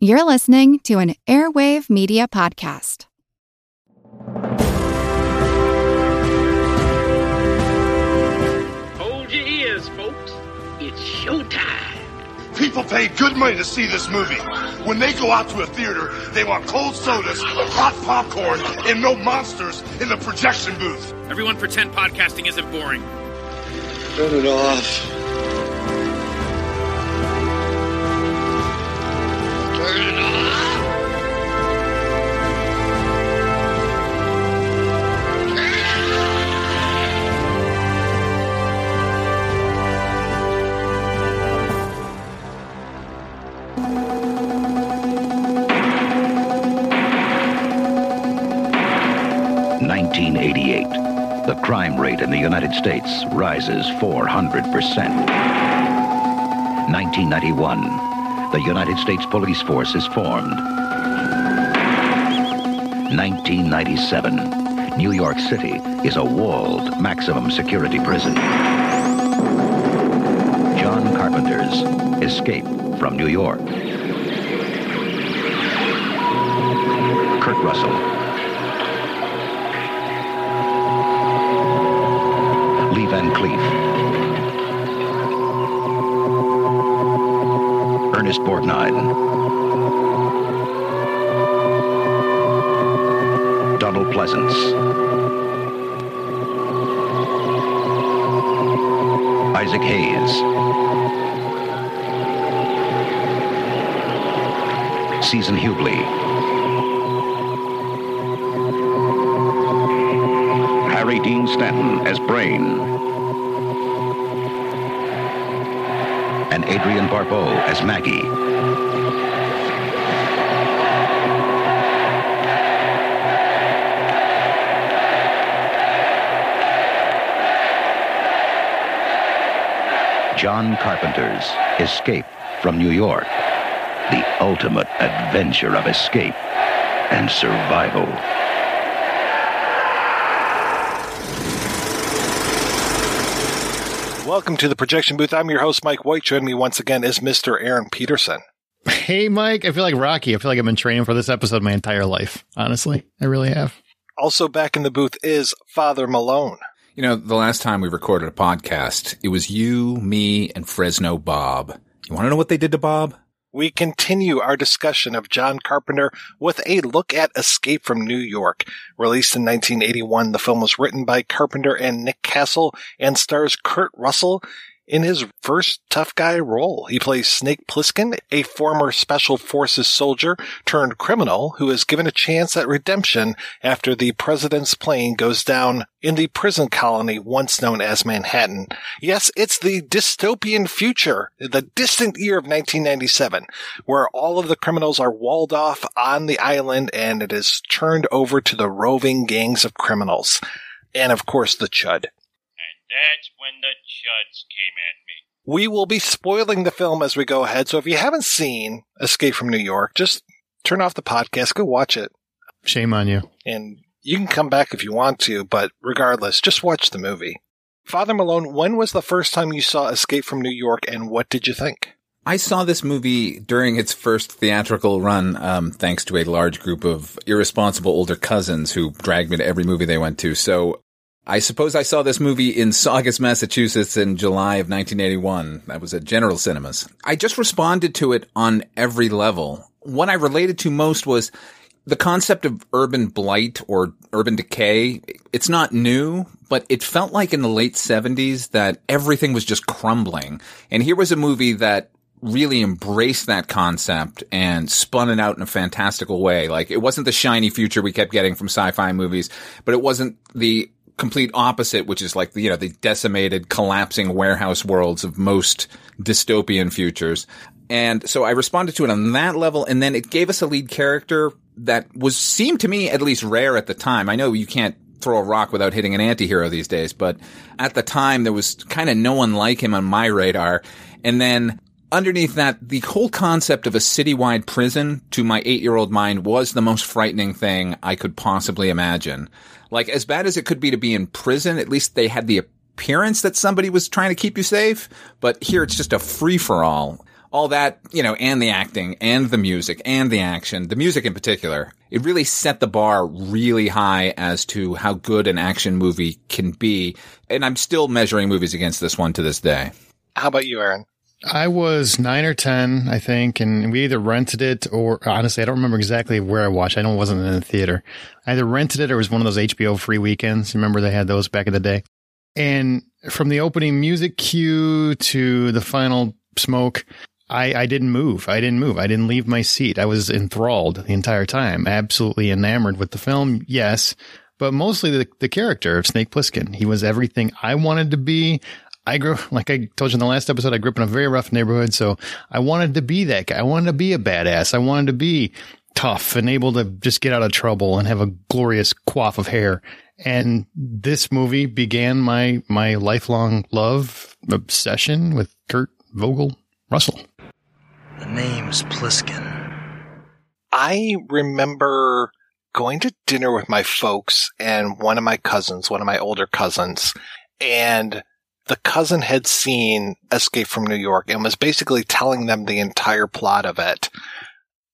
You're listening to an Airwave Media Podcast. Hold your ears, folks. It's showtime. People pay good money to see this movie. When they go out to a theater, they want cold sodas, hot popcorn, and no monsters in the projection booth. Everyone pretend podcasting isn't boring. Turn it off. In the United States rises 400%. 1991. The United States Police Force is formed. 1997. New York City is a walled maximum security prison. John Carpenter's Escape from New York. Kurt Russell. Ernest Borgnine. Donald Pleasence. Isaac Hayes. Season Hubley. Adrienne Barbeau as Maggie. John Carpenter's Escape from New York. The ultimate adventure of escape and survival. Welcome to the projection booth. I'm your host, Mike White. Joining me once again is Mr. Aaron Peterson. Hey, Mike. I feel like Rocky. I feel like I've been training for this episode my entire life. Honestly, I really have. Also back in the booth is Father Malone. You know, the last time we recorded a podcast, it was you, me, and Fresno Bob. You want to know what they did to Bob? We continue our discussion of John Carpenter with a look at Escape from New York. Released in 1981, the film was written by Carpenter and Nick Castle and stars Kurt Russell in his first tough guy role. He plays Snake Plissken, a former Special Forces soldier turned criminal who is given a chance at redemption after the president's plane goes down in the prison colony once known as Manhattan. Yes, it's the dystopian future, the distant year of 1997, where all of the criminals are walled off on the island and it is turned over to the roving gangs of criminals. And of course, the Chud. That's when the chuds came at me. We will be spoiling the film as we go ahead. So if you haven't seen Escape from New York, just turn off the podcast, go watch it. Shame on you. And you can come back if you want to, but regardless, just watch the movie. Father Malone, when was the first time you saw Escape from New York and what did you think? I saw this movie during its first theatrical run, um, thanks to a large group of irresponsible older cousins who dragged me to every movie they went to. So I suppose I saw this movie in Saugus, Massachusetts in July of 1981. That was at General Cinemas. I just responded to it on every level. What I related to most was the concept of urban blight or urban decay. It's not new, but it felt like in the late 70s that everything was just crumbling. And here was a movie that really embraced that concept and spun it out in a fantastical way. Like it wasn't the shiny future we kept getting from sci-fi movies, but it wasn't the complete opposite, which is like the, you know, the decimated, collapsing warehouse worlds of most dystopian futures. And so I responded to it on that level. And then it gave us a lead character that was, seemed to me at least rare at the time. I know you can't throw a rock without hitting an anti-hero these days, but at the time there was kind of no one like him on my radar. And then underneath that, the whole concept of a citywide prison to my eight year old mind was the most frightening thing I could possibly imagine. Like, as bad as it could be to be in prison, at least they had the appearance that somebody was trying to keep you safe. But here it's just a free for all. all that, you know, and the acting and the music and the action, the music in particular, it really set the bar really high as to how good an action movie can be. And I'm still measuring movies against this one to this day. How about you, Aaron? I was nine or 10, I think, and we either rented it or honestly, I don't remember exactly where I watched. I know it wasn't in the theater. I either rented it or it was one of those HBO free weekends. Remember they had those back in the day. And from the opening music cue to the final smoke, I, I didn't move. I didn't move. I didn't leave my seat. I was enthralled the entire time, absolutely enamored with the film. Yes, but mostly the, the character of Snake Plissken. He was everything I wanted to be. I grew, like I told you in the last episode, I grew up in a very rough neighborhood. So I wanted to be that guy. I wanted to be a badass. I wanted to be tough and able to just get out of trouble and have a glorious coif of hair. And this movie began my, my lifelong love obsession with Kurt Vogel Russell. The name's Plissken. I remember going to dinner with my folks and one of my cousins, one of my older cousins, and the cousin had seen Escape from New York and was basically telling them the entire plot of it.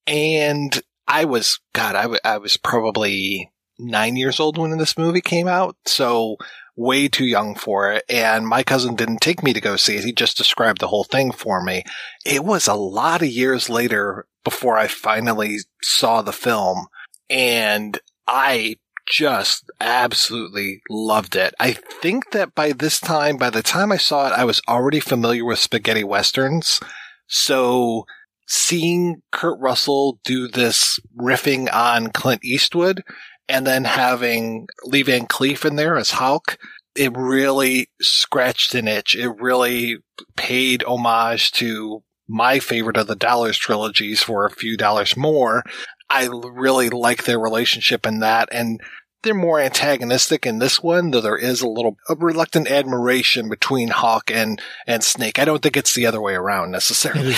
And I was, God, I, w- I was probably nine years old when this movie came out. So way too young for it. And my cousin didn't take me to go see it. He just described the whole thing for me. It was a lot of years later before I finally saw the film and I just absolutely loved it. I think that by this time, by the time I saw it, I was already familiar with spaghetti westerns. So seeing Kurt Russell do this riffing on Clint Eastwood and then having Lee Van Cleef in there as Hauk, it really scratched an itch. It really paid homage to my favorite of the Dollars trilogies for a few dollars more. I really like their relationship in that. And they're more antagonistic in this one, though there is a little a reluctant admiration between Hauk and and Snake. I don't think it's the other way around necessarily.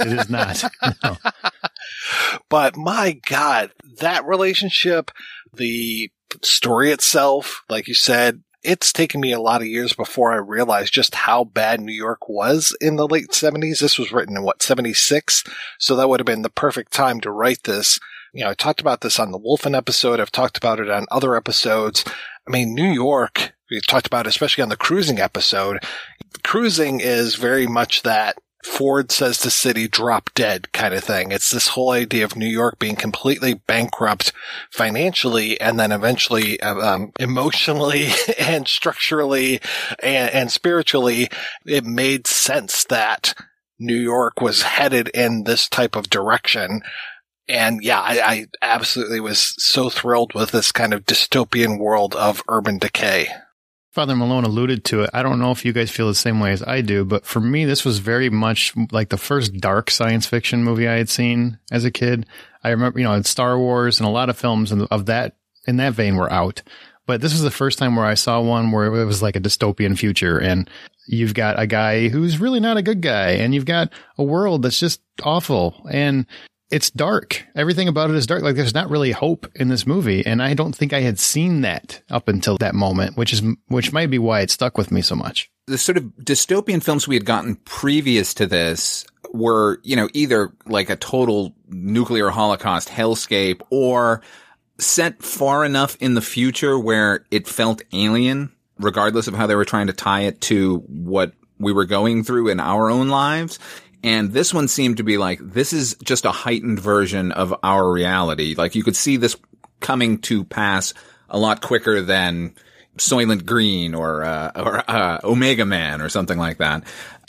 It is, not. No. but my God, that relationship, the story itself, like you said, it's taken me a lot of years before I realized just how bad New York was in the late 70s. This was written in what, 76? So that would have been the perfect time to write this. You know, I talked about this on the Wolfen episode. I've talked about it on other episodes. I mean, New York, we talked about it, especially on the cruising episode. Cruising is very much that Ford says the city, drop dead kind of thing. It's this whole idea of New York being completely bankrupt financially and then eventually um, emotionally and structurally and, and spiritually. It made sense that New York was headed in this type of direction. And yeah, I, I absolutely was so thrilled with this kind of dystopian world of urban decay. Father Malone alluded to it. I don't know if you guys feel the same way as I do, but for me, this was very much like the first dark science fiction movie I had seen as a kid. I remember, you know, Star Wars and a lot of films of that in that vein were out. But this was the first time where I saw one where it was like a dystopian future and you've got a guy who's really not a good guy and you've got a world that's just awful. And it's dark. Everything about it is dark. Like there's not really hope in this movie. And I don't think I had seen that up until that moment, which is, which might be why it stuck with me so much. The sort of dystopian films we had gotten previous to this were, you know, either like a total nuclear holocaust hellscape or set far enough in the future where it felt alien, regardless of how they were trying to tie it to what we were going through in our own lives. And this one seemed to be like, this is just a heightened version of our reality. Like you could see this coming to pass a lot quicker than Soylent Green or, uh, or, uh, Omega Man or something like that.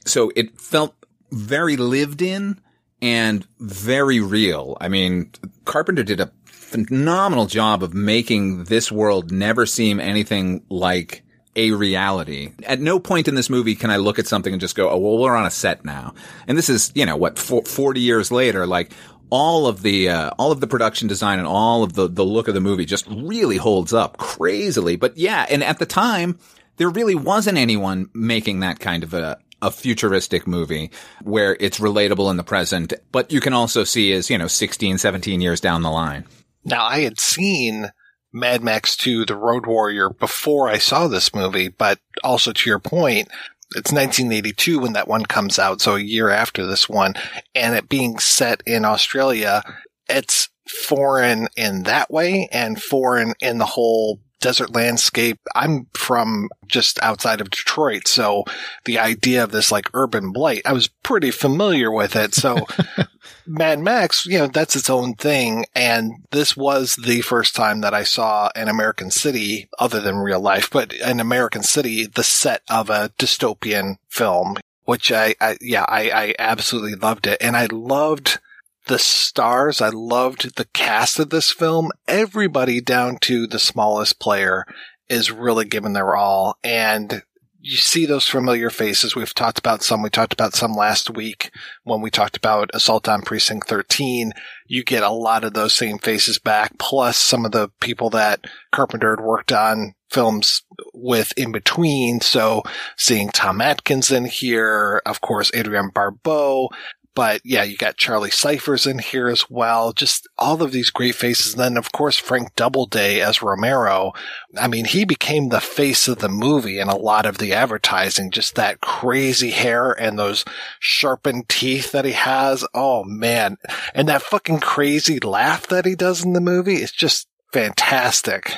So it felt very lived in and very real. I mean, Carpenter did a phenomenal job of making this world never seem anything like a reality. At no point in this movie can I look at something and just go, oh, well, we're on a set now. And this is, you know, what, 40 years later, like, all of the uh, all of the production design and all of the the look of the movie just really holds up crazily. But yeah, and at the time there really wasn't anyone making that kind of a a futuristic movie where it's relatable in the present, but you can also see as, you know, 16, 17 years down the line. Now I had seen Mad Max 2, The Road Warrior before I saw this movie, but also to your point, it's 1982 when that one comes out, so a year after this one, and it being set in Australia, it's foreign in that way and foreign in the whole desert landscape. I'm from just outside of Detroit, so the idea of this like urban blight, I was pretty familiar with it. So Mad Max, you know, that's its own thing. And this was the first time that I saw an American city other than real life, but an American city, the set of a dystopian film, which I, I yeah, I, I absolutely loved it. And I loved the stars. I loved the cast of this film. Everybody down to the smallest player is really giving their all. And you see those familiar faces. We've talked about some. We talked about some last week when we talked about Assault on Precinct 13. You get a lot of those same faces back, plus some of the people that Carpenter had worked on films with in between. So seeing Tom Atkins in here, of course, Adrienne Barbeau, but yeah, you got Charlie Cyphers in here as well. Just all of these great faces. And then, of course, Frank Doubleday as Romero. I mean, he became the face of the movie in a lot of the advertising. Just that crazy hair and those sharpened teeth that he has. Oh man. And that fucking crazy laugh that he does in the movie. is just fantastic.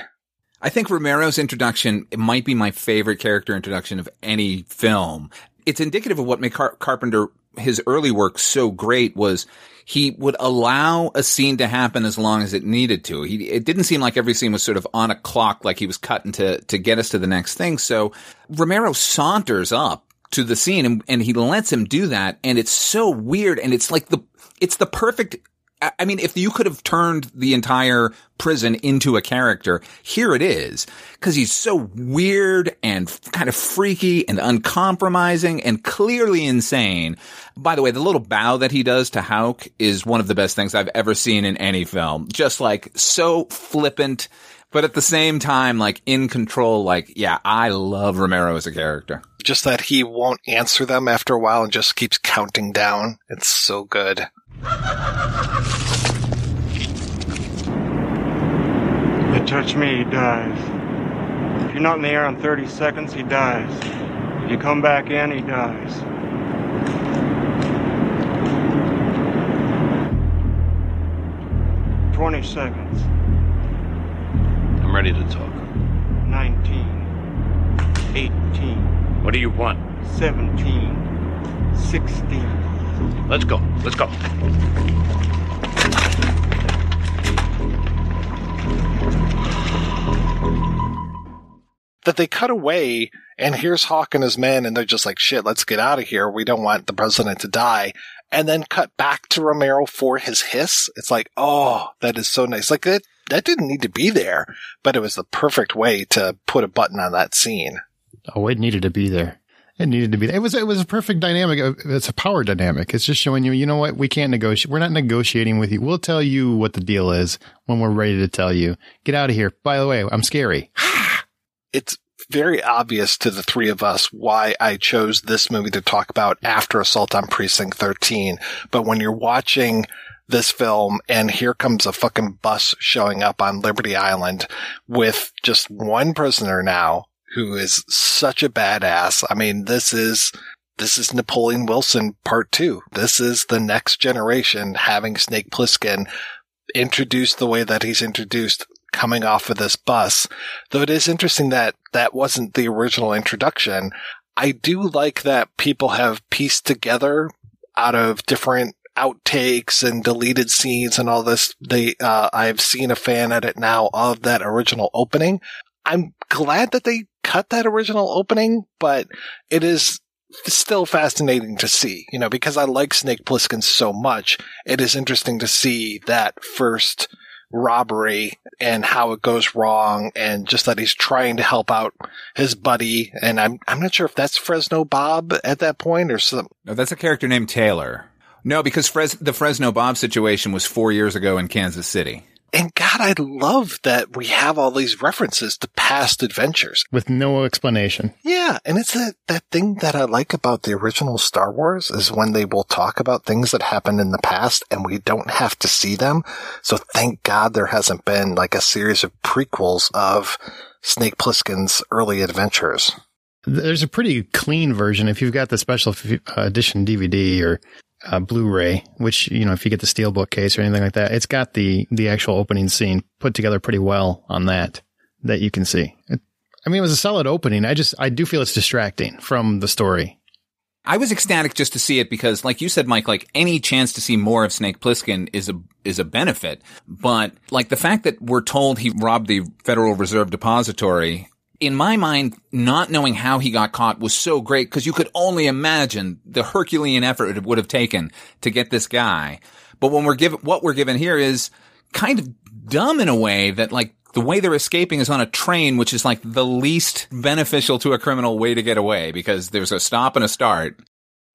I think Romero's introduction might be my favorite character introduction of any film. It's indicative of what made Car- Carpenter his early work so great was he would allow a scene to happen as long as it needed to. He, it didn't seem like every scene was sort of on a clock, like he was cutting to, to get us to the next thing. So Romero saunters up to the scene and, and he lets him do that. And it's so weird. And it's like the, it's the perfect I mean, if you could have turned the entire prison into a character, here it is. Cause he's so weird and kind of freaky and uncompromising and clearly insane. By the way, the little bow that he does to Hauk is one of the best things I've ever seen in any film. Just like so flippant, but at the same time, like in control. Like, yeah, I love Romero as a character. Just that he won't answer them after a while and just keeps counting down. It's so good. You touch me, he dies. If you're not in the air in 30 seconds, he dies. If you come back in, he dies. Twenty seconds. I'm ready to talk. Nineteen. Eighteen. What do you want? Seventeen. Sixteen. Let's go. Let's go. That they cut away and here's Hauk and his men and they're just like, shit, let's get out of here. We don't want the president to die. And then cut back to Romero for his hiss. It's like, oh, that is so nice. Like that, that didn't need to be there, but it was the perfect way to put a button on that scene. Oh, it needed to be there. It needed to be. It was. It was a perfect dynamic. It's a power dynamic. It's just showing you. You know what? We can't negotiate. We're not negotiating with you. We'll tell you what the deal is when we're ready to tell you. Get out of here. By the way, I'm scary. it's very obvious to the three of us why I chose this movie to talk about after Assault on Precinct 13. But when you're watching this film and here comes a fucking bus showing up on Liberty Island with just one prisoner now who is such a badass. I mean, this is, this is Napoleon Wilson part two. This is the next generation having Snake Plissken introduced the way that he's introduced coming off of this bus. Though it is interesting that that wasn't the original introduction. I do like that people have pieced together out of different outtakes and deleted scenes and all this. They, uh, I've seen a fan edit now of that original opening. I'm glad that they cut that original opening, but it is still fascinating to see, you know, because I like Snake Plissken so much. It is interesting to see that first robbery and how it goes wrong and just that he's trying to help out his buddy. And I'm, I'm not sure if that's Fresno Bob at that point or some. No, that's a character named Taylor. No, because Fres- the Fresno Bob situation was four years ago in Kansas City. And God, I love that we have all these references to past adventures with no explanation. Yeah. And it's that, that thing that I like about the original Star Wars is when they will talk about things that happened in the past and we don't have to see them. So thank God there hasn't been like a series of prequels of Snake Plissken's early adventures. There's a pretty clean version if you've got the special f- uh, edition DVD or uh, Blu-ray, which you know if you get the steelbook case or anything like that, it's got the the actual opening scene put together pretty well on that that you can see. It, I mean, it was a solid opening. I just I do feel it's distracting from the story. I was ecstatic just to see it because, like you said, Mike, like any chance to see more of Snake Plissken is a is a benefit. But like the fact that we're told he robbed the Federal Reserve Depository in my mind, not knowing how he got caught was so great because you could only imagine the Herculean effort it would have taken to get this guy. But when we're given, what we're given here is kind of dumb in a way that like the way they're escaping is on a train, which is like the least beneficial to a criminal way to get away because there's a stop and a start.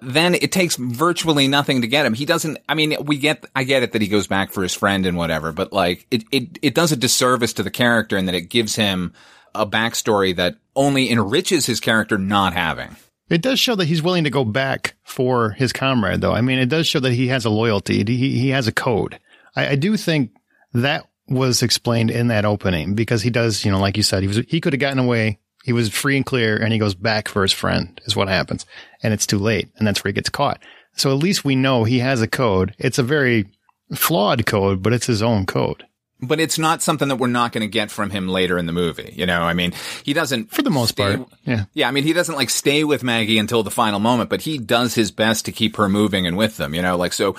Then it takes virtually nothing to get him. He doesn't, I mean, we get, I get it that he goes back for his friend and whatever, but like it, it, it does a disservice to the character in that it gives him a backstory that only enriches his character not having. It does show that he's willing to go back for his comrade, though. I mean, it does show that he has a loyalty. He, he has a code. I, I do think that was explained in that opening because he does, you know, like you said, he was, he could have gotten away. He was free and clear and he goes back for his friend is what happens. And it's too late. And that's where he gets caught. So at least we know he has a code. It's a very flawed code, but it's his own code but it's not something that we're not going to get from him later in the movie. You know, I mean, he doesn't for the most stay, part. Yeah, yeah. I mean, he doesn't like stay with Maggie until the final moment, but he does his best to keep her moving and with them. You know, like so.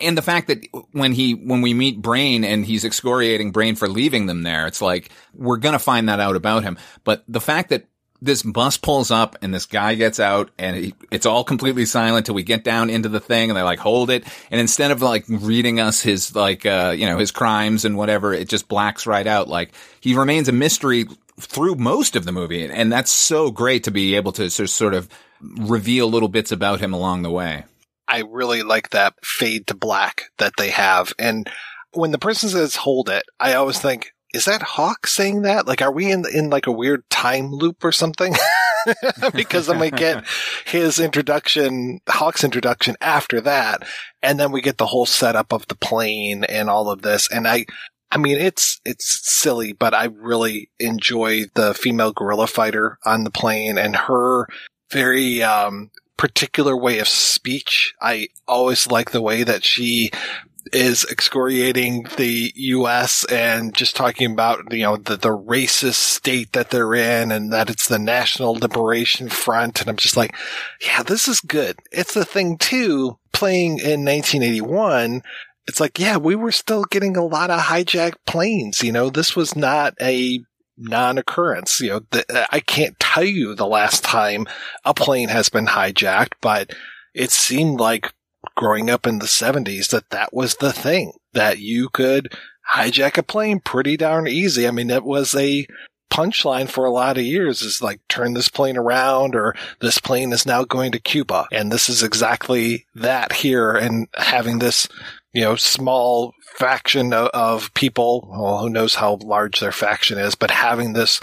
And the fact that when he when we meet Brain and he's excoriating Brain for leaving them there, it's like we're gonna find that out about him. But the fact that this bus pulls up and this guy gets out and he, it's all completely silent till we get down into the thing and they like hold it. And instead of like reading us his like, uh, you know, his crimes and whatever, it just blacks right out. Like he remains a mystery through most of the movie. And that's so great to be able to sort of reveal little bits about him along the way. I really like that fade to black that they have. And when the person says hold it, I always think, is that Hauk saying that? Like, are we in in like a weird time loop or something? because then we get his introduction, Hauk's introduction after that, and then we get the whole setup of the plane and all of this. And I, I mean, it's it's silly, but I really enjoy the female guerrilla fighter on the plane and her very um, particular way of speech. I always like the way that she is excoriating the U.S. and just talking about, you know, the, the racist state that they're in and that it's the National Liberation Front. And I'm just like, yeah, this is good. It's the thing too, playing in 1981. It's like, yeah, we were still getting a lot of hijacked planes. You know, this was not a non-occurrence. You know, the, I can't tell you the last time a plane has been hijacked, but it seemed like growing up in the 70s that that was the thing that you could hijack a plane pretty darn easy. I mean, it was a punchline for a lot of years is like turn this plane around or this plane is now going to Cuba. And this is exactly that here and having this, you know, small faction of, of people, well, who knows how large their faction is, but having this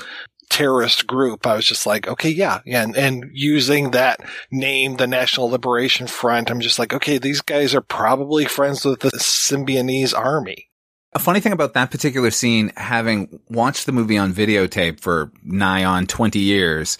terrorist group, I was just like, okay, yeah, yeah. And, and using that name, the National Liberation Front, I'm just like, okay, these guys are probably friends with the Symbionese army. A funny thing about that particular scene, having watched the movie on videotape for nigh on 20 years,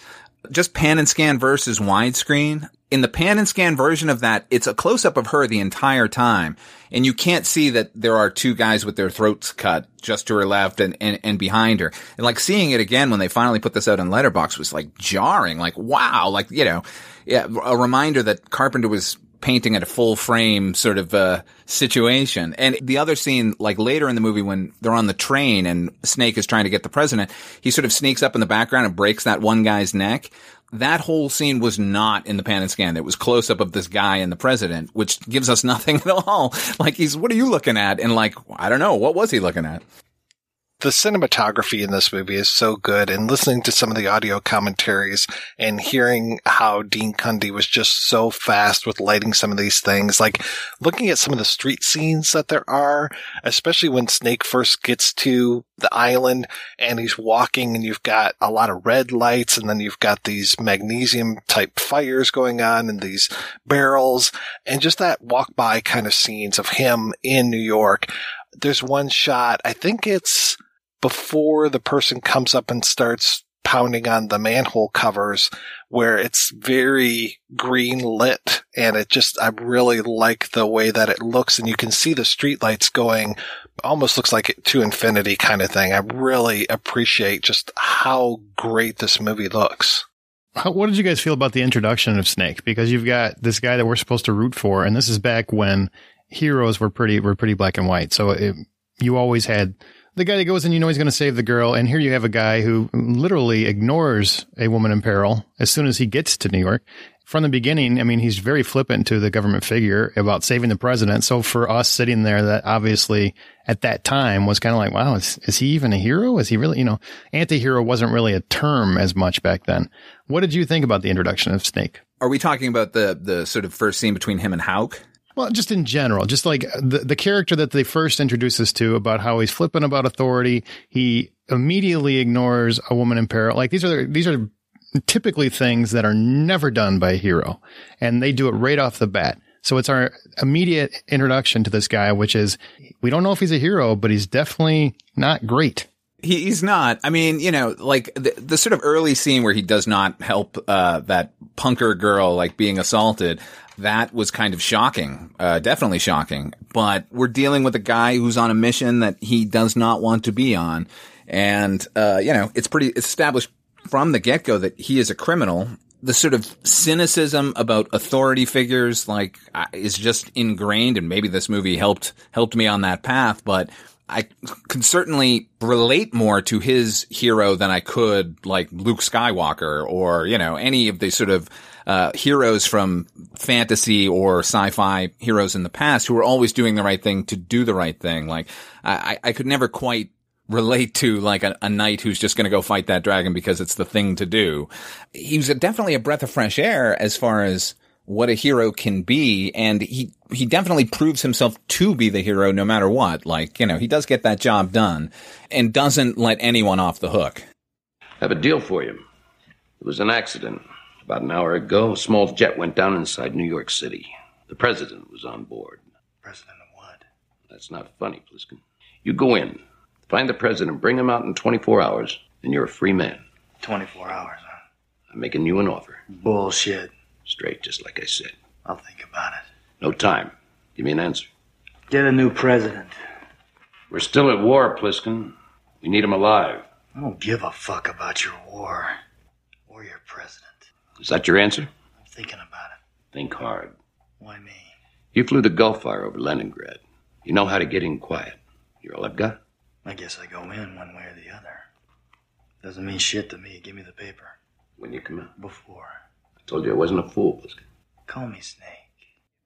just pan and scan versus widescreen. In the pan and scan version of that, it's a close up of her the entire time. And you can't see that there are two guys with their throats cut just to her left and, and, and behind her. And like seeing it again when they finally put this out in letterbox was like jarring. Like, wow. Like, you know, yeah, a reminder that Carpenter was painting at a full frame sort of uh, situation. And the other scene, like later in the movie when they're on the train and Snake is trying to get the president, he sort of sneaks up in the background and breaks that one guy's neck. That whole scene was not in the pan and scan. It was close up of this guy and the president, which gives us nothing at all. Like he's, what are you looking at? And like, I don't know. What was he looking at? The cinematography in this movie is so good and listening to some of the audio commentaries and hearing how Dean Cundey was just so fast with lighting some of these things, like looking at some of the street scenes that there are, especially when Snake first gets to the island and he's walking and you've got a lot of red lights and then you've got these magnesium type fires going on and these barrels and just that walk by kind of scenes of him in New York. There's one shot, I think it's before the person comes up and starts pounding on the manhole covers where it's very green lit and it just, I really like the way that it looks and you can see the streetlights going almost looks like to infinity kind of thing. I really appreciate just how great this movie looks. What did you guys feel about the introduction of Snake? Because you've got this guy that we're supposed to root for, and this is back when heroes were pretty were pretty black and white. So it, you always had the guy that goes in, you know he's going to save the girl, and here you have a guy who literally ignores a woman in peril as soon as he gets to New York. From the beginning, I mean, he's very flippant to the government figure about saving the president. So for us sitting there, that obviously at that time was kind of like, wow, is, is he even a hero? Is he really, you know, anti-hero wasn't really a term as much back then. What did you think about the introduction of Snake? Are we talking about the the sort of first scene between him and Hauk? Well, just in general, just like the, the character that they first introduce us to about how he's flippant about authority. He immediately ignores a woman in peril. Like these are, these are typically things that are never done by a hero and they do it right off the bat. So it's our immediate introduction to this guy, which is we don't know if he's a hero, but he's definitely not great. He, he's not. I mean, you know, like the, the sort of early scene where he does not help uh, that punker girl like being assaulted that was kind of shocking, uh, definitely shocking. But we're dealing with a guy who's on a mission that he does not want to be on. And, uh, you know, it's pretty established from the get go that he is a criminal. The sort of cynicism about authority figures, like, uh, is just ingrained. And maybe this movie helped, helped me on that path. But I can certainly relate more to his hero than I could like Luke Skywalker or, you know, any of the sort of uh, heroes from fantasy or sci-fi heroes in the past who were always doing the right thing to do the right thing. Like I, I could never quite relate to like a, a knight who's just going to go fight that dragon because it's the thing to do. He was a, definitely a breath of fresh air as far as what a hero can be. And he, he definitely proves himself to be the hero no matter what. Like, you know, he does get that job done and doesn't let anyone off the hook. I have a deal for you. It was an accident. About an hour ago, a small jet went down inside New York City. The president was on board. President of what? That's not funny, Plissken. You go in, find the president, bring him out in 24 hours, and you're a free man. 24 hours, huh? I'm making you an offer. Bullshit. Straight, just like I said. I'll think about it. No time. Give me an answer. Get a new president. We're still at war, Plissken. We need him alive. I don't give a fuck about your war or your president. Is that your answer? I'm thinking about it. Think hard. Why me? You flew the Gullfire over Leningrad. You know how to get in quiet. You're all I've got. I guess I go in one way or the other. Doesn't mean shit to me. Give me the paper. When you come out. Before. I told you I wasn't a fool, Call me Snake.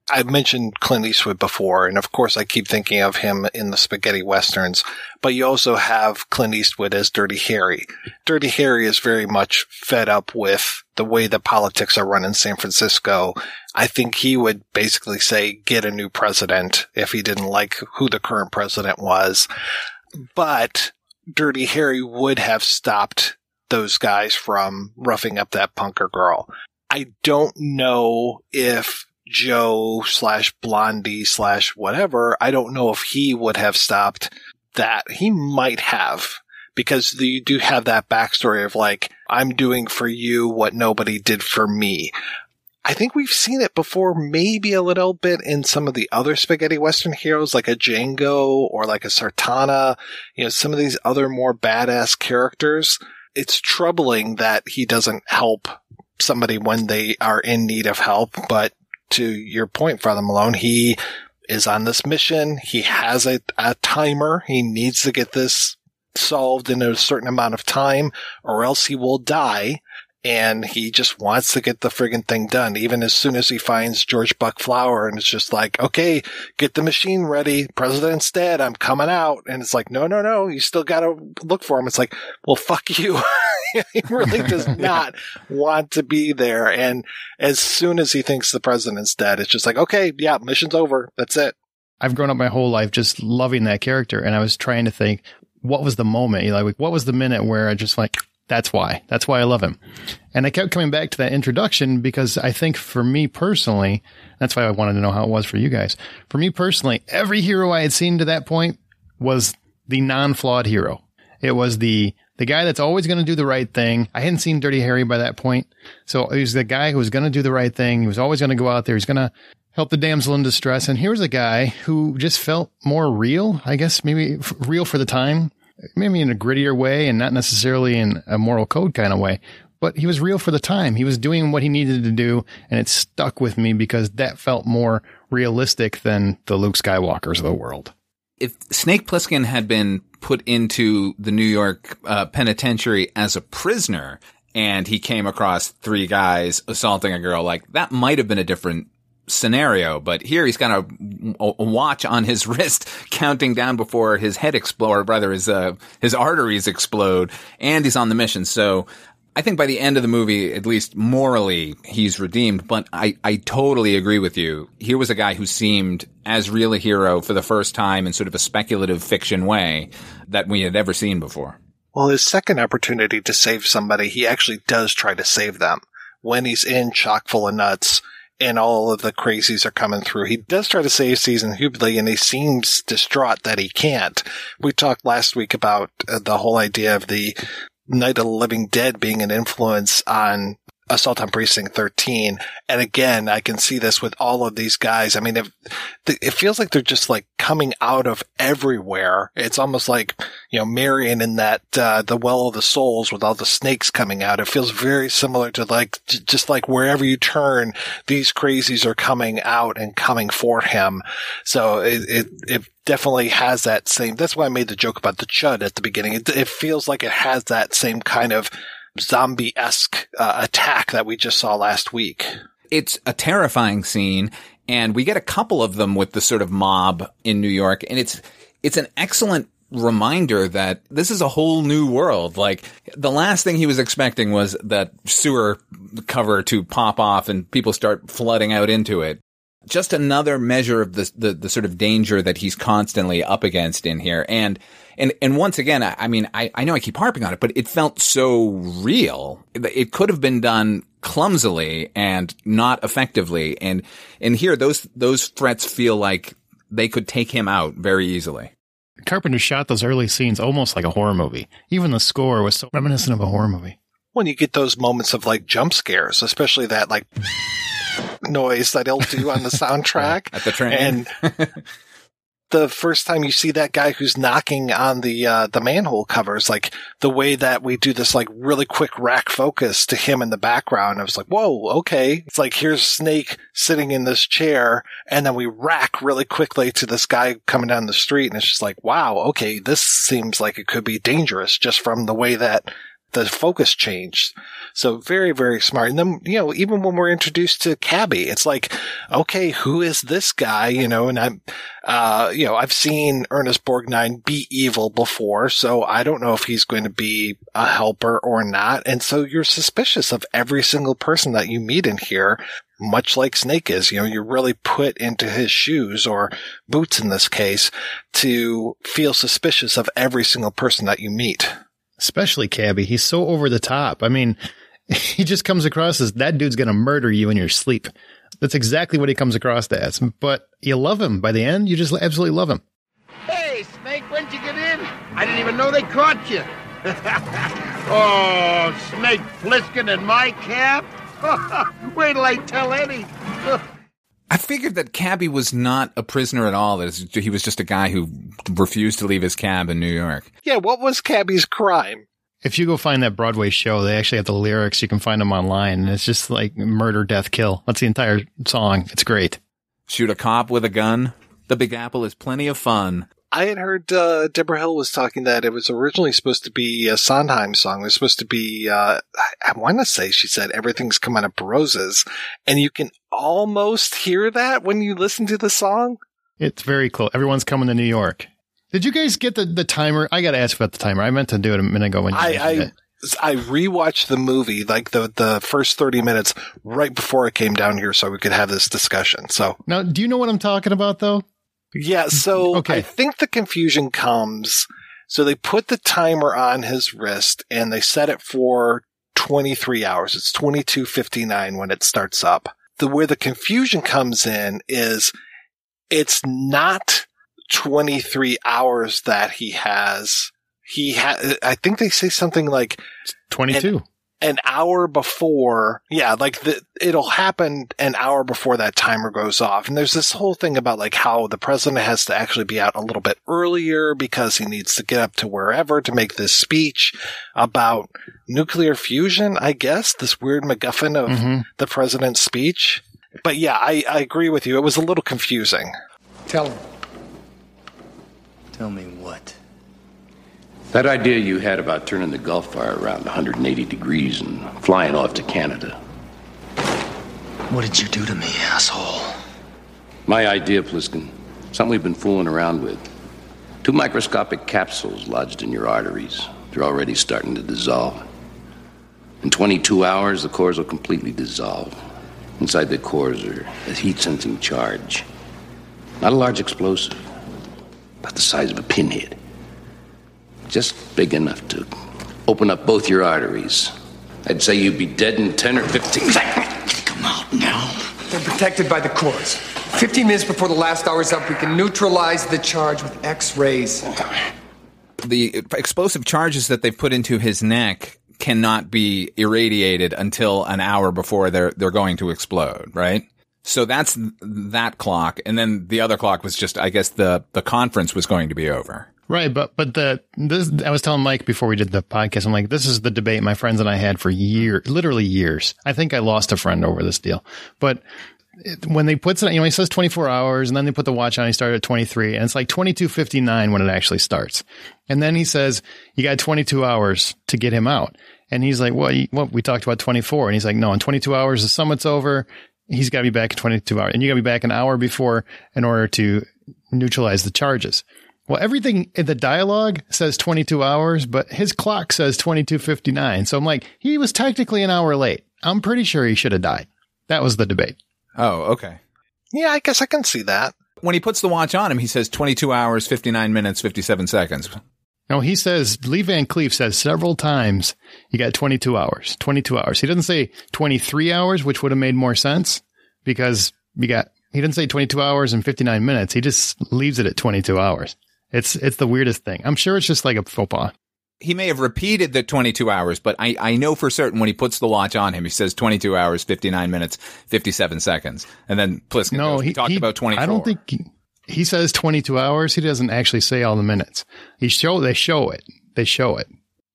I've mentioned Clint Eastwood before, and of course I keep thinking of him in the spaghetti westerns, but you also have Clint Eastwood as Dirty Harry. Dirty Harry is very much fed up with the way the politics are run in San Francisco. I think he would basically say, get a new president if he didn't like who the current president was. But Dirty Harry would have stopped those guys from roughing up that punker girl. I don't know if Joe slash Blondie slash whatever, I don't know if he would have stopped that. He might have because you do have that backstory of like, I'm doing for you what nobody did for me. I think we've seen it before, maybe a little bit in some of the other spaghetti western heroes, like a Django or like a Sartana, you know, some of these other more badass characters. It's troubling that he doesn't help somebody when they are in need of help, but to your point, Father Malone, he is on this mission. He has a, a timer. He needs to get this solved in a certain amount of time or else he will die. And he just wants to get the friggin' thing done. Even as soon as he finds George Buck Flower and it's just like, okay, get the machine ready. President's dead. I'm coming out. And it's like, no, no, no. You still got to look for him. It's like, well, fuck you. he really does not want to be there. And as soon as he thinks the president's dead, it's just like, okay, yeah, mission's over. That's it. I've grown up my whole life just loving that character. And I was trying to think, what was the moment? You know, like, what was the minute where I just like, that's why. That's why I love him. And I kept coming back to that introduction because I think for me personally, that's why I wanted to know how it was for you guys. For me personally, every hero I had seen to that point was the non-flawed hero. It was the the guy that's always going to do the right thing. I hadn't seen Dirty Harry by that point. So he was the guy who was going to do the right thing. He was always going to go out there. He's going to help the damsel in distress. And here's a guy who just felt more real, I guess, maybe real for the time, maybe in a grittier way and not necessarily in a moral code kind of way. But he was real for the time. He was doing what he needed to do, and it stuck with me because that felt more realistic than the Luke Skywalkers of the world. If Snake Plissken had been put into the New York uh, penitentiary as a prisoner and he came across three guys assaulting a girl, like that might have been a different scenario, but here he's got a, a, watch on his wrist counting down before his head explodes, or rather his, uh, his arteries explode, and he's on the mission. So I think by the end of the movie, at least morally, he's redeemed. But I, I totally agree with you. Here was a guy who seemed as real a hero for the first time in sort of a speculative fiction way that we had ever seen before. Well, his second opportunity to save somebody, he actually does try to save them. When he's in chock full of nuts and all of the crazies are coming through, he does try to save Season Hubley and he seems distraught that he can't. We talked last week about uh, the whole idea of the Night of the Living Dead being an influence on Assault on Precinct 13. And again, I can see this with all of these guys. I mean, it, it feels like they're just like coming out of everywhere. It's almost like, you know, Marion in that, uh, the Well of the Souls with all the snakes coming out. It feels very similar to like, just like wherever you turn, these crazies are coming out and coming for him. So it, it, it definitely has that same, that's why I made the joke about the Chud at the beginning. It, it feels like it has that same kind of zombie esque uh, attack that we just saw last week. It's a terrifying scene, and we get a couple of them with the sort of mob in New York, and it's it's an excellent reminder that this is a whole new world. Like the last thing he was expecting was that sewer cover to pop off and people start flooding out into it. Just another measure of the, the, the sort of danger that he's constantly up against in here. And, and, and once again, I, I mean, I, I know I keep harping on it, but it felt so real. It could have been done clumsily and not effectively. And, and here, those, those threats feel like they could take him out very easily. Carpenter shot those early scenes almost like a horror movie. Even the score was so reminiscent of a horror movie. When you get those moments of like jump scares, especially that like noise that he'll do on the soundtrack at the train, and the first time you see that guy who's knocking on the uh, the manhole covers, like the way that we do this like really quick rack focus to him in the background, I was like, whoa, okay. It's like here's Snake sitting in this chair, and then we rack really quickly to this guy coming down the street, and it's just like, wow, okay, this seems like it could be dangerous just from the way that the focus changed. So very, very smart. And then, you know, even when we're introduced to Cabby, it's like, okay, who is this guy? You know, and I'm, uh, you know, I've seen Ernest Borgnine be evil before, so I don't know if he's going to be a helper or not. And so you're suspicious of every single person that you meet in here, much like Snake is. You know, you're really put into his shoes or boots in this case to feel suspicious of every single person that you meet especially Cabby. He's so over the top. I mean, he just comes across as that dude's going to murder you in your sleep. That's exactly what he comes across as. But you love him. By the end, you just absolutely love him. Hey, Snake, when'd you get in? I didn't even know they caught you. oh, Snake Plissken in my cab? Wait till I tell Eddie. I figured that Cabby was not a prisoner at all. That he was just a guy who refused to leave his cab in New York. Yeah, what was Cabby's crime? If you go find that Broadway show, they actually have the lyrics. You can find them online, and it's just like murder, death, kill. That's the entire song. It's great. Shoot a cop with a gun. The Big Apple is plenty of fun. I had heard uh, Debra Hill was talking that it was originally supposed to be a Sondheim song. It was supposed to be, uh, I, I want to say she said everything's coming up roses, and you can almost hear that when you listen to the song. It's very close. Everyone's coming to New York. Did you guys get the, the timer? I got to ask about the timer. I meant to do it a minute ago when you I, I, I rewatched the movie, like the, the first 30 minutes right before I came down here so we could have this discussion. So now, do you know what I'm talking about though? Yeah, so okay. I think the confusion comes. So they put the timer on his wrist and they set it for 23 hours. It's 22:59 when it starts up. The where the confusion comes in is it's not 23 hours that he has he had, I think they say something like 22. An, an hour before, yeah, like the, it'll happen an hour before that timer goes off. And there's this whole thing about like how the president has to actually be out a little bit earlier because he needs to get up to wherever to make this speech about nuclear fusion, I guess, this weird MacGuffin of mm-hmm. the president's speech. But yeah, I, I agree with you. It was a little confusing. Tell him. Tell me what? That idea you had about turning the Gullfire around 180 degrees and flying off to Canada. What did you do to me, asshole? My idea, Plissken. Something we've been fooling around with. Two microscopic capsules lodged in your arteries. They're already starting to dissolve. In 22 hours, the cores will completely dissolve. Inside the cores are a heat sensing charge. Not a large explosive, about the size of a pinhead. Just big enough to open up both your arteries. I'd say you'd be dead in 10 or 15 seconds. Come out now. They're protected by the cores. 15 minutes before the last hour's up, we can neutralize the charge with X rays. The explosive charges that they've put into his neck cannot be irradiated until an hour before they're they're going to explode, right? So that's that clock, and then the other clock was just, I guess the the conference was going to be over. Right, but but the this I was telling Mike before we did the podcast. I'm like, this is the debate my friends and I had for years, literally years. I think I lost a friend over this deal, but when they puts it, you know, he says 24 hours and then they put the watch on, he started at 23 and it's like 2259 when it actually starts. And then he says, you got 22 hours to get him out. And he's like, well, what? We talked about 24. And he's like, no, in 22 hours, the summit's over. He's got to be back in 22 hours and you got to be back an hour before in order to neutralize the charges. Well, everything in the dialogue says 22 hours, but his clock says 2259. So I'm like, he was technically an hour late. I'm pretty sure he should have died. That was the debate. Oh, okay. Yeah, I guess I can see that. When he puts the watch on him, he says 22 hours, 59 minutes, 57 seconds. No, he says, Lee Van Cleef says several times, you got 22 hours, 22 hours. He doesn't say 23 hours, which would have made more sense because you got, he didn't say 22 hours and 59 minutes. He just leaves it at 22 hours. It's it's the weirdest thing. I'm sure it's just like a faux pas. He may have repeated the 22 hours, but I, I know for certain when he puts the watch on him, he says 22 hours, 59 minutes, 57 seconds. And then Plissken no, goes, he talked he, about 24. I don't think he, he says 22 hours. He doesn't actually say all the minutes. He show, they show it. They show it.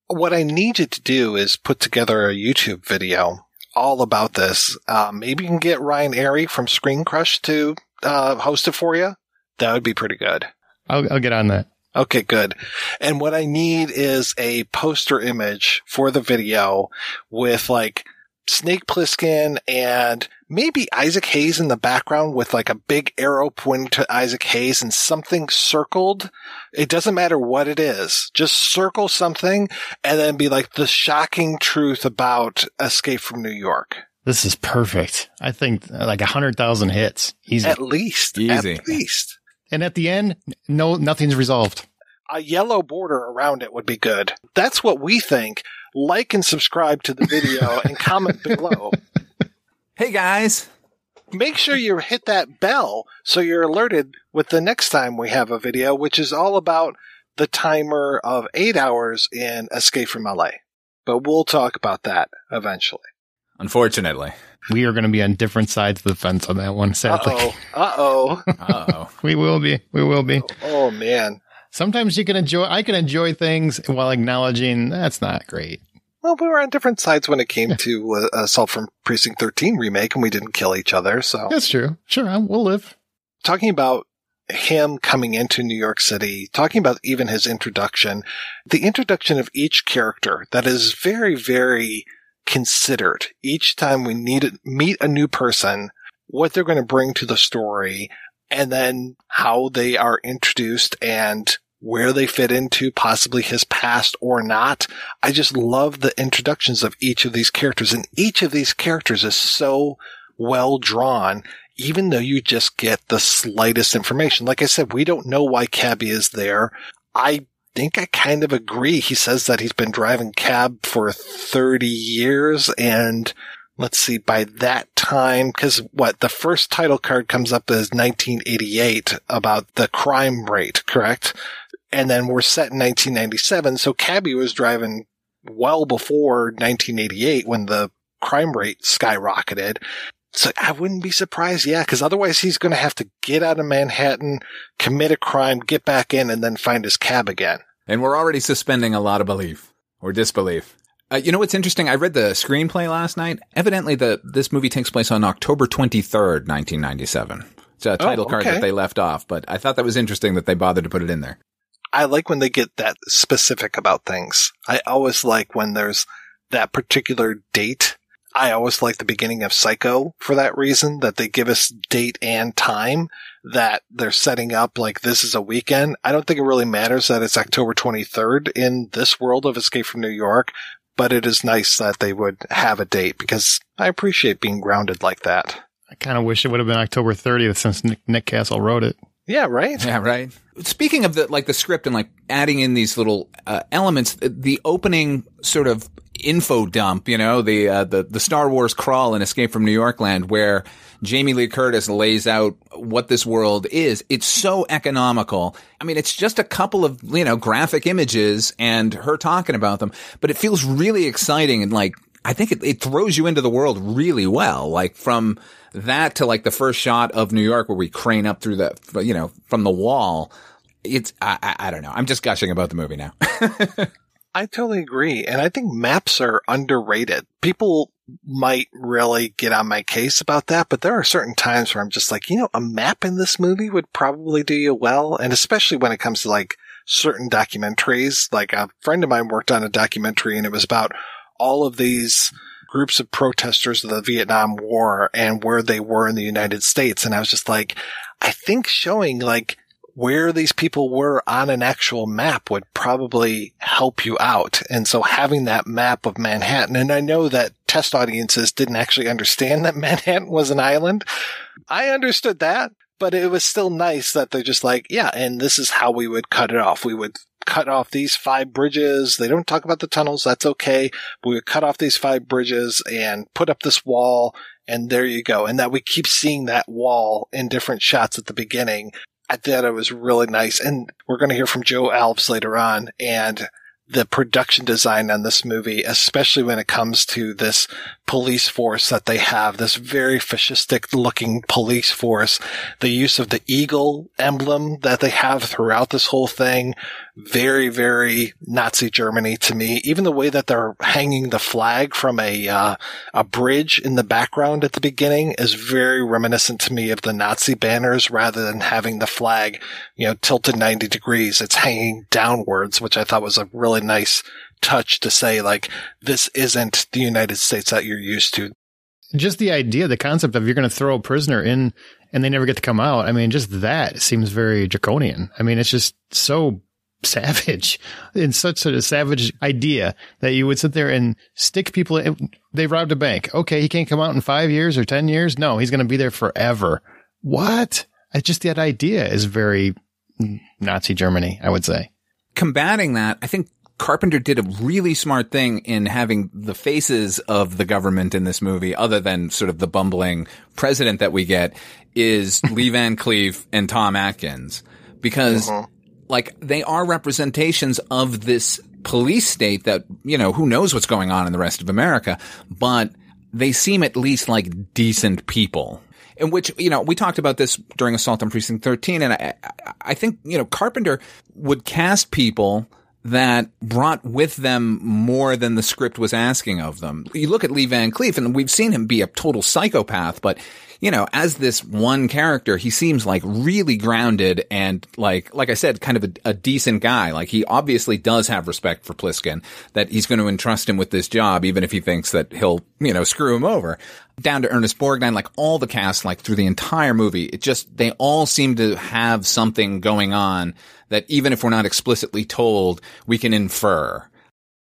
What I need you to do is put together a YouTube video all about this. Uh, maybe you can get Ryan Arey from Screen Crush to uh, host it for you. That would be pretty good. I'll, I'll get on that. Okay, good. And what I need is a poster image for the video with like Snake Plissken and maybe Isaac Hayes in the background with like a big arrow pointing to Isaac Hayes and something circled. It doesn't matter what it is. Just circle something and then be like the shocking truth about Escape from New York. This is perfect. I think like a hundred thousand hits. Easy. At least. Easy. At least. And at the end, no, nothing's resolved. A yellow border around it would be good. That's what we think. Like and subscribe to the video and comment below. Hey guys. Make sure you hit that bell so you're alerted with the next time we have a video, which is all about the timer of eight hours in Escape from LA. But we'll talk about that eventually. Unfortunately. We are going to be on different sides of the fence on that one, sadly. Uh oh. Uh oh. we will be. We will be. Oh, man. Sometimes you can enjoy, I can enjoy things while acknowledging that's not great. Well, we were on different sides when it came to uh, Assault from Precinct 13 remake and we didn't kill each other, so. That's true. Sure, we'll live. Talking about him coming into New York City, talking about even his introduction, the introduction of each character that is very, very considered each time we need meet a new person, what they're going to bring to the story, and then how they are introduced and where they fit into possibly his past or not. I just love the introductions of each of these characters and each of these characters is so well drawn, even though you just get the slightest information. Like I said, we don't know why Cabby is there. I think I kind of agree. He says that he's been driving cab for 30 years and let's see, by that time, cause what, the first title card comes up as 1988 about the crime rate, correct? And then we're set in 1997. So Cabby was driving well before 1988 when the crime rate skyrocketed. So I wouldn't be surprised. Yeah. Cause otherwise he's going to have to get out of Manhattan, commit a crime, get back in and then find his cab again. And we're already suspending a lot of belief or disbelief. Uh, you know what's interesting? I read the screenplay last night. Evidently, the this movie takes place on October twenty third, nineteen ninety seven. It's a title Oh, card that they left off, but I thought that was interesting that they bothered to put it in there. I like when they get that specific about things. I always like when there's that particular date. I always like the beginning of Psycho for that reason, that they give us date and time that they're setting up like this is a weekend. I don't think it really matters that it's October 23rd in this world of Escape from New York, but it is nice that they would have a date because I appreciate being grounded like that. I kind of wish it would have been October 30th since Nick, Nick Castle wrote it. Yeah, right? Yeah, right. Speaking of the like the script and like adding in these little uh, elements, the opening sort of info dump, you know, the uh, the the Star Wars crawl and Escape from New York Land, where Jamie Lee Curtis lays out what this world is. It's so economical. I mean, it's just a couple of you know graphic images and her talking about them, but it feels really exciting and like I think it, it throws you into the world really well. Like from that to like the first shot of New York where we crane up through the, you know, from the wall. It's, I, I, I don't know. I'm just gushing about the movie now. I totally agree. And I think maps are underrated. People might really get on my case about that, but there are certain times where I'm just like, you know, a map in this movie would probably do you well. And especially when it comes to like certain documentaries, like a friend of mine worked on a documentary and it was about all of these groups of protesters of the Vietnam War and where they were in the United States. And I was just like, I think showing like where these people were on an actual map would probably help you out. And so having that map of Manhattan, and I know that test audiences didn't actually understand that Manhattan was an island. I understood that, but it was still nice that they're just like, yeah, and this is how we would cut it off. We would cut off these five bridges. They don't talk about the tunnels. That's okay. But We cut off these five bridges and put up this wall. And there you go. And that we keep seeing that wall in different shots at the beginning. I thought it was really nice. And we're going to hear from Joe Alves later on and the production design on this movie, especially when it comes to this police force that they have, this very fascistic looking police force, the use of the eagle emblem that they have throughout this whole thing, very, very Nazi Germany to me. Even the way that they're hanging the flag from a, uh, a bridge in the background at the beginning is very reminiscent to me of the Nazi banners rather than having the flag, you know, tilted 90 degrees. It's hanging downwards, which I thought was a really nice touch to say like, this isn't the United States that you're used to. Just the idea, the concept of you're going to throw a prisoner in and they never get to come out. I mean, just that seems very draconian. I mean, it's just so savage and such a savage idea that you would sit there and stick people in. They robbed a bank. Okay. He can't come out in five years or 10 years. No, he's going to be there forever. What? It's just that idea is very Nazi Germany, I would say. Combating that, I think Carpenter did a really smart thing in having the faces of the government in this movie, other than sort of the bumbling president that we get, is Lee Van Cleef and Tom Atkins. Because, uh-huh. Like, they are representations of this police state that, you know, who knows what's going on in the rest of America, but they seem at least like decent people. In which, you know, we talked about this during Assault on Precinct 13, and I, I- I think, you know, Carpenter would cast people that brought with them more than the script was asking of them. You look at Lee Van Cleef, and we've seen him be a total psychopath, but you know, as this one character, he seems like really grounded and like, like I said, kind of a, a decent guy. Like he obviously does have respect for Plissken that he's going to entrust him with this job, even if he thinks that he'll, you know, screw him over. Down to Ernest Borgnine, like all the cast, like through the entire movie, it just, they all seem to have something going on that even if we're not explicitly told, we can infer.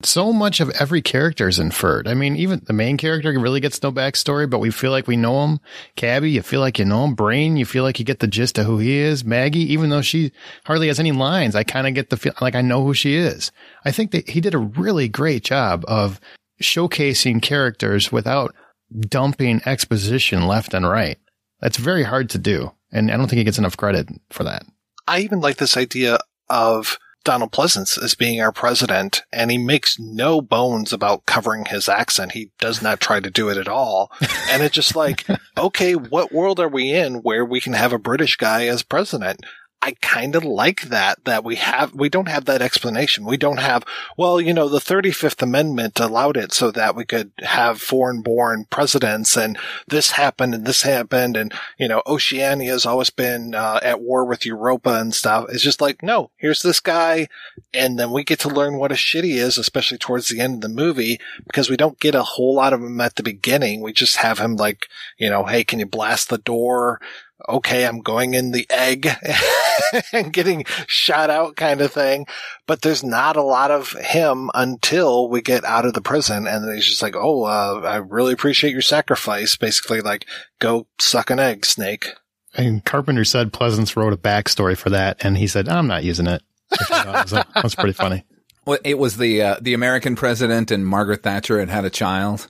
So much of every character is inferred. I mean, even the main character really gets no backstory, but we feel like we know him. Cabby, you feel like you know him. Brain, you feel like you get the gist of who he is. Maggie, even though she hardly has any lines, I kind of get the feel like I know who she is. I think that he did a really great job of showcasing characters without dumping exposition left and right. That's very hard to do. And I don't think he gets enough credit for that. I even like this idea of Donald Pleasence as being our president, and he makes no bones about covering his accent. He does not try to do it at all. And it's just like, okay, what world are we in where we can have a British guy as president? I kind of like that, that we have, we don't have that explanation. We don't have, well, you know, the 35th Amendment allowed it so that we could have foreign born presidents and this happened and this happened. And, you know, Oceania has always been uh, at war with Europa and stuff. It's just like, no, here's this guy. And then we get to learn what a shit he is, especially towards the end of the movie, because we don't get a whole lot of him at the beginning. We just have him like, you know, hey, can you blast the door? Okay, I'm going in the egg and getting shot out kind of thing. But there's not a lot of him until we get out of the prison. And then he's just like, Oh, uh, I really appreciate your sacrifice. Basically like, go suck an egg, snake. And Carpenter said Pleasence wrote a backstory for that. And he said, I'm not using it. That's pretty funny. Well, it was the, uh, the American president and Margaret Thatcher had had a child.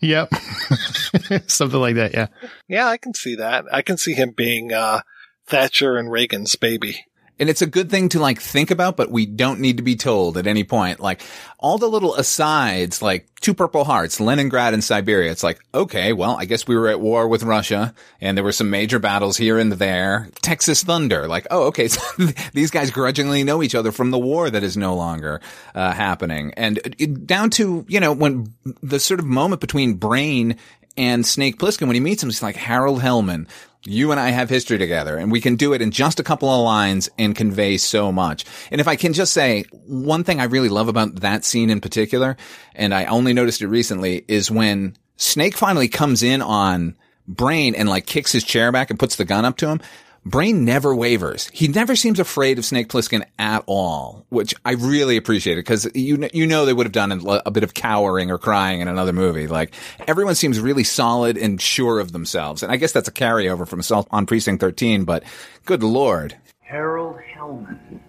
Yep. Something like that, yeah. Yeah, I can see that. I can see him being uh, Thatcher and Reagan's baby. And it's a good thing to like think about, but we don't need to be told at any point. Like all the little asides, like two purple hearts, Leningrad and Siberia. It's like, okay, well, I guess we were at war with Russia and there were some major battles here and there. Texas Thunder. Like, oh, okay. So these guys grudgingly know each other from the war that is no longer uh, happening. And it, down to, you know, when the sort of moment between Brain and Snake Plissken, when he meets him, he's like, Harold Hellman, you and I have history together and we can do it in just a couple of lines and convey so much. And if I can just say one thing I really love about that scene in particular, and I only noticed it recently is when Snake finally comes in on Brain and like kicks his chair back and puts the gun up to him. Brain never wavers. He never seems afraid of Snake Plissken at all, which I really appreciate it because you you know they would have done a bit of cowering or crying in another movie. Like everyone seems really solid and sure of themselves, and I guess that's a carryover from Assault on Precinct 13. But good lord, Harold Hellman,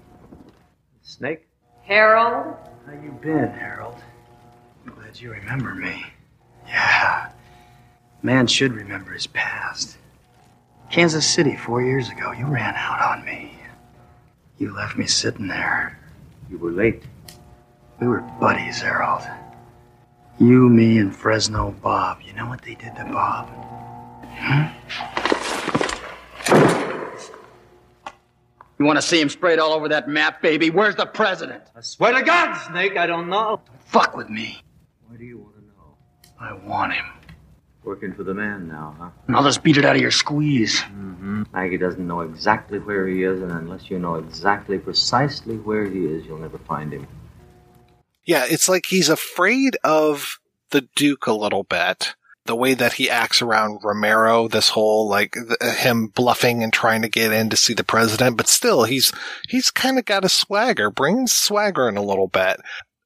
Snake. Harold, how you been, Harold? I'm glad you remember me. Yeah, man should remember his past. Kansas City four years ago, you ran out on me. You left me sitting there. You were late. We were buddies, Harold. You, me, and Fresno Bob. You know what they did to Bob? Hmm? You want to see him sprayed all over that map, baby? Where's the president? I swear to God, Snake, I don't know. Don't fuck with me. Why do you want to know? I want him. Working for the man now, huh? And I'll just beat it out of your squeeze. Mm-hmm. Maggie doesn't know exactly where he is, and unless you know exactly precisely where he is, you'll never find him. Yeah, it's like he's afraid of the Duke a little bit. The way that he acts around Romero, this whole like th- him bluffing and trying to get in to see the president, but still he's he's kind of got a swagger, brings swagger in a little bit.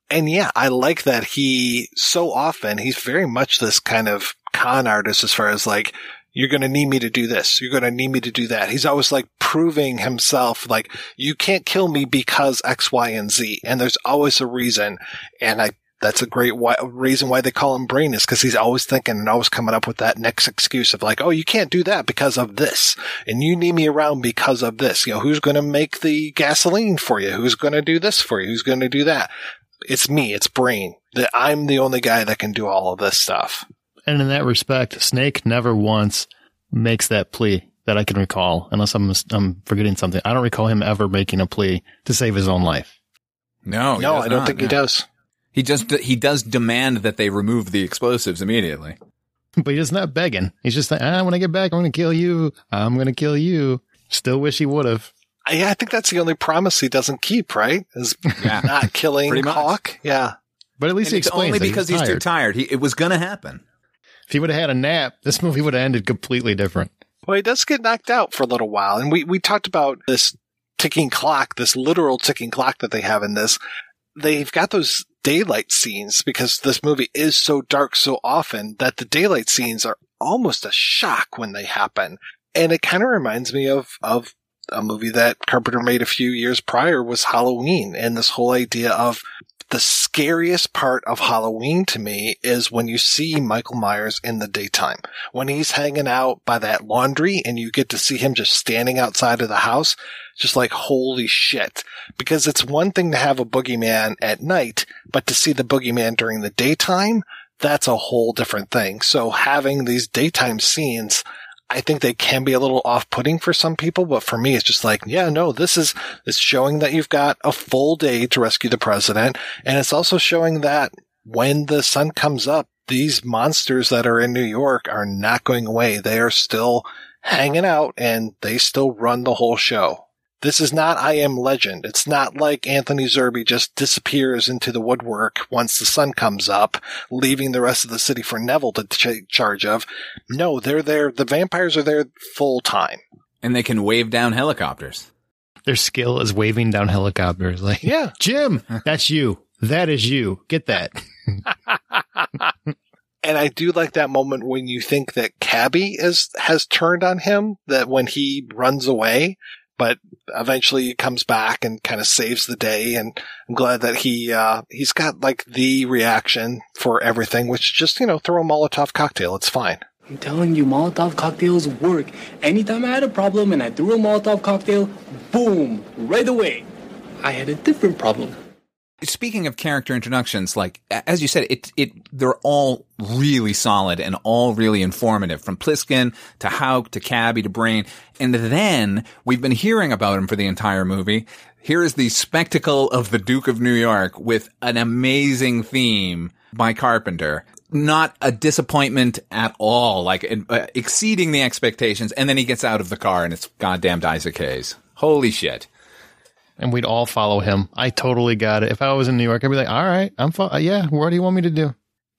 And yeah, I like that he so often he's very much this kind of con artist as far as like you're going to need me to do this. You're going to need me to do that. He's always like proving himself like you can't kill me because X, Y, and Z. And there's always a reason. And I, that's a great why, reason why they call him brain is because he's always thinking and always coming up with that next excuse of like, oh, you can't do that because of this. And you need me around because of this. You know, who's going to make the gasoline for you? Who's going to do this for you? Who's going to do that? It's me. It's brain that I'm the only guy that can do all of this stuff. And in that respect, Snake never once makes that plea that I can recall, unless I'm I'm forgetting something. I don't recall him ever making a plea to save his own life. No, no, I don't not, think no. he does. He just he does demand that they remove the explosives immediately. But he's not begging. He's just like, ah, when I get back, I'm going to kill you. I'm going to kill you. Still wish he would have. I, I think that's the only promise he doesn't keep, right? Is Yeah. not killing Pretty. Hauk. Yeah. But at least And he it's explains only that because he's, too tired. He, it was going to happen. If he would have had a nap, this movie would have ended completely different. Well, he does get knocked out for a little while. And we, we talked about this ticking clock, this literal ticking clock that they have in this. They've got those daylight scenes because this movie is so dark so often that the daylight scenes are almost a shock when they happen. And it kind of reminds me of, of a movie that Carpenter made a few years prior was Halloween and this whole idea of the scariest part of Halloween to me is when you see Michael Myers in the daytime. When he's hanging out by that laundry and you get to see him just standing outside of the house, just like, holy shit. Because it's one thing to have a boogeyman at night, but to see the boogeyman during the daytime, that's a whole different thing. So having these daytime scenes, I think they can be a little off-putting for some people, but for me, it's just like, yeah, no, this is, it's showing that you've got a full day to rescue the president. And it's also showing that when the sun comes up, these monsters that are in New York are not going away. They are still hanging out and they still run the whole show. This is not I Am Legend. It's not like Anthony Zerbe just disappears into the woodwork once the sun comes up, leaving the rest of the city for Neville to take charge of. No, they're there. The vampires are there full time. And they can wave down helicopters. Their skill is waving down helicopters. Like, yeah, Jim, that's you. That is you. Get that. And I do like that moment when you think that Cabby is has turned on him, that when he runs away, but eventually he comes back and kind of saves the day. And I'm glad that he uh, he's got like the reaction for everything, which just you know throw a Molotov cocktail. It's fine. I'm telling you, Molotov cocktails work. Anytime I had a problem and I threw a Molotov cocktail, boom, right away. I had a different problem. Speaking of character introductions, like as you said, it it they're all really solid and all really informative, from Plissken to Hauk to Cabby to Brain, and then we've been hearing about him for the entire movie. Here is the spectacle of the Duke of New York with an amazing theme by Carpenter. Not a disappointment at all, like uh, exceeding the expectations. And then he gets out of the car and it's goddamned Isaac Hayes. Holy shit and we'd all follow him. I totally got it. If I was in New York, I'd be like, all right, I'm, fo- yeah, what do you want me to do?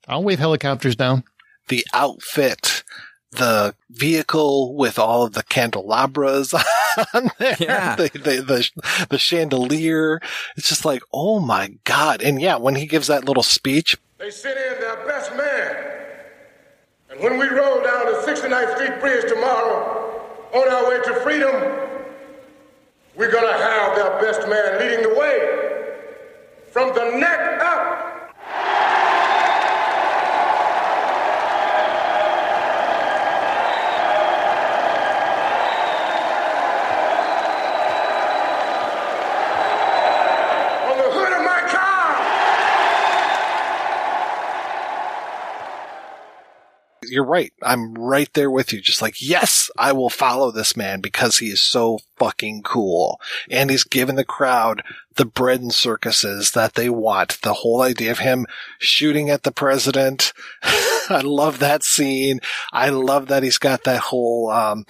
I'll wave helicopters down. The outfit, the vehicle with all of the candelabras on there, yeah. the, the, the, the chandelier. It's just like, oh my God. And yeah, when he gives that little speech. They sent in their best man. And when we roll down the 69th Street Bridge tomorrow on our way to freedom, we're going to have their best man leading the way from the neck up. On the hood of my car. You're right. I'm right there with you. Just like, yes, I will follow this man because he is so fucking cool. And he's given the crowd the bread and circuses that they want. The whole idea of him shooting at the president. I love that scene. I love that he's got that whole, um,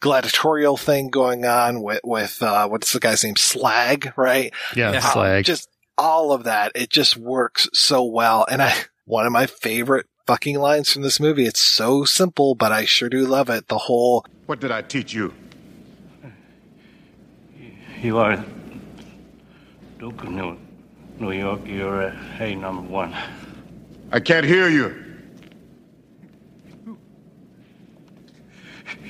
gladiatorial thing going on with, with, uh, what's the guy's name? Slag, right? Yeah, Slag. Just all of that. It just works so well. And I, one of my favorite fucking lines from this movie. It's so simple, but I sure do love it. The whole. What did I teach you? You are Duke of New, New York. You're a hey number one. I can't hear you.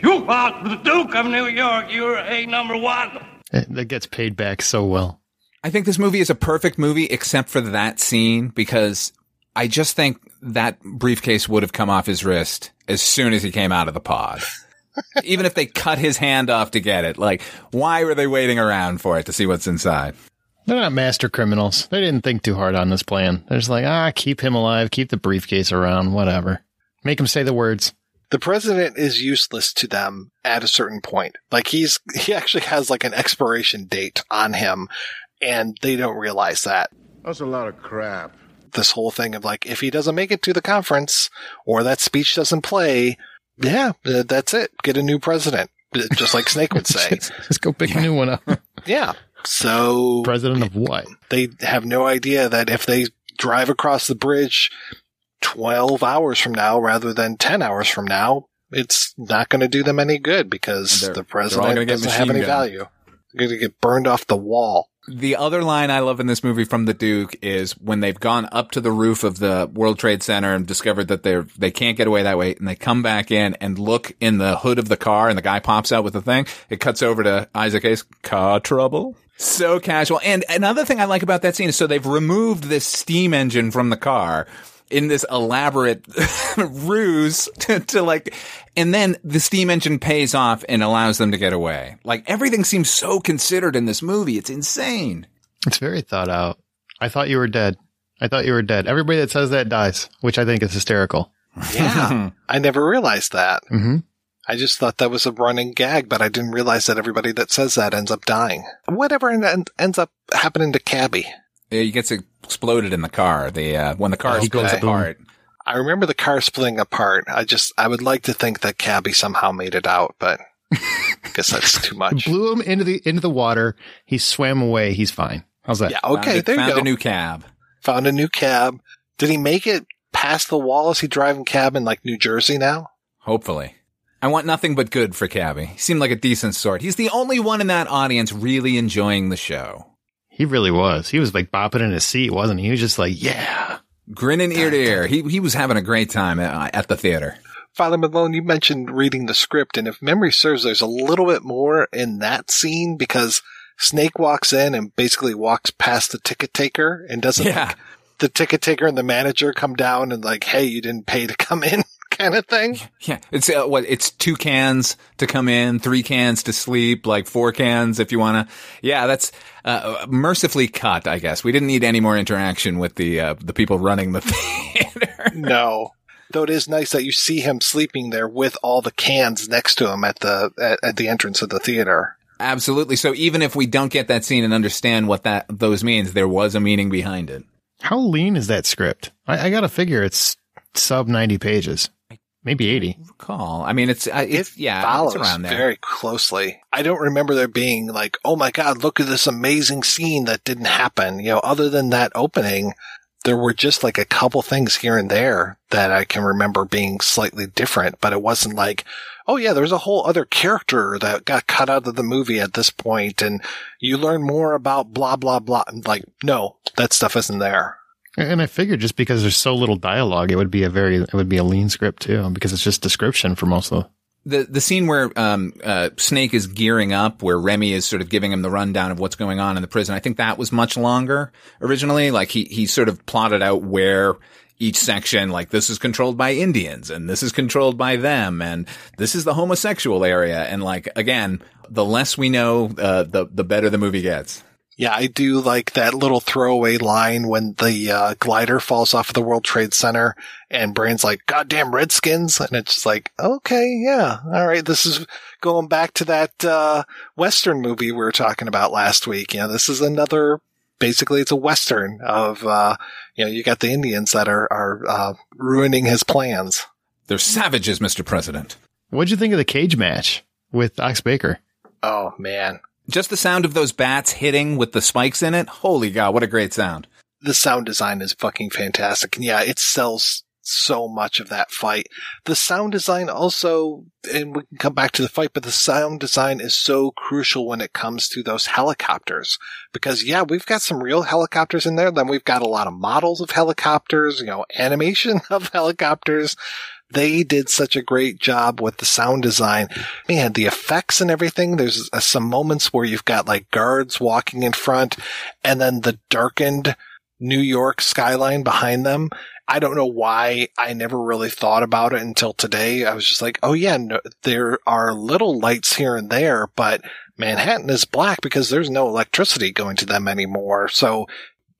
You are the Duke of New York. You're a number one. That gets paid back so well. I think this movie is a perfect movie except for that scene because I just think that briefcase would have come off his wrist as soon as he came out of the pod. Even if they cut his hand off to get it, like, why were they waiting around for it to see what's inside? They're not master criminals. They didn't think too hard on this plan. They're just like, ah, keep him alive, keep the briefcase around, whatever. Make him say the words. The president is useless to them at a certain point. Like he's, he actually has like an expiration date on him and they don't realize that. That's a lot of crap. This whole thing of like, if he doesn't make it to the conference or that speech doesn't play, yeah, uh, that's it. Get a new president. Uh, just like Snake would say. just, just go pick a new one up. yeah. So president of what? They have no idea that if they drive across the bridge 12 hours from now rather than 10 hours from now, it's not going to do them any good because the president doesn't have any gun. value. They're going to get burned off the wall. The other line I love in this movie from the Duke is when they've gone up to the roof of the World Trade Center and discovered that they're they can't get away that way, and they come back in and look in the hood of the car, and the guy pops out with the thing. It cuts over to Isaac Hayes. Car trouble. So casual. And another thing I like about that scene is so they've removed this steam engine from the car in this elaborate ruse to, to, like, and then the steam engine pays off and allows them to get away. Like everything seems so considered in this movie. It's insane. It's very thought out. I thought you were dead. I thought you were dead. Everybody that says that dies, which I think is hysterical. Yeah. I never realized that. Mm-hmm. I just thought that was a running gag, but I didn't realize that everybody that says that ends up dying. Whatever en- ends up happening to Cabby. Yeah, he gets exploded in the car. The uh, when the car Okay. goes apart. I remember the car splitting apart. I just, I would like to think that Cabby somehow made it out, but I guess that's too much. Blew him into the into the water. He swam away. He's fine. How's that? Yeah, okay, Found, there you found go. a new cab. Found a new cab. Did he make it past the wall? Is he driving cab in like New Jersey now? Hopefully. I want nothing but good for Cabby. He seemed like a decent sort. He's the only one in that audience really enjoying the show. He really was. He was like bopping in his seat, wasn't he? He was just like, yeah. Grinning ear to ear. He, he was having a great time at, uh, at the theater. Father Malone, you mentioned reading the script, and if memory serves, there's a little bit more in that scene because Snake walks in and basically walks past the ticket taker and doesn't Yeah. like, the ticket taker and the manager come down and like, hey, you didn't pay to come in kind of thing. Yeah. It's uh, what? It's two cans to come in, three cans to sleep, like four cans if you want to. Yeah, that's uh, mercifully cut, I guess. We didn't need any more interaction with the uh, the people running the theater. No. Though it is nice that you see him sleeping there with all the cans next to him at the at, at the entrance of the theater. Absolutely. So even if we don't get that scene and understand what that those means, there was a meaning behind it. How lean is that script? I, I got to figure it's sub 90 pages, maybe 80. Call. I mean, it's uh, it's yeah, follows it's around there. very closely. I don't remember there being like, oh my god, look at this amazing scene that didn't happen. You know, other than that opening, there were just like a couple things here and there that I can remember being slightly different, but it wasn't like, oh yeah, there's a whole other character that got cut out of the movie at this point and you learn more about blah, blah, blah. Like, no, that stuff isn't there. And I figured just because there's so little dialogue, it would be a very, it would be a lean script too, because it's just description for most of the, the the scene where um, uh, Snake is gearing up, where Rehme is sort of giving him the rundown of what's going on in the prison. I think that was much longer originally. Like he he sort of plotted out where each section, like this is controlled by Indians and this is controlled by them, and this is the homosexual area. And like again, the less we know, uh, the the better the movie gets. Yeah, I do like that little throwaway line when the uh, glider falls off of the World Trade Center and Brain's like, goddamn Redskins. And it's just like, okay, yeah. All right. This is going back to that, uh, Western movie we were talking about last week. You know, this is another, basically it's a Western of, uh, you know, you got the Indians that are, are, uh, ruining his plans. They're savages, Mr. President. What'd you think of the cage match with Ox Baker? Oh man. Just the sound of those bats hitting with the spikes in it. Holy God, what a great sound. the sound design is fucking fantastic. And yeah, it sells so much of that fight. The sound design also, and we can come back to the fight, but the sound design is so crucial when it comes to those helicopters. Because yeah, we've got some real helicopters in there. Then we've got a lot of models of helicopters, you know, animation of helicopters. They did such a great job with the sound design. Man, the effects and everything. There's uh, some moments where you've got like guards walking in front and then the darkened New York skyline behind them. I don't know why I never really thought about it until today. I was just like, oh yeah, no, there are little lights here and there, but Manhattan is black because there's no electricity going to them anymore. So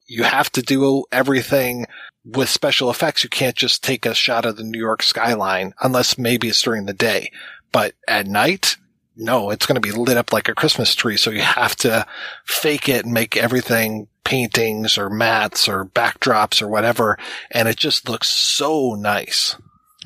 you have to do everything with special effects. You can't just take a shot of the New York skyline unless maybe it's during the day. But at night, no, it's going to be lit up like a Christmas tree. So you have to fake it and make everything paintings or mats or backdrops or whatever. And it just looks so nice.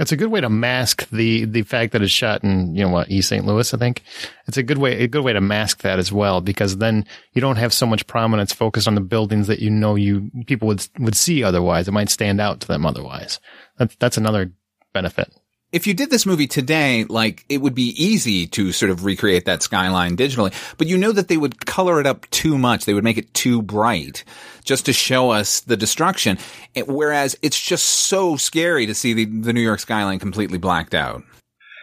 It's a good way to mask the the fact that it's shot in you know what East St. Louis. I think it's a good way a good way to mask that as well because then you don't have so much prominence focused on the buildings that you know you people would would see otherwise. It might stand out to them otherwise. That's that's another benefit. If you did this movie today, like it would be easy to sort of recreate that skyline digitally, but you know that they would color it up too much. They would make it too bright just to show us the destruction. It- whereas it's just so scary to see the, the New York skyline completely blacked out.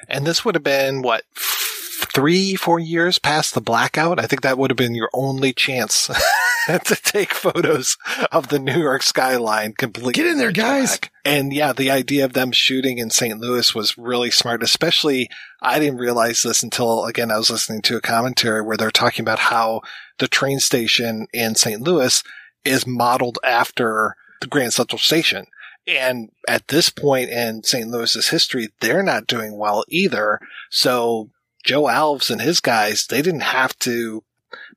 And this would have been what three, four years past the blackout. I think that would have been your only chance to take photos of the New York skyline completely. Get in there, guys. And yeah, the idea of them shooting in St. Louis was really smart, especially I didn't realize this until again, I was listening to a commentary where they're talking about how the train station in St. Louis is modeled after the Grand Central Station. And at this point in St. Louis's history, they're not doing well either. So Joe Alves and his guys, they didn't have to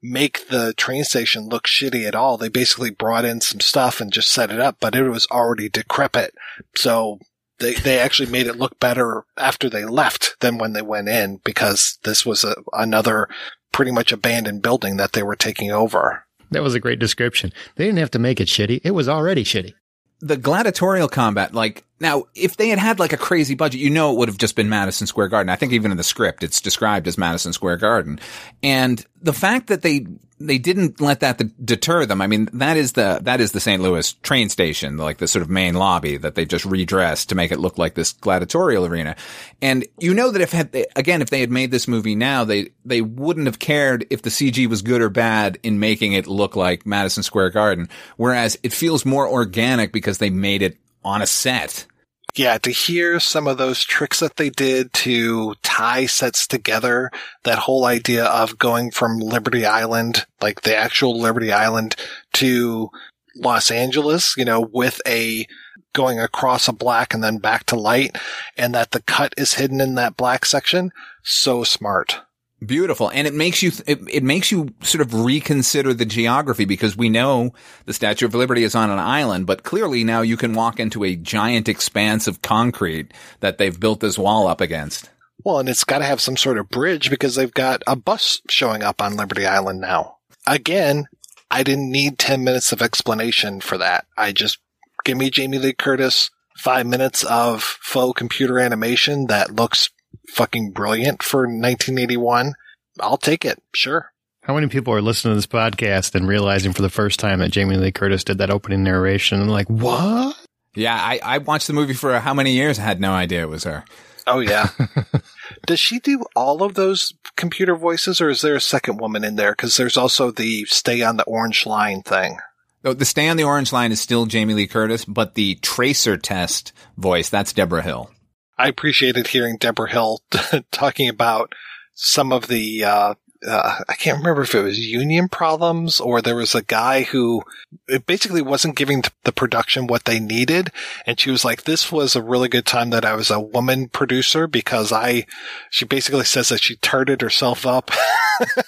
make the train station look shitty at all. They basically brought in some stuff and just set it up, but it was already decrepit. So they, they actually made it look better after they left than when they went in because this was a, another pretty much abandoned building that they were taking over. That was a great description. They didn't have to make it shitty. It was already shitty. the gladiatorial combat, like now, if they had had like a crazy budget, you know, it would have just been Madison Square Garden. I think even in the script, it's described as Madison Square Garden. And the fact that they, they didn't let that deter them. I mean, that is the, that is the St. Louis train station, like the sort of main lobby that they've just redressed to make it look like this gladiatorial arena. And you know that if had, again, if they had made this movie now, they, they wouldn't have cared if the CG was good or bad in making it look like Madison Square Garden. Whereas it feels more organic because they made it on a set. Yeah, to hear some of those tricks that they did to tie sets together, that whole idea of going from Liberty Island, like the actual Liberty Island to Los Angeles, you know, with a going across a black and then back to light and that the cut is hidden in that black section. So smart. Beautiful. And it makes you, it, it makes you sort of reconsider the geography because we know the Statue of Liberty is on an island, but clearly now you can walk into a giant expanse of concrete that they've built this wall up against. Well, and it's got to have some sort of bridge because they've got a bus showing up on Liberty Island now. Again, I didn't need 10 minutes of explanation for that. I just give me Jamie Lee Curtis, five minutes of faux computer animation that looks fucking brilliant for 1981. I'll take it. Sure. How many people are listening to this podcast and realizing for the first time that Jamie Lee Curtis did that opening narration and like, what? Yeah, I, I watched the movie for how many years? I had no idea it was her. Oh yeah. Does she do all of those computer voices or is there a second woman in there? Cause there's also the stay on the orange line thing. The stay on the orange line is still Jamie Lee Curtis, but the tracer test voice, that's Debra Hill. I appreciated hearing Debra Hill talking about some of the, uh, uh, I can't remember if it was union problems or there was a guy who it basically wasn't giving the production what they needed. And she was like, this was a really good time that I was a woman producer because I, she basically says that she turted herself up.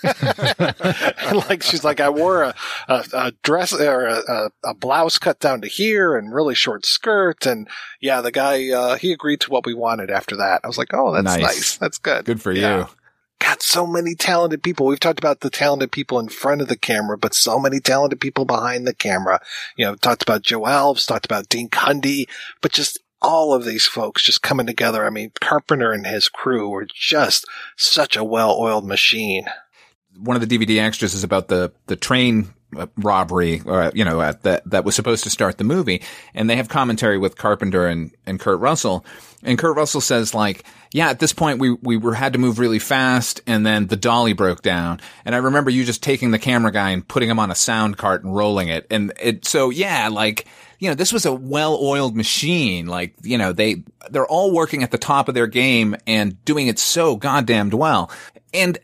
and like, she's like, I wore a, a, a dress or a, a, blouse cut down to here and really short skirt. And yeah, the guy, uh, he agreed to what we wanted after that. I was like, oh, that's nice. nice. That's good. Good for yeah. you got so many talented people. We've talked about the talented people in front of the camera, but so many talented people behind the camera. You know, talked about Joe Alves, talked about Dean Cundey, but just all of these folks just coming together. I mean, Carpenter and his crew were just such a well-oiled machine. One of the DVD extras is about the, the train uh, robbery, or, you know, that, that was supposed to start the movie. And they have commentary with Carpenter and, and Kurt Russell. And Kurt Russell says like, yeah, at this point we, we were, had to move really fast and then the dolly broke down. And I remember you just taking the camera guy and putting him on a sound cart and rolling it. And it, so yeah, like, you know, this was a well-oiled machine. Like, you know, they, they're all working at the top of their game and doing it so goddamned well. And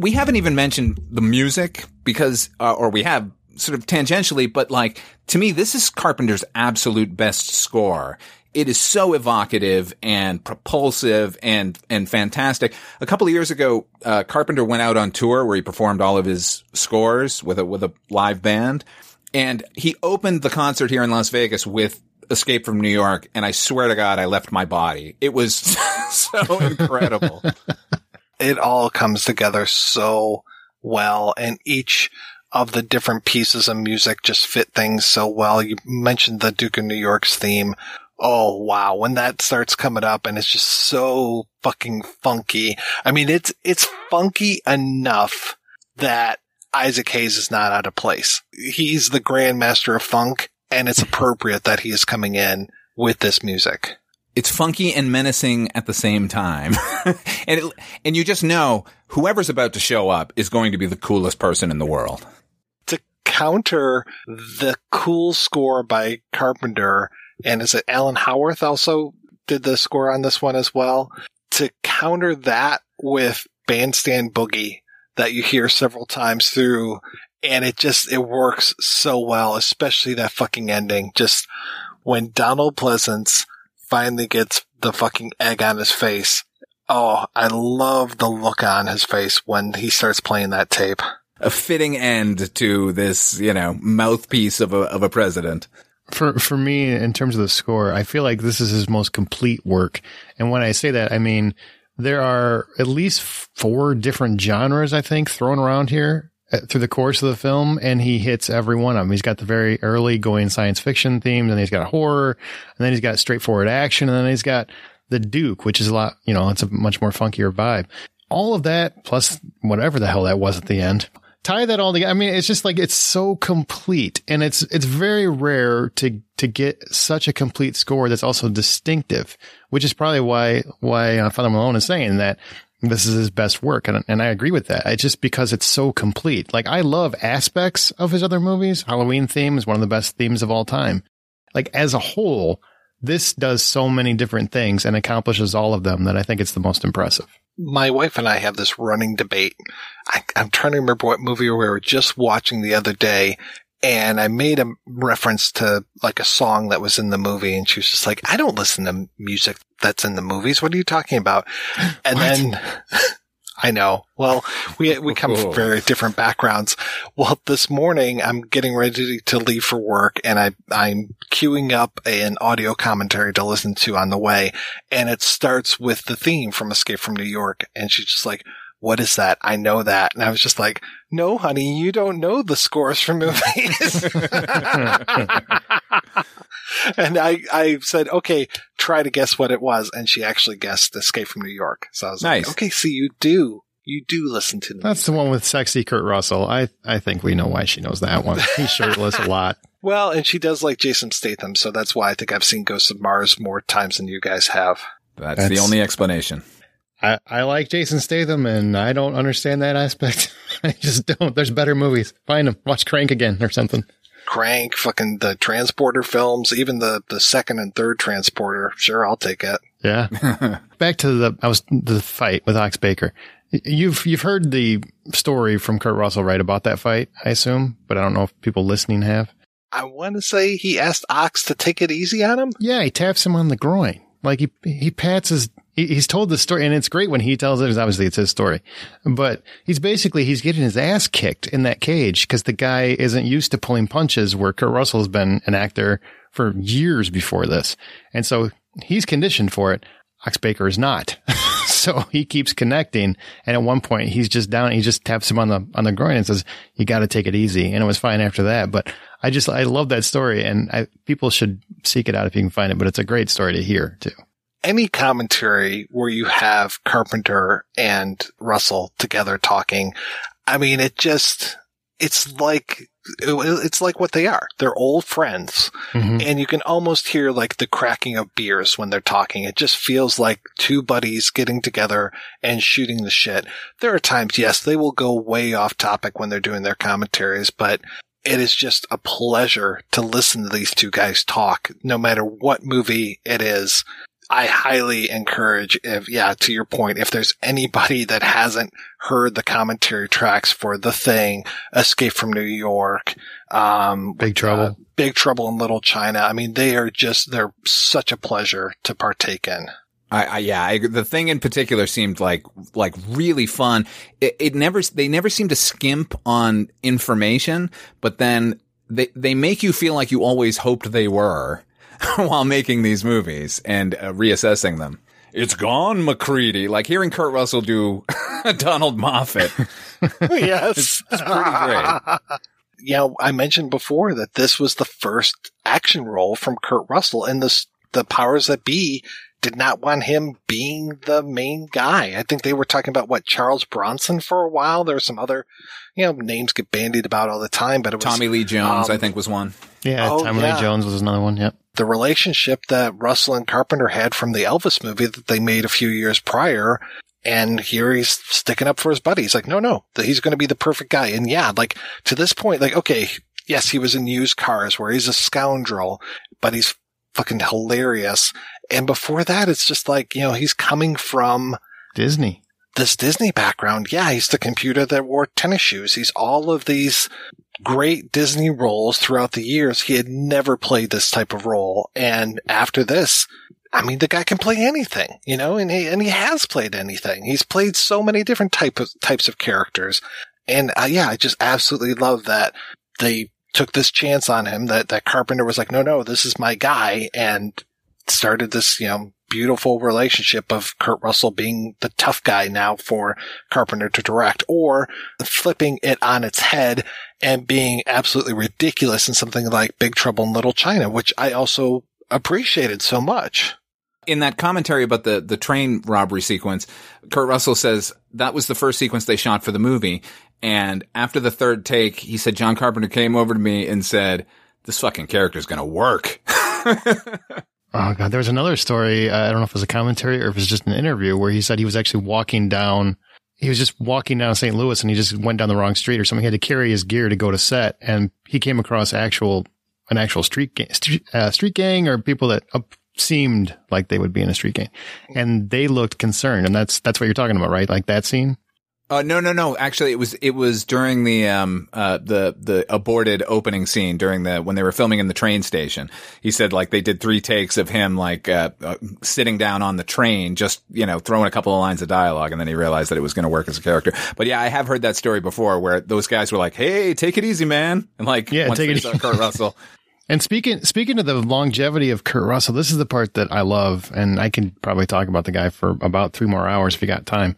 we haven't even mentioned the music because, uh, or we have sort of tangentially, but like, to me, this is Carpenter's absolute best score it is so evocative and propulsive and and fantastic. A couple of years ago, uh, Carpenter went out on tour where he performed all of his scores with a with a live band, and he opened the concert here in Las Vegas with Escape from New York, and I swear to God, I left my body. It was so incredible. it all comes together so well, and each of the different pieces of music just fit things so well. You mentioned the Duke of New York's theme Oh wow, when that starts coming up and it's just so fucking funky. I mean, it's, it's funky enough that Isaac Hayes is not out of place. He's the grandmaster of funk and it's appropriate that he is coming in with this music. it's funky and menacing at the same time. and it, and you just know whoever's about to show up is going to be the coolest person in the world. To counter the cool score by Carpenter, and is it Alan Howarth also did the score on this one as well? To counter that with Bandstand Boogie that you hear several times through, and it just, it works so well, especially that fucking ending. Just when Donald Pleasence finally gets the fucking egg on his face. Oh, I love the look on his face when he starts playing that tape. A fitting end to this, you know, mouthpiece of a, of a president. For for me, in terms of the score, I feel like this is his most complete work. And when I say that, I mean there are at least four different genres I think thrown around here uh, through the course of the film, and he hits every one of them. He's got the very early going science fiction themes, and he's got horror, and then he's got straightforward action, and then he's got the Duke, which is a lot, you know, it's a much more funkier vibe. All of that, plus whatever the hell that was at the end, tie that all together. I mean, it's just like it's so complete, and it's it's very rare to to get such a complete score that's also distinctive, which is probably why why uh, Father Malone is saying that this is his best work, and and I agree with that. It's just because it's so complete. Like I love aspects of his other movies. Halloween theme is one of the best themes of all time. Like as a whole, this does so many different things and accomplishes all of them that I think it's the most impressive my wife and I have this running debate. I, am trying to remember what movie we were just watching the other day. And I made a reference to like a song that was in the movie. And she was just like, I don't listen to music that's in the movies. What are you talking about? And then I know. Well, we we come from very different backgrounds. Well, this morning I'm getting ready to leave for work and I I'm queuing up an audio commentary to listen to on the way and it starts with the theme from Escape from New York and she's just like what is that? I know that. And I was just like, no, honey, you don't know the scores for movies. and I, I said, okay, try to guess what it was. And she actually guessed Escape from New York. So I was nice. like, okay, see, you do. You do listen to them. That's the one with sexy Kurt Russell. I, I think we know why she knows that one. He's shirtless a lot. Well, and she does like Jason Statham, so that's why I think I've seen Ghosts of Mars more times than you guys have. That's, that's the only explanation. I, I like Jason Statham and I don't understand that aspect. I just don't. There's better movies. Find them. Watch Crank again or something. Crank, fucking the transporter films, even the, the second and third transporter. Sure, I'll take it. Yeah. Back to the, I was, the fight with Ox Baker. You've, you've heard the story from Kurt Russell, right? About that fight, I assume, but I don't know if people listening have. I want to say he asked Ox to take it easy on him. Yeah. He taps him on the groin. Like he, he pats his he's told the story and it's great when he tells it because obviously it's his story, but he's basically, he's getting his ass kicked in that cage because the guy isn't used to pulling punches where Kurt Russell's been an actor for years before this. And so he's conditioned for it. Ox Baker is not. so he keeps connecting. And at one point he's just down, he just taps him on the, on the groin and says, you got to take it easy. And it was fine after that. But I just, I love that story and I, people should seek it out if you can find it, but it's a great story to hear too any commentary where you have Carpenter and Russell together talking, I mean, it just, it's like, it's like what they are. They're old friends. Mm-hmm. And you can almost hear like the cracking of beers when they're talking. It just feels like two buddies getting together and shooting the shit. There are times, yes, they will go way off topic when they're doing their commentaries, but it is just a pleasure to listen to these two guys talk, no matter what movie it is. I highly encourage if, yeah, to your point, if there's anybody that hasn't heard the commentary tracks for The Thing, Escape from New York, um, Big Trouble, uh, Big Trouble in Little China. I mean, they are just, they're such a pleasure to partake in. I, I yeah, I, the thing in particular seemed like like really fun. It, it never they never seem to skimp on information, but then they they make you feel like you always hoped they were while making these movies and uh, reassessing them. It's gone, MacReady. Like hearing Kurt Russell do Donald Moffat. yes. it's, it's pretty great. Yeah, I mentioned before that this was the first action role from Kurt Russell and the, the powers that be did not want him being the main guy. I think they were talking about what Charles Bronson for a while. There were some other, you know, names get bandied about all the time, but it was Tommy Lee Jones, um, I think was one. Yeah, oh, Tommy yeah. Lee Jones was another one. Yep. the relationship that Russell and Carpenter had from the Elvis movie that they made a few years prior. And here he's sticking up for his buddy. He's like, no, no, he's going to be the perfect guy. And yeah, like to this point, like, okay, yes, he was in used cars where he's a scoundrel, but he's fucking hilarious. And before that, it's just like, you know, he's coming from Disney. This Disney background. Yeah, he's the computer that wore tennis shoes. He's all of these great Disney roles throughout the years. He had never played this type of role. And after this, I mean, the guy can play anything, you know, and he, and he has played anything. He's played so many different type of, types of characters. And uh, yeah, I just absolutely love that they took this chance on him that, that Carpenter was like, no, no, this is my guy and started this, you know, beautiful relationship of Kurt Russell being the tough guy now for Carpenter to direct or flipping it on its head and being absolutely ridiculous in something like Big Trouble in Little China, which I also appreciated so much. In that commentary about the, the train robbery sequence, Kurt Russell says that was the first sequence they shot for the movie. And after the third take, he said, John Carpenter came over to me and said, this fucking character is going to work. Oh god, there was another story. Uh, I don't know if it was a commentary or if it was just an interview where he said he was actually walking down. He was just walking down St. Louis and he just went down the wrong street or something. He had to carry his gear to go to set, and he came across actual an actual street gang, street, uh, street gang or people that seemed like they would be in a street gang, and they looked concerned. And that's that's what you're talking about, right? Like that scene. Uh, no, no, no. Actually, it was it was during the um uh the the aborted opening scene during the when they were filming in the train station. He said like they did three takes of him like uh, uh sitting down on the train, just you know throwing a couple of lines of dialogue, and then he realized that it was going to work as a character. But yeah, I have heard that story before where those guys were like, "Hey, take it easy, man," and like Yeah, once take it saw easy. Kurt Russell. And speaking speaking of the longevity of Kurt Russell, this is the part that I love, and I can probably talk about the guy for about three more hours if you got time.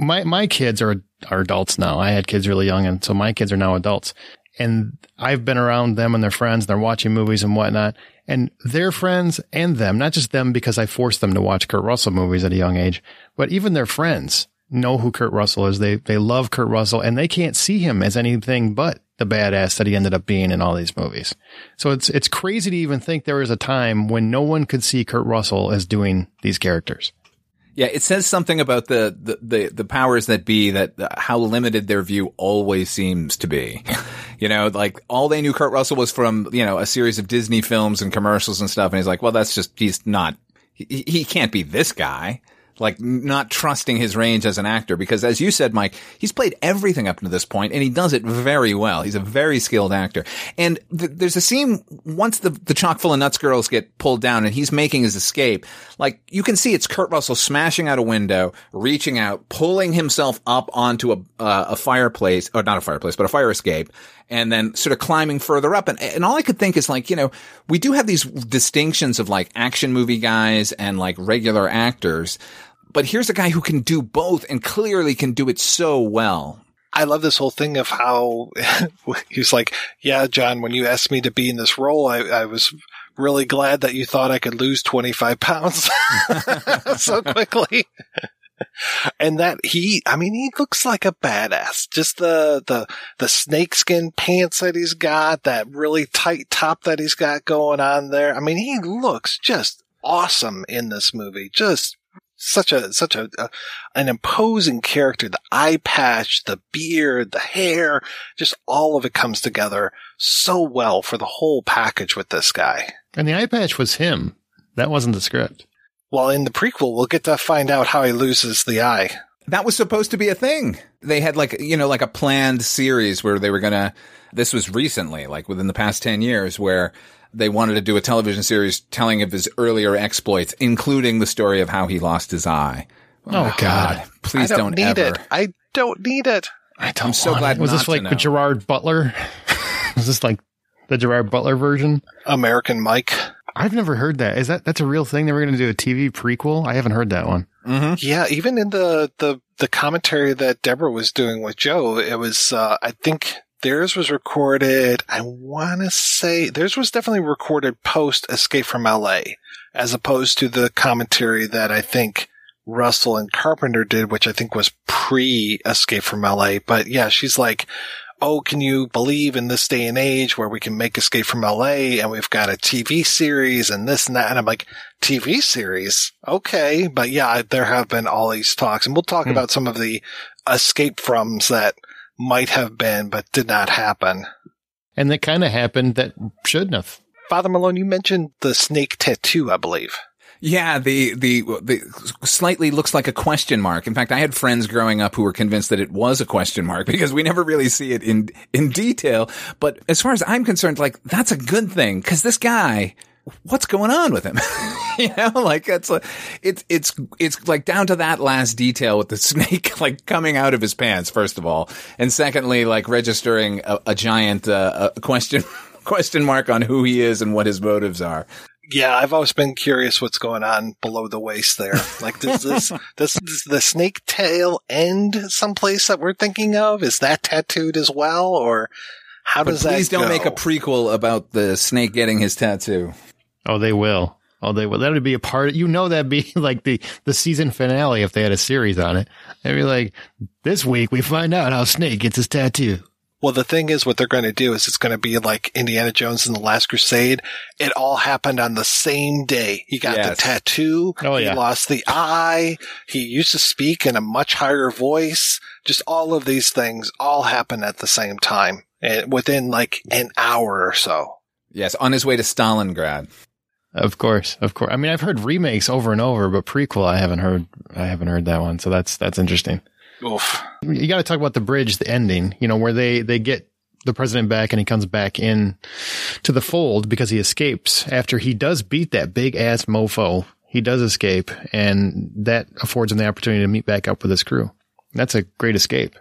My my kids are are adults now. I had kids really young, and so my kids are now adults. And I've been around them and their friends. and They're watching movies and whatnot, and their friends and them, not just them because I forced them to watch Kurt Russell movies at a young age, but even their friends know who Kurt Russell is. They they love Kurt Russell, and they can't see him as anything but the badass that he ended up being in all these movies. So it's it's crazy to even think there was a time when no one could see Kurt Russell as doing these characters. Yeah, it says something about the, the, the, the powers that be that uh, how limited their view always seems to be. you know, like all they knew Kurt Russell was from, you know, a series of Disney films and commercials and stuff. And he's like, well, that's just, he's not, he, he can't be this guy. Like not trusting his range as an actor because as you said, Mike, he's played everything up to this point and he does it very well. He's a very skilled actor. And th- there's a scene once the, the chock full of nuts girls get pulled down and he's making his escape. Like you can see it's Kurt Russell smashing out a window, reaching out, pulling himself up onto a, uh, a fireplace or not a fireplace, but a fire escape and then sort of climbing further up. And, and all I could think is like, you know, we do have these distinctions of like action movie guys and like regular actors. But here's a guy who can do both and clearly can do it so well. I love this whole thing of how he's like, yeah, John, when you asked me to be in this role, I, I was really glad that you thought I could lose 25 pounds so quickly. And that he, I mean, he looks like a badass. Just the, the, the snakeskin pants that he's got, that really tight top that he's got going on there. I mean, he looks just awesome in this movie. Just such a, such a, a, an imposing character. The eye patch, the beard, the hair, just all of it comes together so well for the whole package with this guy. And the eye patch was him. That wasn't the script. Well, in the prequel, we'll get to find out how he loses the eye. That was supposed to be a thing. They had like, you know, like a planned series where they were going to, this was recently, like within the past 10 years, where they wanted to do a television series telling of his earlier exploits, including the story of how he lost his eye. Oh, God. Please I don't, need ever. it. I don't need it. I don't I'm so glad it. Was not this to like know. the Gerard Butler? was this like the Gerard Butler version? American Mike. I've never heard that. Is that that's a real thing? They were going to do a TV prequel. I haven't heard that one. Mm-hmm. Yeah, even in the, the, the commentary that Debra was doing with Joe, it was, uh, I think theirs was recorded, I want to say, theirs was definitely recorded post Escape from LA, as opposed to the commentary that I think Russell and Carpenter did, which I think was pre Escape from LA. But yeah, she's like, oh, can you believe in this day and age where we can make Escape from LA and we've got a TV series and this and that? And I'm like, TV series? Okay. But yeah, there have been all these talks and we'll talk Hmm. about some of the escape froms that might have been, but did not happen. And that kind of happened that shouldn't have. Father Malone, you mentioned the snake tattoo, I believe. Yeah, the, the, the slightly looks like a question mark. In fact, I had friends growing up who were convinced that it was a question mark because we never really see it in, in detail. But as far as I'm concerned, like, that's a good thing because this guy, what's going on with him? you know, like it's a, it's it's it's like down to that last detail with the snake like coming out of his pants first of all, and secondly like registering a, a giant uh, a question question mark on who he is and what his motives are. Yeah, I've always been curious what's going on below the waist there. Like, does this, does, does the snake tail end someplace that we're thinking of? Is that tattooed as well? Or how But does that please don't go? make a prequel about the snake getting his tattoo. Oh, they will. Oh, they will. That would be a part. Of, You know, that'd be like the the season finale if they had a series on it. They'd be like, this week we find out how Snake gets his tattoo. Well, the thing is, what they're going to do is it's going to be like Indiana Jones and the Last Crusade. It all happened on the same day. He got the tattoo. Oh, He yeah. lost the eye. He used to speak in a much higher voice. Just all of these things all happen at the same time and within like an hour or so. Yes, on his way to Stalingrad. Of course, of course. I mean, I've heard remakes over and over, but prequel, I haven't heard. I haven't heard that one. So that's that's interesting. Oof. You got to talk about the bridge, the ending. You know, where they they get the president back and he comes back in to the fold because he escapes after he does beat that big ass mofo. He does escape, and that affords him the opportunity to meet back up with his crew. That's a great escape.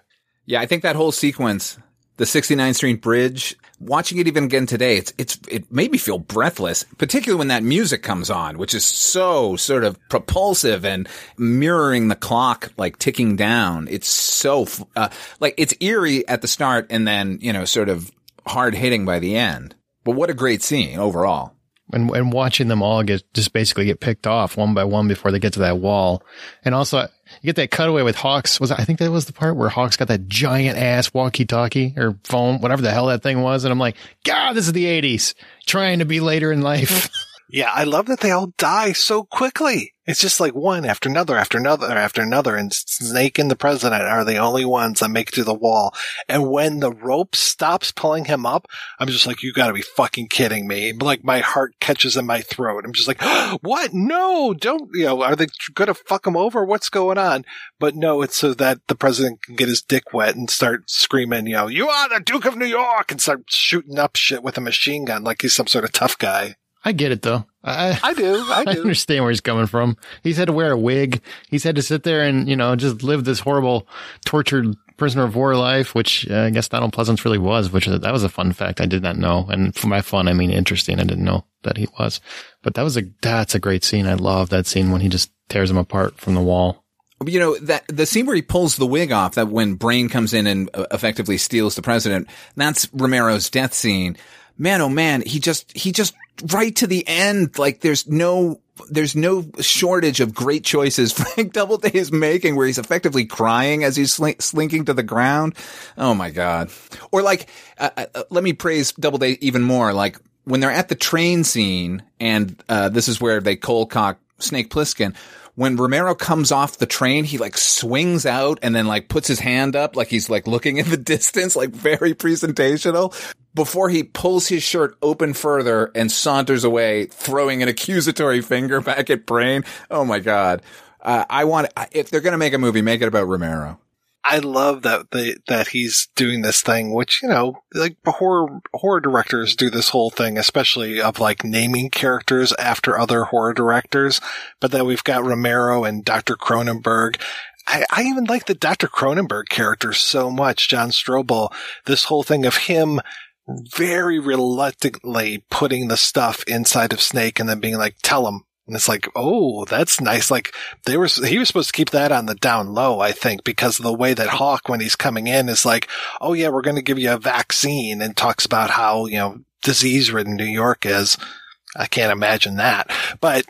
Yeah, I think that whole sequence, the 69th Street Bridge, watching it even again today, it's, it's, it made me feel breathless, particularly when that music comes on, which is so sort of propulsive and mirroring the clock, like ticking down. It's so, uh, like it's eerie at the start and then, you know, sort of hard hitting by the end. But what a great scene overall. And and watching them all get just basically get picked off one by one before they get to that wall, and also you get that cutaway with Hawks. Was I think that was the part where Hawks got that giant ass walkie-talkie or phone, whatever the hell that thing was, and I'm like, God, this is the '80s, trying to be later in life. Yeah, I love that they all die so quickly. It's just like one after another after another after another, and Snake and the President are the only ones that make it to the wall. And when the rope stops pulling him up, I'm just like, you gotta be fucking kidding me. Like my heart catches in my throat. I'm just like, what? No, don't, you know, are they gonna fuck him over? What's going on? But no, it's so that the President can get his dick wet and start screaming, you know, you are the Duke of New York and start shooting up shit with a machine gun like he's some sort of tough guy. I get it though. I, I do. I I do. understand where he's coming from. He's had to wear a wig. He's had to sit there and, you know, just live this horrible, tortured prisoner of war life, which uh, I guess Donald Pleasence really was, which that was a fun fact I did not know. And for my fun, I mean interesting. I didn't know that he was, but that was a, that's a great scene. I love that scene when he just tears him apart from the wall. You know, that, the scene where he pulls the wig off, that when Brain comes in and uh, effectively steals the president, that's Romero's death scene. Man, oh man, he just, he just, right to the end, like there's no, there's no shortage of great choices Frank Doubleday is making where he's effectively crying as he's slink, slinking to the ground. Oh my God. Or like, uh, uh, let me praise Doubleday even more. Like when they're at the train scene and, uh, this is where they cold cock Snake Plissken. When Romero comes off the train, he like swings out and then like puts his hand up like he's like looking in the distance, like very presentational before he pulls his shirt open further and saunters away, throwing an accusatory finger back at Brain. Oh my God. Uh, I want, if they're going to make a movie, make it about Romero. I love that they, that he's doing this thing, which, you know, like horror, horror directors do this whole thing, especially of like naming characters after other horror directors. But then we've got Romero and Dr. Cronenberg. I, I even like the Dr. Cronenberg character so much, John Strobel. This whole thing of him very reluctantly putting the stuff inside of Snake and then being like, tell him. And it's like, oh, that's nice. Like they were, he was supposed to keep that on the down low, I think, because of the way that Hauk, when he's coming in, is like, oh yeah, we're going to give you a vaccine and talks about how, you know, disease ridden New York is. I can't imagine that. But,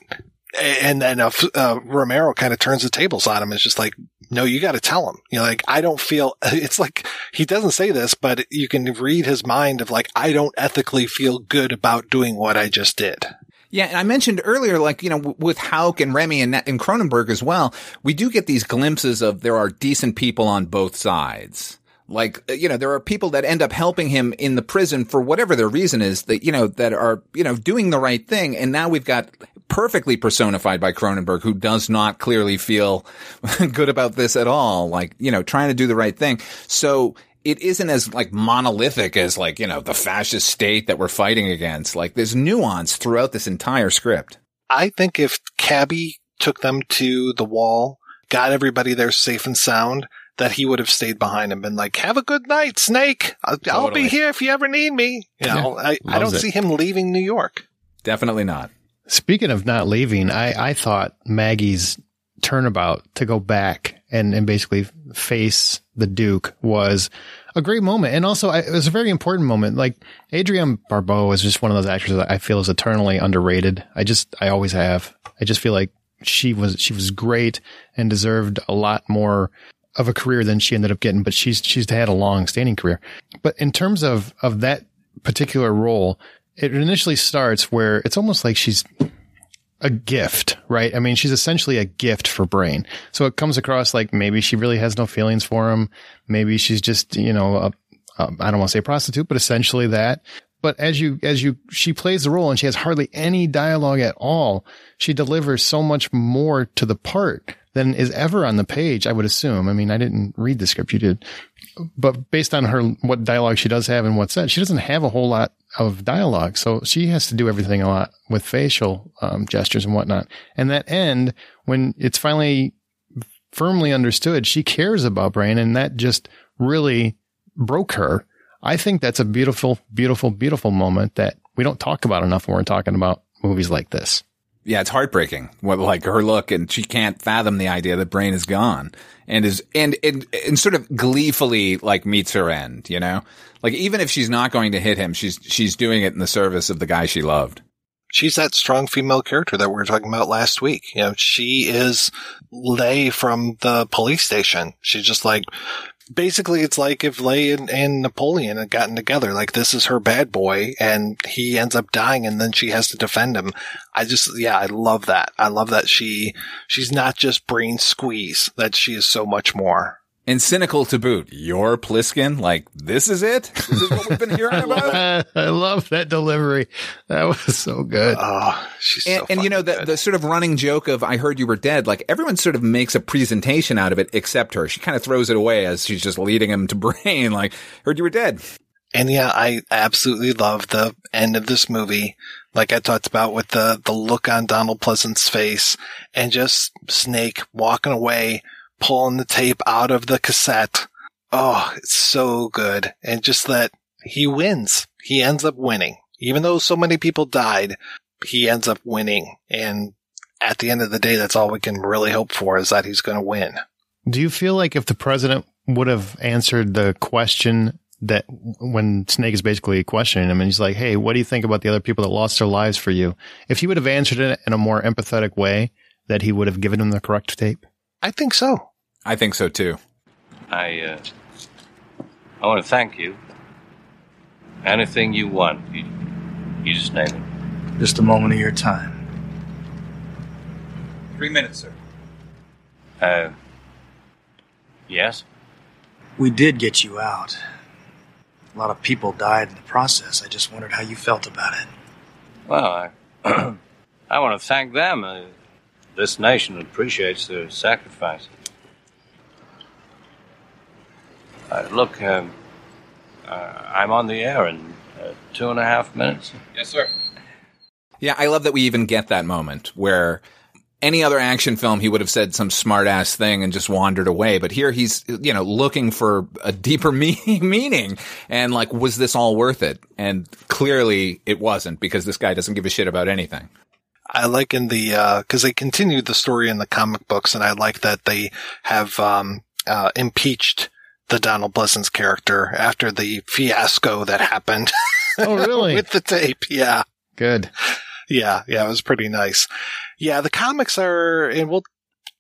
and then uh, uh, Romero kind of turns the tables on him. It's just like, no, you got to tell him. You know, like, I don't feel, it's like, he doesn't say this, but you can read his mind of like, I don't ethically feel good about doing what I just did. Yeah, and I mentioned earlier, like, you know, with Hauk and Rehme and, and Cronenberg as well, we do get these glimpses of there are decent people on both sides. Like, uh, you know, there are people that end up helping him in the prison for whatever their reason is that, you know, that are, you know, doing the right thing. And now we've got perfectly personified by Cronenberg, who does not clearly feel good about this at all. Like, you know, trying to do the right thing. So it isn't as like monolithic as like, you know, the fascist state that we're fighting against. Like there's nuance throughout this entire script. I think if Cabby took them to the wall, got everybody there safe and sound, that he would have stayed behind and been like, "Have a good night, Snake. I'll, I'll be here if you ever need me." You know, I, I don't it. see him leaving New York. Definitely not. Speaking of not leaving, I, I thought Maggie's turnabout to go back and, and basically face the Duke was a great moment. And also, I, it was a very important moment. Like, Adrienne Barbeau is just one of those actors that I feel is eternally underrated. I just, I always have. I just feel like she was, she was great and deserved a lot more of a career than she ended up getting, but she's, she's had a long standing career. But in terms of, of that particular role, it initially starts where it's almost like she's a gift, right? I mean, she's essentially a gift for Brain. So it comes across like maybe she really has no feelings for him. Maybe she's just, you know, a, a, I don't want to say prostitute, but essentially that. But as you, as you, she plays the role and she has hardly any dialogue at all. She delivers so much more to the part than is ever on the page, I would assume. I mean, I didn't read the script. You did. But based on her, what dialogue she does have and what's said, she doesn't have a whole lot of dialogue. So she has to do everything a lot with facial um, gestures and whatnot. And that end, when it's finally firmly understood, she cares about Brain and that just really broke her. I think that's a beautiful, beautiful, beautiful moment that we don't talk about enough when we're talking about movies like this. Yeah, it's heartbreaking. What like her look, and she can't fathom the idea that Brain is gone, and is and and and sort of gleefully like meets her end. You know, like even if she's not going to hit him, she's she's doing it in the service of the guy she loved. She's that strong female character that we were talking about last week. You know, she is Leigh from the police station. She's just like, basically it's like if Leigh and, and Napoleon had gotten together, like this is her bad boy and he ends up dying and then she has to defend him. I just, yeah, I love that. I love that she, she's not just brain squeeze, that she is so much more. And cynical to boot. You're Plissken? Like, this is it? This is what we've been hearing about? I love that delivery. That was so good. Oh, she's and, and you know, the, the sort of running joke of, I heard you were dead, like everyone sort of makes a presentation out of it except her. She kind of throws it away as she's just leading him to brain, like, heard you were dead. And yeah, I absolutely love the end of this movie. Like I talked about with the, the look on Donald Pleasence's face and just Snake walking away, pulling the tape out of the cassette. Oh, it's so good. And just that he wins. He ends up winning. Even though so many people died, he ends up winning. And at the end of the day, that's all we can really hope for is that he's going to win. Do you feel like if the president would have answered the question that when Snake is basically questioning him and he's like, Hey, what do you think about the other people that lost their lives for you? If he would have answered it in a more empathetic way, that he would have given him the correct tape? I think so. I think so too. I, uh, I want to thank you. Anything you want, you, you just name it. Just a moment of your time. Three minutes, sir. Uh, yes? We did get you out. A lot of people died in the process. I just wondered how you felt about it. Well, I, I want to thank them. Uh, this nation appreciates their sacrifice. Uh, look, um, uh, I'm on the air in uh, two and a half minutes. Yes, sir. Yeah, I love that we even get that moment where any other action film he would have said some smart ass thing and just wandered away. But here he's, you know, looking for a deeper me- meaning and like, was this all worth it? And clearly it wasn't because this guy doesn't give a shit about anything. I like in the, uh, cause they continued the story in the comic books and I like that they have, um, uh, impeached the Donald Pleasence character after the fiasco that happened. Oh, really? With the tape. Yeah. Good. Yeah. Yeah. It was pretty nice. Yeah. The comics are, and we'll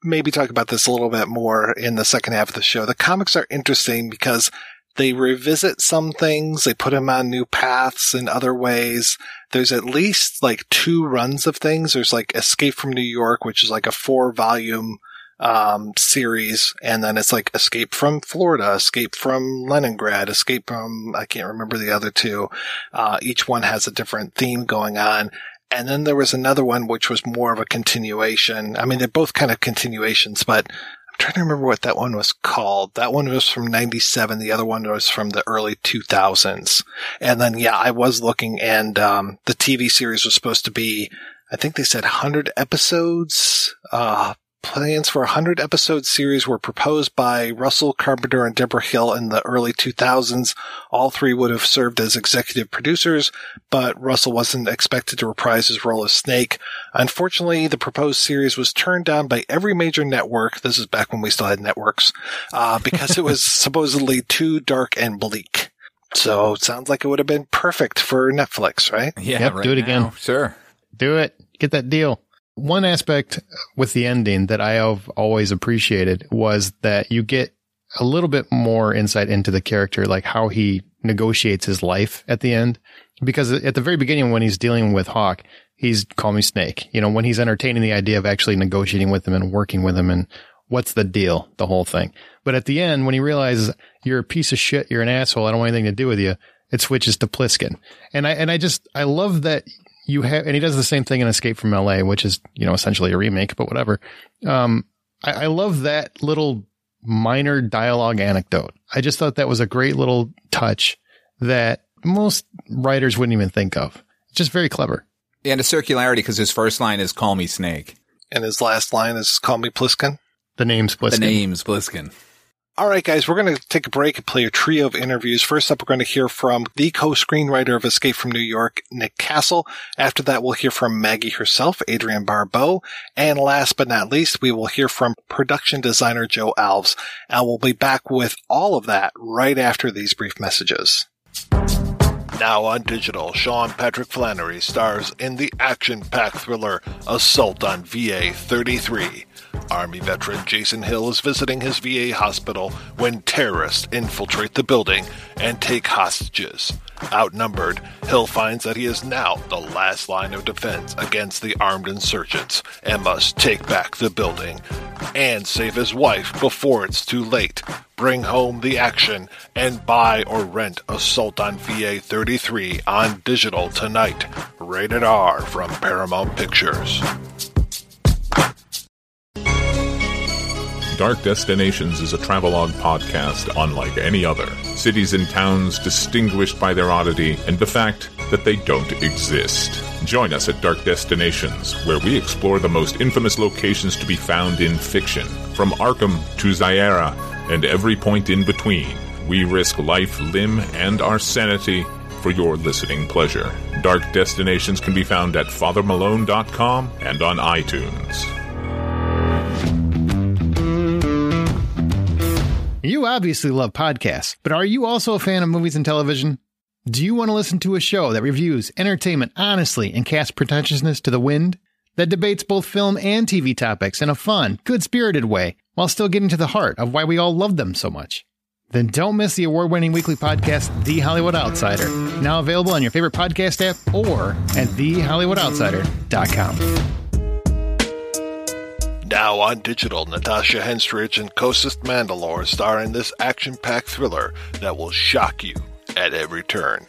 maybe talk about this a little bit more in the second half of the show. The comics are interesting because they revisit some things, they put them on new paths in other ways. There's at least like two runs of things. There's like Escape from New York, which is like a four volume um, series, and then it's like Escape from Florida, Escape from Leningrad, Escape from I can't remember the other two. Uh, each one has a different theme going on. And then there was another one which was more of a continuation. I mean, they're both kind of continuations, but I'm trying to remember what that one was called. That one was from 97. The other one was from the early 2000s. And then, yeah, I was looking and, um, the TV series was supposed to be, I think they said 100 episodes, uh, plans for a 100 episode series were proposed by Russell Carpenter and Debra Hill in the early 2000s. All three would have served as executive producers, but Russell wasn't expected to reprise his role as Snake. Unfortunately, the proposed series was turned down by every major network. This is back when we still had networks, uh, because it was supposedly too dark and bleak. So it sounds like it would have been perfect for Netflix, right? Yeah, Yep, right do it now, again. Sure. Do it. Get that deal. One aspect with the ending that I have always appreciated was that you get a little bit more insight into the character, like how he negotiates his life at the end. Because at the very beginning, when he's dealing with Hauk, he's call me Snake. You know, when he's entertaining the idea of actually negotiating with him and working with him and what's the deal, the whole thing. But at the end, when he realizes you're a piece of shit, you're an asshole, I don't want anything to do with you, it switches to Plissken. And I, and I just, I love that you have, and he does the same thing in Escape from LA, which is, you know, essentially a remake, but whatever. Um, I, I love that little minor dialogue anecdote. I just thought that was a great little touch that most writers wouldn't even think of. Just very clever. And a circularity because his first line is "Call me Snake." And his last line is "Call me Plissken." The name's Plissken. The name's Plissken. All right, guys, we're going to take a break and play a trio of interviews. First up, we're going to hear from the co-screenwriter of Escape from New York, Nick Castle. After that, we'll hear from Maggie herself, Adrienne Barbeau. And last but not least, we will hear from production designer Joe Alves. And we'll be back with all of that right after these brief messages. Now on digital, Sean Patrick Flanery stars in the action-packed thriller Assault on VA 33. Army veteran Jason Hill is visiting his VA hospital when terrorists infiltrate the building and take hostages. Outnumbered, Hill finds that he is now the last line of defense against the armed insurgents and must take back the building and save his wife before it's too late. Bring home the action and buy or rent Assault on VA 33 on digital tonight. Rated R from Paramount Pictures. Dark Destinations is a travelogue podcast unlike any other. Cities and towns distinguished by their oddity and the fact that they don't exist. Join us at Dark Destinations, where we explore the most infamous locations to be found in fiction, from Arkham to Zaira and every point in between. We risk life, limb, and our sanity for your listening pleasure. Dark Destinations can be found at fathermalone.com and on iTunes. You obviously love podcasts, but are you also a fan of movies and television? Do you want to listen to a show that reviews entertainment honestly and casts pretentiousness to the wind? That debates both film and TV topics in a fun, good spirited way while still getting to the heart of why we all love them so much? Then don't miss the award winning weekly podcast, The Hollywood Outsider, now available on your favorite podcast app or at TheHollywoodOutsider.com. Now on digital, Natasha Henstridge and Costas Mandylor star in this action-packed thriller that will shock you at every turn.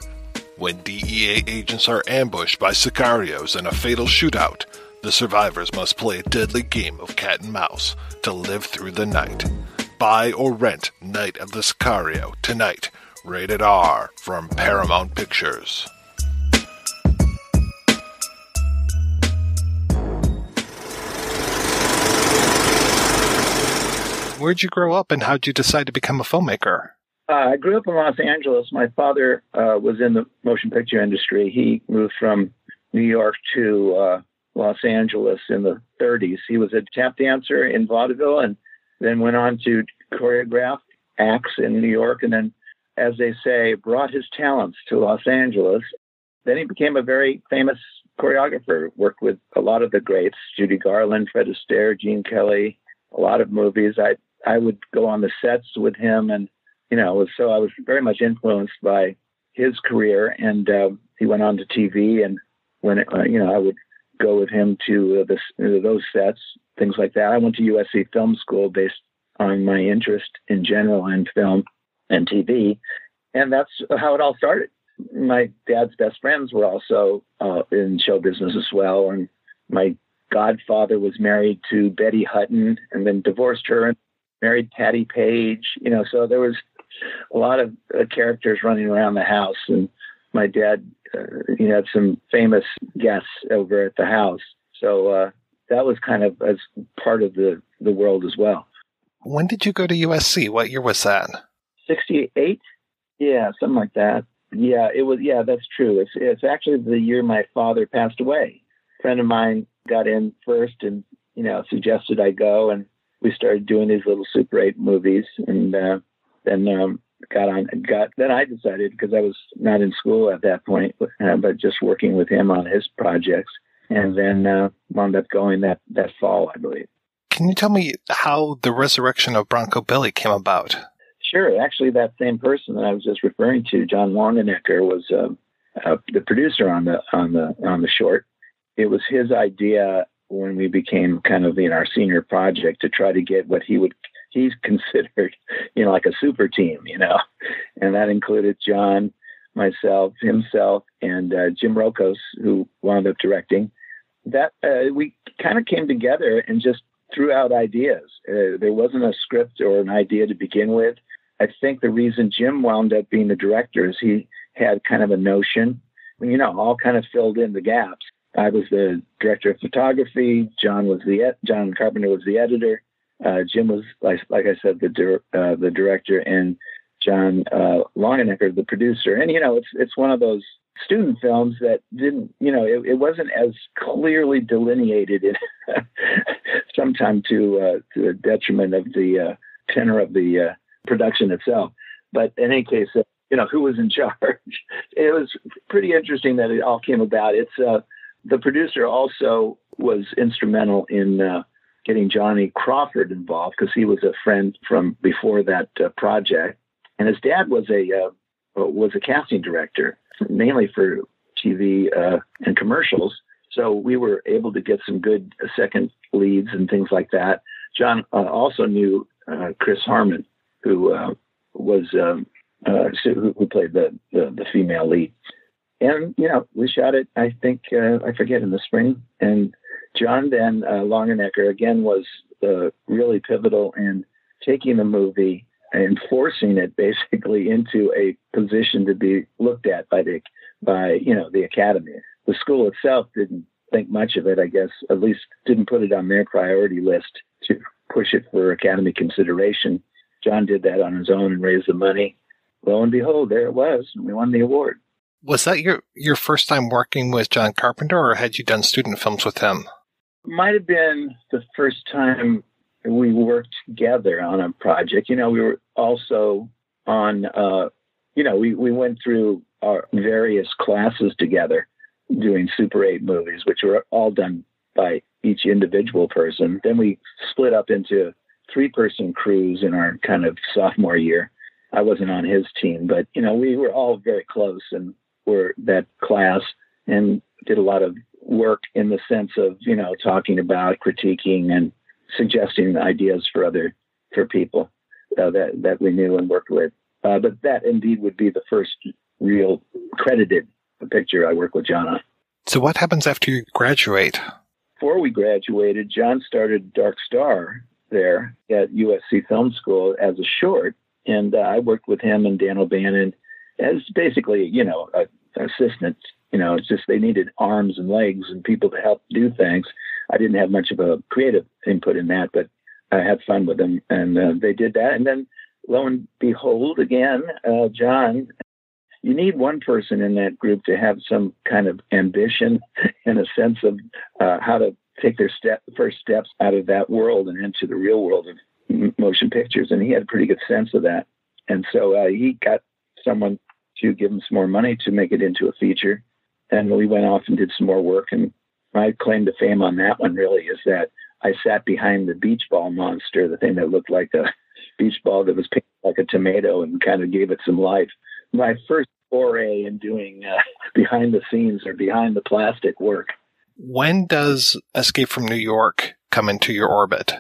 When DEA agents are ambushed by sicarios in a fatal shootout, the survivors must play a deadly game of cat and mouse to live through the night. Buy or rent Night of the Sicario tonight. Rated R from Paramount Pictures. Where'd you grow up and how'd you decide to become a filmmaker? Uh, I grew up in Los Angeles. My father uh, was in the motion picture industry. He moved from New York to uh, Los Angeles in the 30s. He was a tap dancer in vaudeville and then went on to choreograph acts in New York and then, as they say, brought his talents to Los Angeles. Then he became a very famous choreographer, worked with a lot of the greats Judy Garland, Fred Astaire, Gene Kelly, a lot of movies. I I would go on the sets with him, and you know, so I was very much influenced by his career. And uh, he went on to TV, and when it, uh, you know, I would go with him to uh, this, uh, those sets, things like that. I went to USC Film School based on my interest in general in film and TV, and that's how it all started. My dad's best friends were also uh, in show business as well, and my godfather was married to Betty Hutton and then divorced her and married Patti Page. You know, so there was a lot of uh, characters running around the house, and my dad, uh, he had some famous guests over at the house. So uh, that was kind of as part of the the world as well. When did you go to USC? What year was that? Sixty eight. Yeah, something like that. Yeah, it was. Yeah, that's true. It's it's actually the year my father passed away. A friend of mine got in first, and you know suggested I go, and we started doing these little Super Eight movies, and uh, then um, got on. Got then I decided because I was not in school at that point, uh, but just working with him on his projects, and then uh, wound up going that that fall, I believe. Can you tell me how the resurrection of Broncho Billy came about? Sure. Actually, that same person that I was just referring to, John Longenecker, was uh, uh, the producer on the on the on the short. It was his idea when we became kind of in our senior project to try to get what he would he's considered, you know, like a super team, you know, and that included John, myself, himself, and uh, Jim Rokos, who wound up directing. That uh, we kind of came together and just threw out ideas. Uh, there wasn't a script or an idea to begin with. I think the reason Jim wound up being the director is he had kind of a notion, you know, all kind of filled in the gaps. I was the director of photography. John was the John Carpenter was the editor. Uh, Jim was like, like I said, the uh, the director, and John uh, Longenecker, the producer. And you know, it's it's one of those student films that didn't, you know, it, it wasn't as clearly delineated, in sometime to uh, to the detriment of the uh, tenor of the uh, production itself. But in any case, you know, who was in charge? It was pretty interesting that it all came about. It's uh, the producer also was instrumental in uh, getting Johnny Crawford involved because he was a friend from before that uh, project, and his dad was a uh, was a casting director mainly for TV uh, and commercials. So we were able to get some good second leads and things like that. John uh, also knew uh, Chris Harmon, who was um, who, who, played the, the, the female lead and you know we shot it i think uh, i forget in the spring. And john then uh, longenecker again was uh, really pivotal in taking the movie and forcing it basically into a position to be looked at by the by you know the academy. The school itself didn't think much of it i guess at least didn't put it on their priority list to push it for academy consideration. John did that on his own and raised the money. Lo and behold there it was and we won the award was that your your first time working with John Carpenter, or had you done student films with him? Might have been the first time we worked together on a project. You know, we were also on. Uh, you know, we we went through our various classes together, doing Super Eight movies, which were all done by each individual person. Then we split up into three person crews in our kind of sophomore year. I wasn't on his team, but you know, we were all very close and were that class and did a lot of work in the sense of you know talking about critiquing and suggesting ideas for other for people uh, that that we knew and worked with. Uh, but that indeed would be the first real credited picture I worked with John on. So what happens after you graduate? Before we graduated, John started Dark Star there at USC Film School as a short, and uh, I worked with him and Dan O'Bannon as basically, you know, a, assistant. You know, it's just they needed arms and legs and people to help do things. I didn't have much of a creative input in that, but I had fun with them, and uh, they did that. And then, lo and behold, again, uh, John, you need one person in that group to have some kind of ambition and a sense of uh, how to take their step, first steps out of that world and into the real world of motion pictures. And he had a pretty good sense of that. And so uh, he got someone to give him some more money to make it into a feature. And we went off and did some more work. And my claim to fame on that one really is that I sat behind the beach ball monster, the thing that looked like a beach ball that was painted like a tomato and kind of gave it some life. My first foray in doing uh, behind the scenes or behind the plastic work. When does Escape from New York come into your orbit?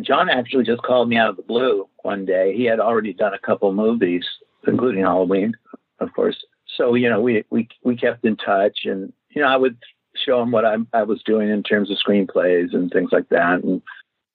John actually just called me out of the blue one day. He had already done a couple movies, including Halloween, of course. So you know, we we we kept in touch, and you know, I would show him what I I was doing in terms of screenplays and things like that, and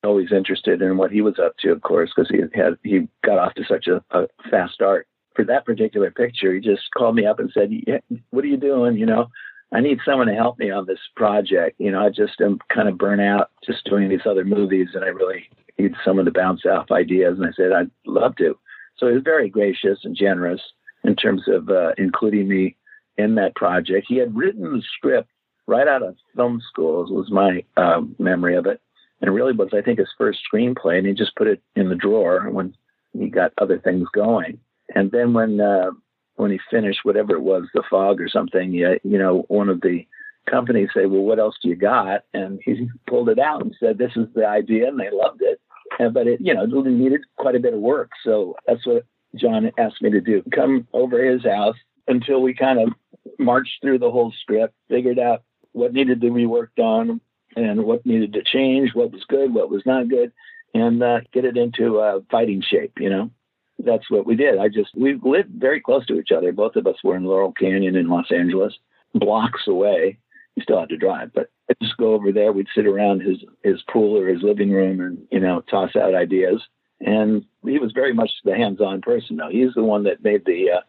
always interested in what he was up to, of course, because he had he got off to such a, a fast start. For that particular picture, he just called me up and said, yeah, "What are you doing? You know, I need someone to help me on this project. You know, I just am kind of burnt out just doing these other movies, and I really need someone to bounce off ideas." And I said, "I'd love to." So he was very gracious and generous in terms of uh, including me in that project. He had written the script right out of film school, was my uh, memory of it and it really was, I think, his first screenplay, and he just put it in the drawer when he got other things going. And then when uh, when he finished whatever it was, the fog or something, you, you know, one of the companies said, "Well, what else do you got?" And he pulled it out and said, "This is the idea," and they loved it. And, but it, you know, it needed quite a bit of work, so that's what John asked me to do: come over his house until we kind of marched through the whole script, figured out what needed to be worked on, and what needed to change, what was good, what was not good, and uh, get it into uh, fighting shape. You know, that's what we did. I just we lived very close to each other. Both of us were in Laurel Canyon in Los Angeles, blocks away. You still had to drive, but I'd just go over there. We'd sit around his his pool or his living room and you know toss out ideas. And he was very much the hands-on person. Though he's the one that made the uh,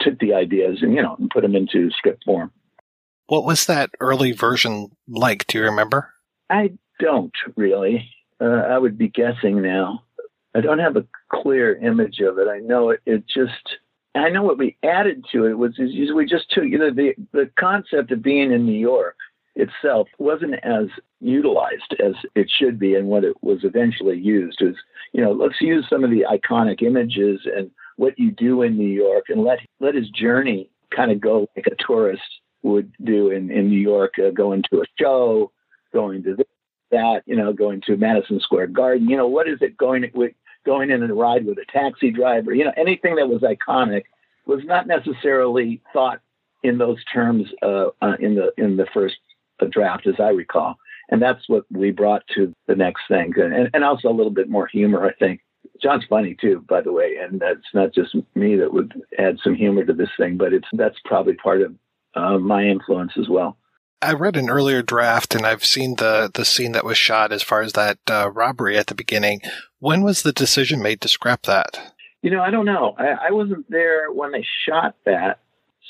took the ideas and you know and put them into script form. What was that early version like? Do you remember? I don't really. Uh, I would be guessing now. I don't have a clear image of it. I know it, it just. I know what we added to it was is we just took you know the the concept of being in New York itself wasn't as utilized as it should be and what it was eventually used is you know let's use some of the iconic images and what you do in New York and let let his journey kind of go like a tourist would do in, in New York, uh, going to a show, going to this, that, you know, going to Madison Square Garden. You know, what is it going with going in and ride with a taxi driver? You know, anything that was iconic was not necessarily thought in those terms uh, uh, in the in the first uh, draft, as I recall. And that's what we brought to the next thing, and, and also a little bit more humor, I think. John's funny too, by the way, and that's not just me that would add some humor to this thing, but it's that's probably part of uh, my influence as well. I read an earlier draft, and I've seen the the scene that was shot as far as that uh, robbery at the beginning. When was the decision made to scrap that? You know, I don't know. I, I wasn't there when they shot that,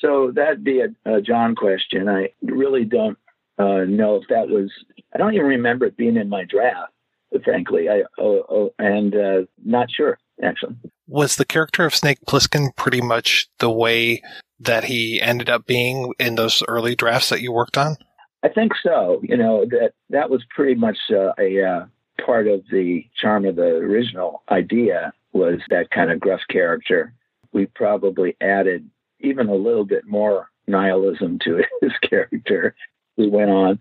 so that'd be a, a John question. I really don't uh, know if that was. I don't even remember it being in my draft, frankly. I oh, oh, and uh, not sure actually. Was the character of Snake Plissken pretty much the way that he ended up being in those early drafts that you worked on? I think so. You know that that was pretty much uh, a uh, part of the charm of the original idea was that kind of gruff character. We probably added even a little bit more nihilism to his character. We went on,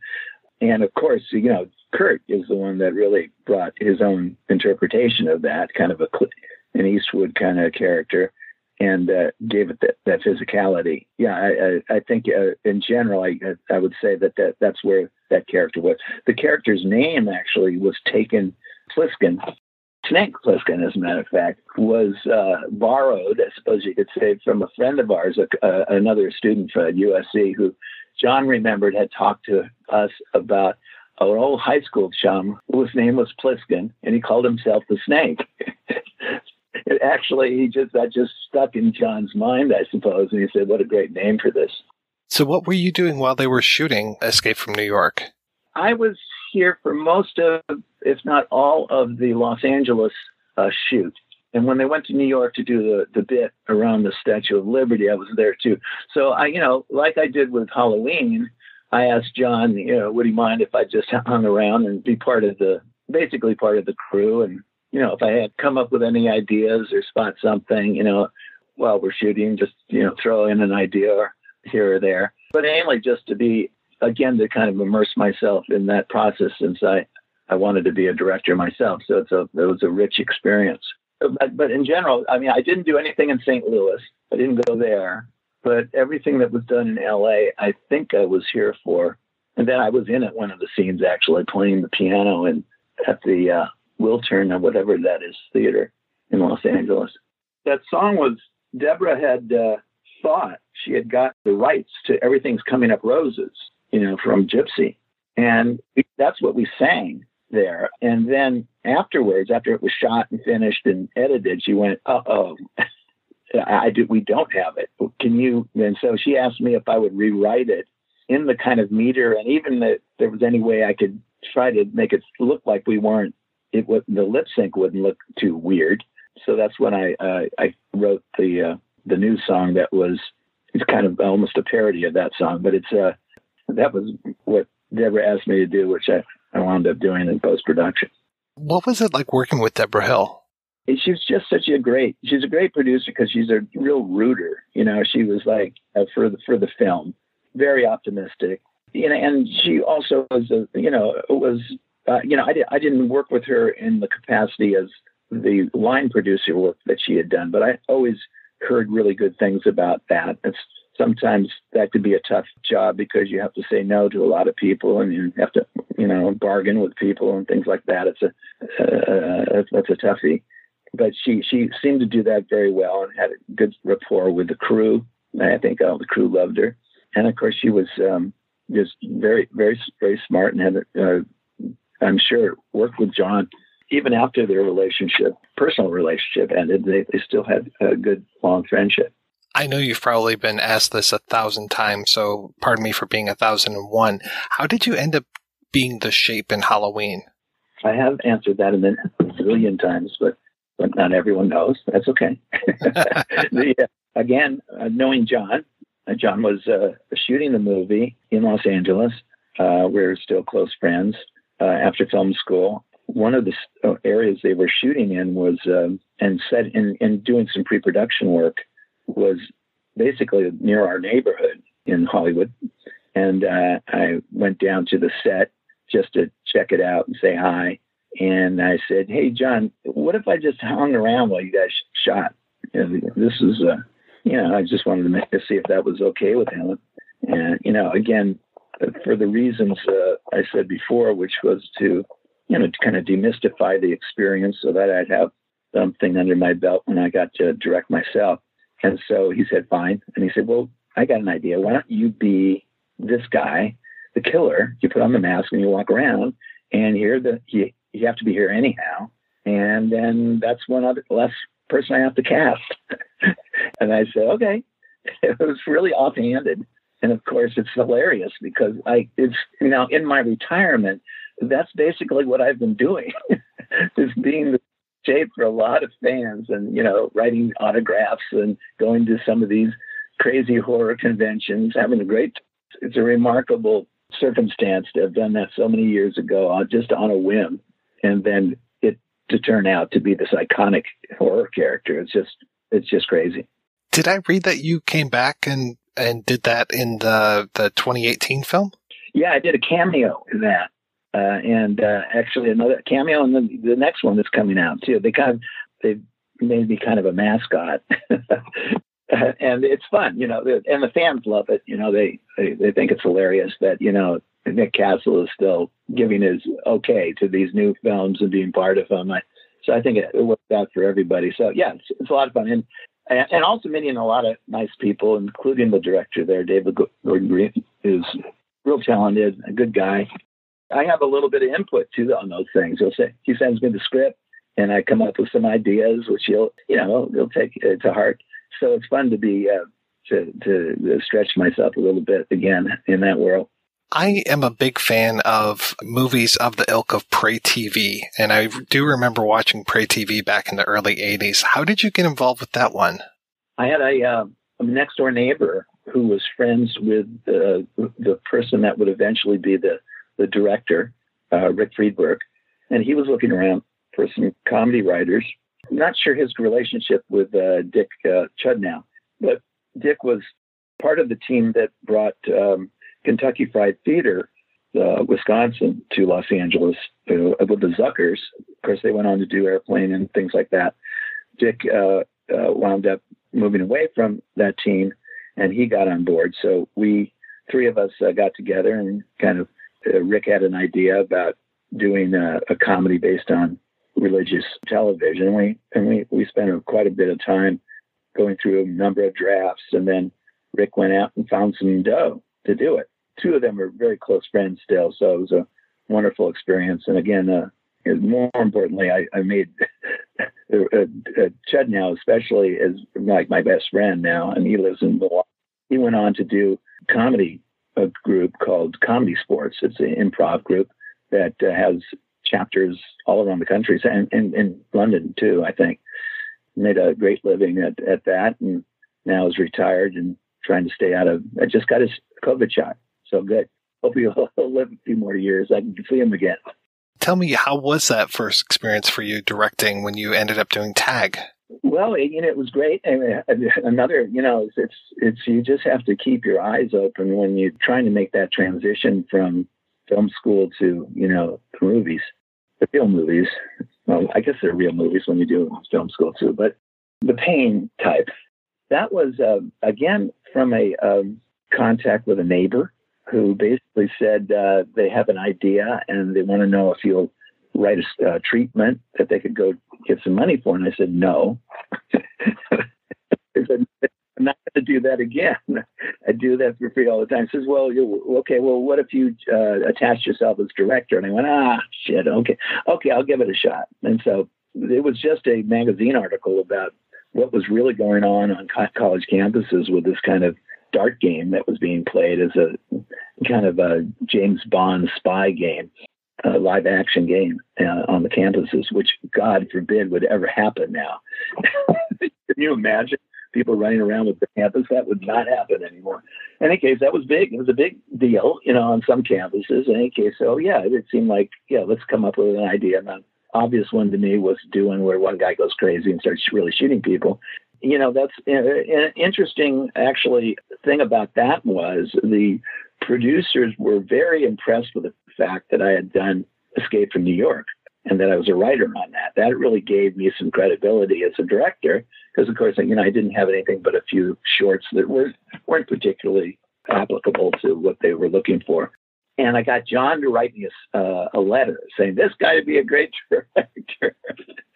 and of course, you know, Kurt is the one that really brought his own interpretation of that kind of a an Eastwood kind of character and uh, gave it that, that physicality. Yeah, I, I, I think uh, in general, I, I would say that, that that's where that character was. The character's name actually was taken, Plissken, Snake Plissken, as a matter of fact, was uh, borrowed, I suppose you could say, from a friend of ours, a, another student at USC, who John remembered had talked to us about an old high school chum whose name was Pliskin, and he called himself the Snake. it actually he just that just stuck in John's mind, I suppose, and he said, "What a great name for this." So, what were you doing while they were shooting Escape from New York? I was here for most of, if not all, of the Los Angeles uh, shoot. And when they went to New York to do the, the bit around the Statue of Liberty, I was there too. So I, you know, like I did with Halloween, I asked John, you know, would he mind if I just hung around and be part of the, basically part of the crew and you know, if I had come up with any ideas or spot something, you know, while we're shooting, just, you know, throw in an idea here or there. But mainly just to be, again, to kind of immerse myself in that process since I, I wanted to be a director myself. So it's a it was a rich experience. But but in general, I mean, I didn't do anything in St. Louis. I didn't go there. But everything that was done in L.A., I think I was here for. And then I was in at one of the scenes actually playing the piano and at the uh, Wiltern or whatever that is theater in Los Angeles. That song was Debra had uh, thought she had got the rights to Everything's Coming Up Roses, you know, from Gypsy. And that's what we sang there. And then afterwards, after it was shot and finished and edited, she went, uh oh. I do. We don't have it. Can you? And so she asked me if I would rewrite it in the kind of meter, and even that there was any way I could try to make it look like we weren't. It would the lip sync wouldn't look too weird. So that's when I uh, I wrote the uh, the new song that was it's kind of almost a parody of that song, but it's uh that was what Debra asked me to do, which I, I wound up doing in post production. What was it like working with Debra Hill? She's just such a great. She's a great producer because she's a real rooter. You know, she was like uh, for the for the film, very optimistic. You know, and she also was a you know was uh, you know I did I didn't work with her in the capacity as the line producer work that she had done, but I always heard really good things about that. It's sometimes that could be a tough job because you have to say no to a lot of people and you have to, you know, bargain with people and things like that. It's a uh, that's a toughie. But she she seemed to do that very well and had a good rapport with the crew. I think all the crew loved her, and of course she was um, just very very very smart and had, uh, I'm sure, worked with John even after their relationship, personal relationship ended, they, they still had a good long friendship. I know you've probably been asked this a thousand times, so pardon me for being a thousand and one. How did you end up being the shape in Halloween? I have answered that a zillion times, but but not everyone knows. That's okay. the, uh, again, uh, knowing John, uh, John was uh, shooting the movie in Los Angeles. Uh, we are still close friends uh, after film school, one of the areas they were shooting in was um, and set in, in doing some pre-production work was basically near our neighborhood in Hollywood, and uh, I went down to the set just to check it out and say hi. And I said, "Hey, John, what if I just hung around while you guys shot? Know, this is, uh, you know, I just wanted to, make, see if that was okay with him." And you know, again, for the reasons uh, I said before, which was to you know, to kind of demystify the experience so that I'd have something under my belt when I got to direct myself. And so he said, fine. And he said, well, I got an idea. Why don't you be this guy, the killer? You put on the mask and you walk around and here the, you, you have to be here anyhow. And then that's one other less person I have to cast. and I said, okay. It was really offhanded. And of course, it's hilarious because I, it's, you know, in my retirement, that's basically what I've been doing, is being the shape for a lot of fans and, you know, writing autographs and going to some of these crazy horror conventions, having a great, it's a remarkable circumstance to have done that so many years ago uh, just on a whim. And then it to turn out to be this iconic horror character. It's just, it's just crazy. Did I read that you came back and, and did that in the, the 2018 film? Yeah, I did a cameo in that uh, and uh, actually another cameo in the, the next one that's coming out too. They kind of they made me kind of a mascot, and it's fun, you know. And the fans love it. You know, they, they they think it's hilarious that you know Nick Castle is still giving his okay to these new films and being part of them. I, so I think it, it worked out for everybody. So yeah, it's, it's a lot of fun. And and also meeting a lot of nice people, including the director there, David Gordon Green, who's real talented, a good guy. I have a little bit of input too on those things. He'll say he sends me the script, and I come up with some ideas, which he'll you know he'll take to heart. So it's fun to be uh, to to stretch myself a little bit again in that world. I am a big fan of movies of the ilk of Pray TV, and I do remember watching Pray TV back in the early '80s. How did you get involved with that one? I had a, uh, a next door neighbor who was friends with uh, the person that would eventually be the the director, uh, Rick Friedberg, and he was looking around for some comedy writers. Not sure his relationship with uh, Dick uh, Chudnow, but Dick was part of the team that brought um, Kentucky Fried Theater uh, Wisconsin to Los Angeles uh, with the Zuckers. Of course, they went on to do Airplane and things like that. Dick uh, uh, wound up moving away from that team, and he got on board. So we three of us uh, got together and kind of uh, Rick had an idea about doing a, a comedy based on religious television. And we and we we spent quite a bit of time going through a number of drafts, and then Rick went out and found some dough to do it. Two of them are very close friends still, so it was a wonderful experience. And again, uh, more importantly, I, I made uh, Chudnow, especially as like my best friend now, and he lives in Milwaukee. He went on to do comedy a group called ComedySportz. It's an improv group that uh, has chapters all around the country and in London too. I think made a great living at, at that, and now is retired and trying to stay out of. I just got his COVID shot, so good. Hope he'll live a few more years. I can see him again. Tell me, how was that first experience for you directing when you ended up doing Tag? Well, you know, it was great. And another, you know, it's, it's, it's you just have to keep your eyes open when you're trying to make that transition from film school to, you know, the movies, the real movies. Well, I guess they're real movies when you do film school too, but the pain type. That was, uh, again, from a um, contact with a neighbor who basically said uh, they have an idea and they want to know if you'll write a uh, treatment that they could go get some money for. And I said, no. I said, I'm not going to do that again. I do that for free all the time. He says, well, okay, well, what if you uh, attach yourself as director? And I went, ah, shit, okay, okay, I'll give it a shot. And so it was just a magazine article about what was really going on on college campuses with this kind of dart game that was being played as a kind of a James Bond spy game uh, live action game uh, on the campuses, which God forbid would ever happen now. Can you imagine people running around with the campus? That would not happen anymore. In any case, that was big. It was a big deal, you know, on some campuses. In any case, so yeah, it seemed like, yeah, let's come up with an idea. And the obvious one to me was doing where one guy goes crazy and starts really shooting people. You know, that's an uh, uh, interesting, actually, thing about that was the producers were very impressed with the fact that I had done Escape from New York and that I was a writer on that. That really gave me some credibility as a director because, of course, you know, I didn't have anything but a few shorts that were weren't particularly applicable to what they were looking for. And I got John to write me a, uh, a letter saying this guy would be a great director.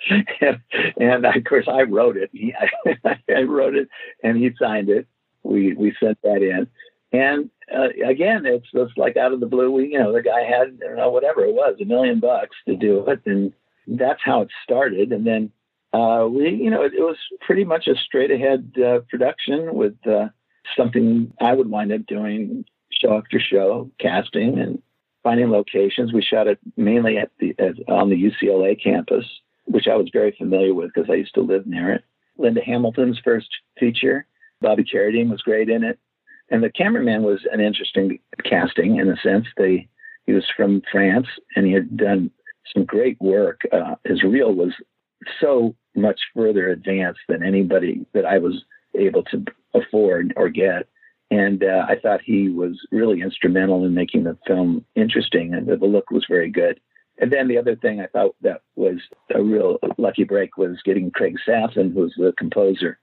and, and, of course, I wrote it. He, I, I wrote it, and he signed it. We we sent that in, and uh, again, it's just like out of the blue. We, you know, the guy had, I don't know, whatever it was, a million bucks to do it, and that's how it started. And then uh, we, you know, it, it, was pretty much a straight ahead uh, production with uh, something I would wind up doing show after show, casting and finding locations. We shot it mainly at the at, on the UCLA campus, which I was very familiar with because I used to live near it. Linda Hamilton's first feature. Bobby Carradine was great in it. And the cameraman was an interesting casting in a sense. They he was from France and he had done some great work. Uh, his reel was so much further advanced than anybody that I was able to afford or get. And uh, I thought he was really instrumental in making the film interesting, and the look was very good. And then the other thing I thought that was a real lucky break was getting Craig Safan, who's the composer,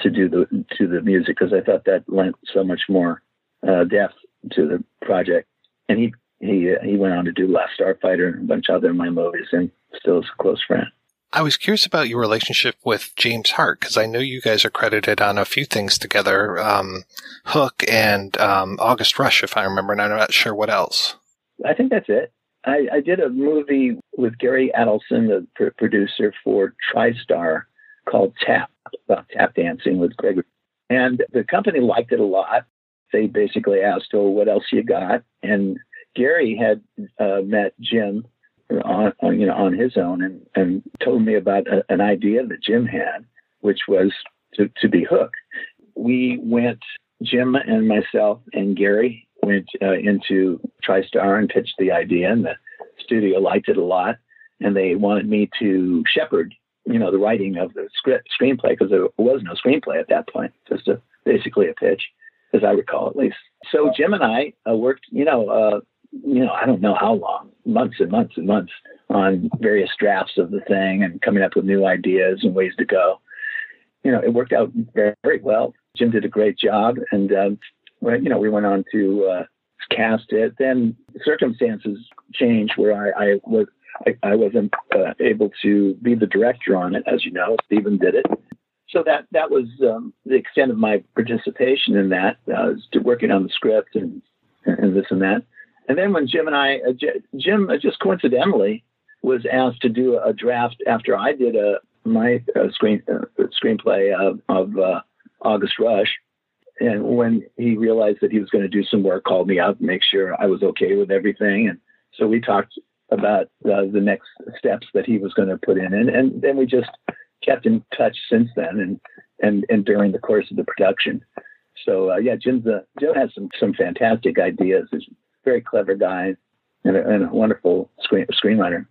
to do the to the music because I thought that lent so much more uh, depth to the project. And he he uh, he went on to do Last Starfighter and a bunch of other my movies, and still is a close friend. I was curious about your relationship with James Hart because I know you guys are credited on a few things together, um, Hook and um, August Rush, if I remember, and I'm not sure what else. I think that's it. I, I did a movie with Gary Adelson, the pr- producer for TriStar, called Tap, about tap dancing with Gregory. And the company liked it a lot. They basically asked, "Oh, what else you got?" And Gary had uh, met Jim on, you know on his own and and told me about a, an idea that Jim had, which was to to be Hook. We went, Jim and myself and Gary went uh, into TriStar and pitched the idea, and the studio liked it a lot, and they wanted me to shepherd you know, the writing of the script screenplay because there was no screenplay at that point, just a, basically a pitch, as I recall at least. So Jim and I uh, worked, you know, uh, you know, I don't know how long, months and months and months on various drafts of the thing and coming up with new ideas and ways to go. You know, it worked out very, very well. Jim did a great job, and um, you know, we went on to uh, cast it. Then circumstances changed where I, I was I, I wasn't uh, able to be the director on it, as you know. Stephen did it, so that that was um, the extent of my participation in that. Uh, working on the script and and this and that. And then when Jim and I, uh, J- Jim uh, just coincidentally was asked to do a draft after I did a my uh, screen uh, screenplay of, of uh, August Rush. And when he realized that he was going to do some work, called me up, make sure I was okay with everything. And so we talked about uh, the next steps that he was going to put in, and and then we just kept in touch since then, and and and during the course of the production. So uh, yeah, Jim's a, Jim has some some fantastic ideas. A very clever guy and a, and a wonderful screen screenwriter.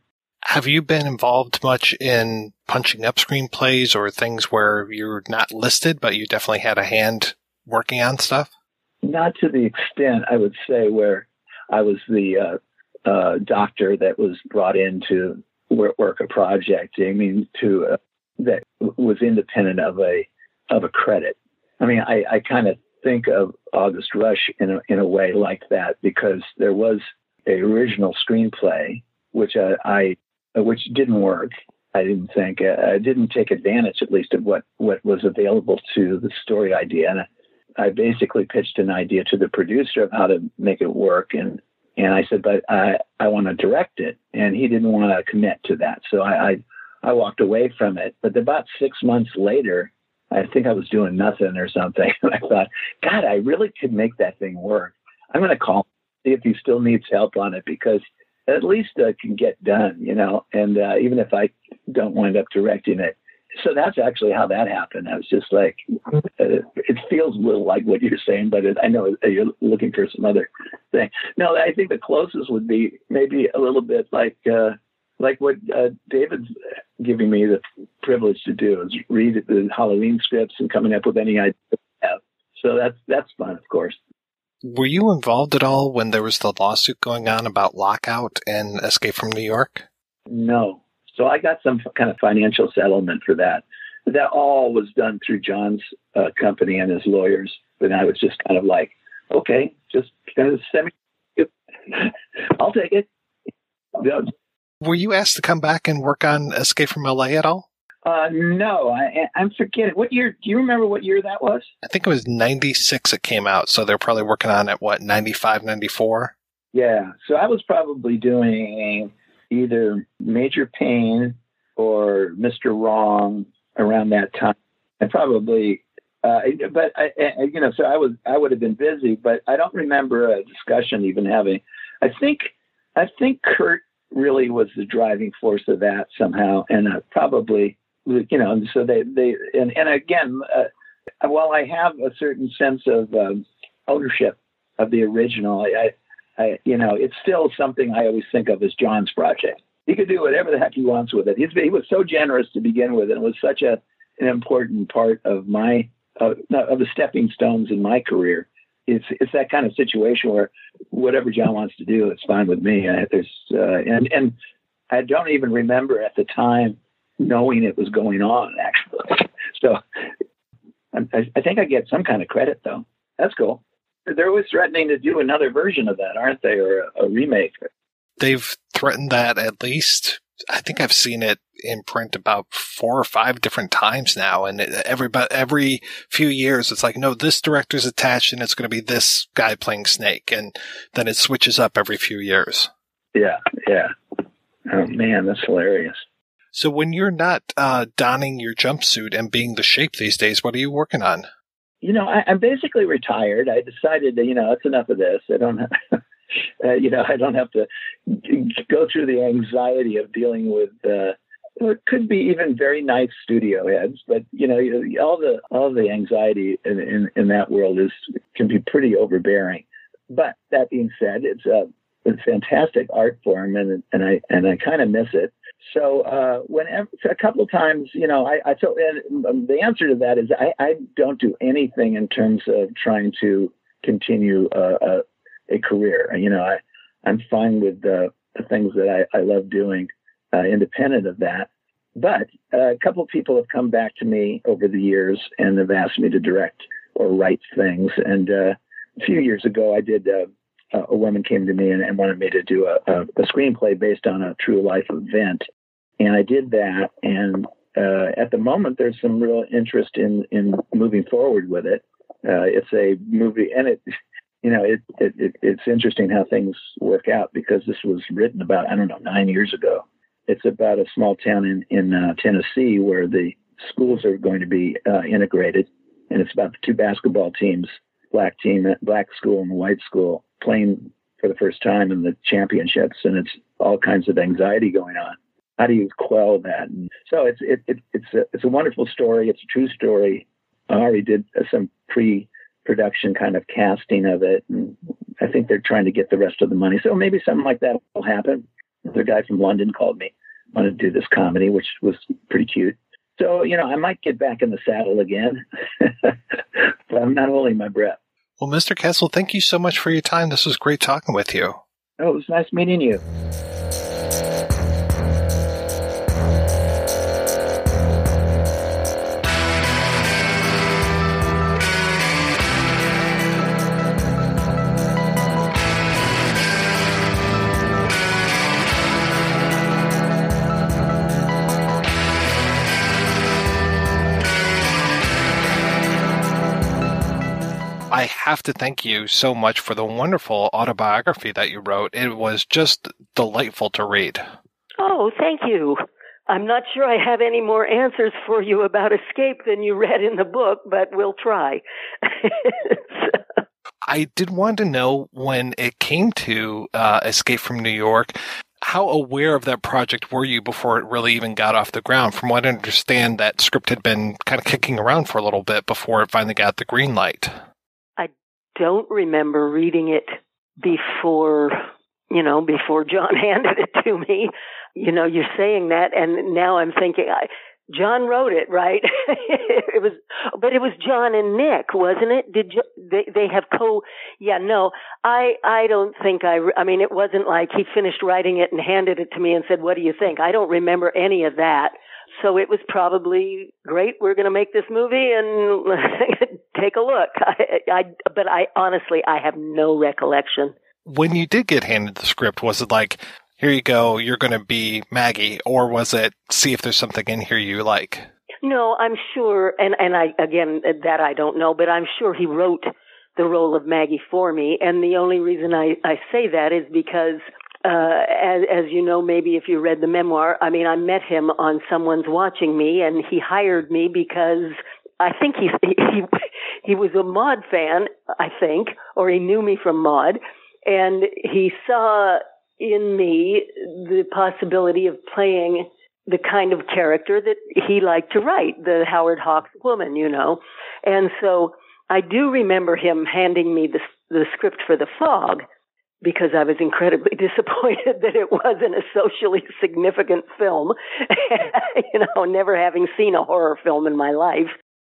Have you been involved much in punching up screenplays or things where you're not listed, but you definitely had a hand working on stuff? Not to the extent I would say where I was the uh, uh, doctor that was brought in to work, a project. I mean, to uh, that was independent of a of a credit. I mean, I, I kind of think of August Rush in a, in a way like that because there was a original screenplay which I, I which didn't work. I didn't think uh, I didn't take advantage at least of what what was available to the story idea, and I basically pitched an idea to the producer of how to make it work, and and I said, but I I want to direct it, and he didn't want to commit to that, so I, I I walked away from it. But about six months later, I think I was doing nothing or something. And I thought, God, I really could make that thing work. I'm going to call see if he still needs help on it because at least uh, can get done, you know. And uh, even if I don't wind up directing it, so that's actually how that happened. I was just like, uh, it feels a little like what you're saying, but it, I know you're looking for some other thing. No, I think the closest would be maybe a little bit like. Uh, like what uh, David's giving me the privilege to do is read the Halloween scripts and coming up with any ideas. So that's that's fun, of course. Were you involved at all when there was the lawsuit going on about lockout and Escape from New York? No. So I got some kind of financial settlement for that. That all was done through John's uh, company and his lawyers. And I was just kind of like, okay, just kind of send me. I'll take it. Were you asked to come back and work on Escape from LA at all? Uh, no, I, I'm forgetting. What year? Do you remember what year that was? I think it was 96 it came out. So they're probably working on it, what, 95, 94? Yeah. So I was probably doing either Major Payne or Mr. Wrong around that time. And probably, uh, but I, I, you know, so I was, I would have been busy, but I don't remember a discussion even having. I think, I think Kurt really was the driving force of that somehow, and uh, probably you know, so they they and and again, uh, while I have a certain sense of um, ownership of the original, I, I, you know, it's still something I always think of as John's project. He could do whatever the heck he wants with it. He's, he was so generous to begin with, and it was such a an important part of my uh, of the stepping stones in my career. It's it's that kind of situation where whatever John wants to do, it's fine with me. I, there's uh, and and I don't even remember at the time knowing it was going on actually. So I, I think I get some kind of credit though. That's cool. They're always threatening to do another version of that, aren't they, or a, a remake? They've threatened that at least. I think I've seen it in print about four or five different times now, and every every few years, it's like, no, this director's attached, and it's going to be this guy playing Snake, and then it switches up every few years. Yeah, yeah. Oh man, that's hilarious. So when you're not uh, donning your jumpsuit and being the shape these days, what are you working on? You know, I, am basically retired. I decided that you know it's enough of this. I don't, have, uh, you know, I don't have to go through the anxiety of dealing with. Uh, it could be even very nice studio heads, but you know, all the all the anxiety in, in, in that world is can be pretty overbearing. But that being said, it's a, a fantastic art form, and and I and I kind of miss it. So uh, whenever a couple of times, you know, I, I so and the answer to that is I, I don't do anything in terms of trying to continue a, a, career. You know, I I'm fine with the, the things that I, I love doing, uh, independent of that. But uh, a couple of people have come back to me over the years and have asked me to direct or write things. And uh, a few years ago, I did. Uh, a woman came to me and, and wanted me to do a, a, a, screenplay based on a true life event, and I did that. And uh, at the moment, there's some real interest in in moving forward with it. Uh, it's a movie, and it, you know, it, it, it it's interesting how things work out because this was written about I don't know nine years ago. It's about a small town in in uh, Tennessee where the schools are going to be uh, integrated, and it's about the two basketball teams, black team, black school, and white school, playing for the first time in the championships, and it's all kinds of anxiety going on. How do you quell that? And so it's it, it, it's a it's a wonderful story. It's a true story. I already did some pre production kind of casting of it, and I think they're trying to get the rest of the money. So maybe something like that will happen. The guy from London called me, wanted to do this comedy, which was pretty cute. So, you know, I might get back in the saddle again, but I'm not holding my breath. Well, Mr. Castle, thank you so much for your time. This was great talking with you. Oh, it was nice meeting you. I have to thank you so much for the wonderful autobiography that you wrote. It was just delightful to read. Oh, thank you. I'm not sure I have any more answers for you about escape than you read in the book, but we'll try. I did want to know when it came to uh, Escape from New York, how aware of that project were you before it really even got off the ground? From what I understand, that script had been kind of kicking around for a little bit before it finally got the green light don't remember reading it before, you know, before John handed it to me. You know, you're saying that, and now I'm thinking, I, John wrote it, right? it was, but it was John and Nick, wasn't it? Did you, they they have co? Yeah, no, I I don't think I. I mean, it wasn't like he finished writing it and handed it to me and said, "What do you think?" I don't remember any of that. So it was probably great. We're going to make this movie and take a look. I, I, but I honestly, I have no recollection. When you did get handed the script, was it like, here you go, you're going to be Maggie, or was it see if there's something in here you like? No, I'm sure, and and I again that I don't know, but I'm sure he wrote the role of Maggie for me, and the only reason I I say that is because uh, as, as you know, maybe if you read the memoir, I mean, I met him on Someone's Watching Me, and he hired me because I think he he he was a Maude fan, I think, or he knew me from Maude, and he saw in me the possibility of playing the kind of character that he liked to write, the Howard Hawks woman, you know, and so I do remember him handing me the the script for The Fog because I was incredibly disappointed that it wasn't a socially significant film, you know, never having seen a horror film in my life.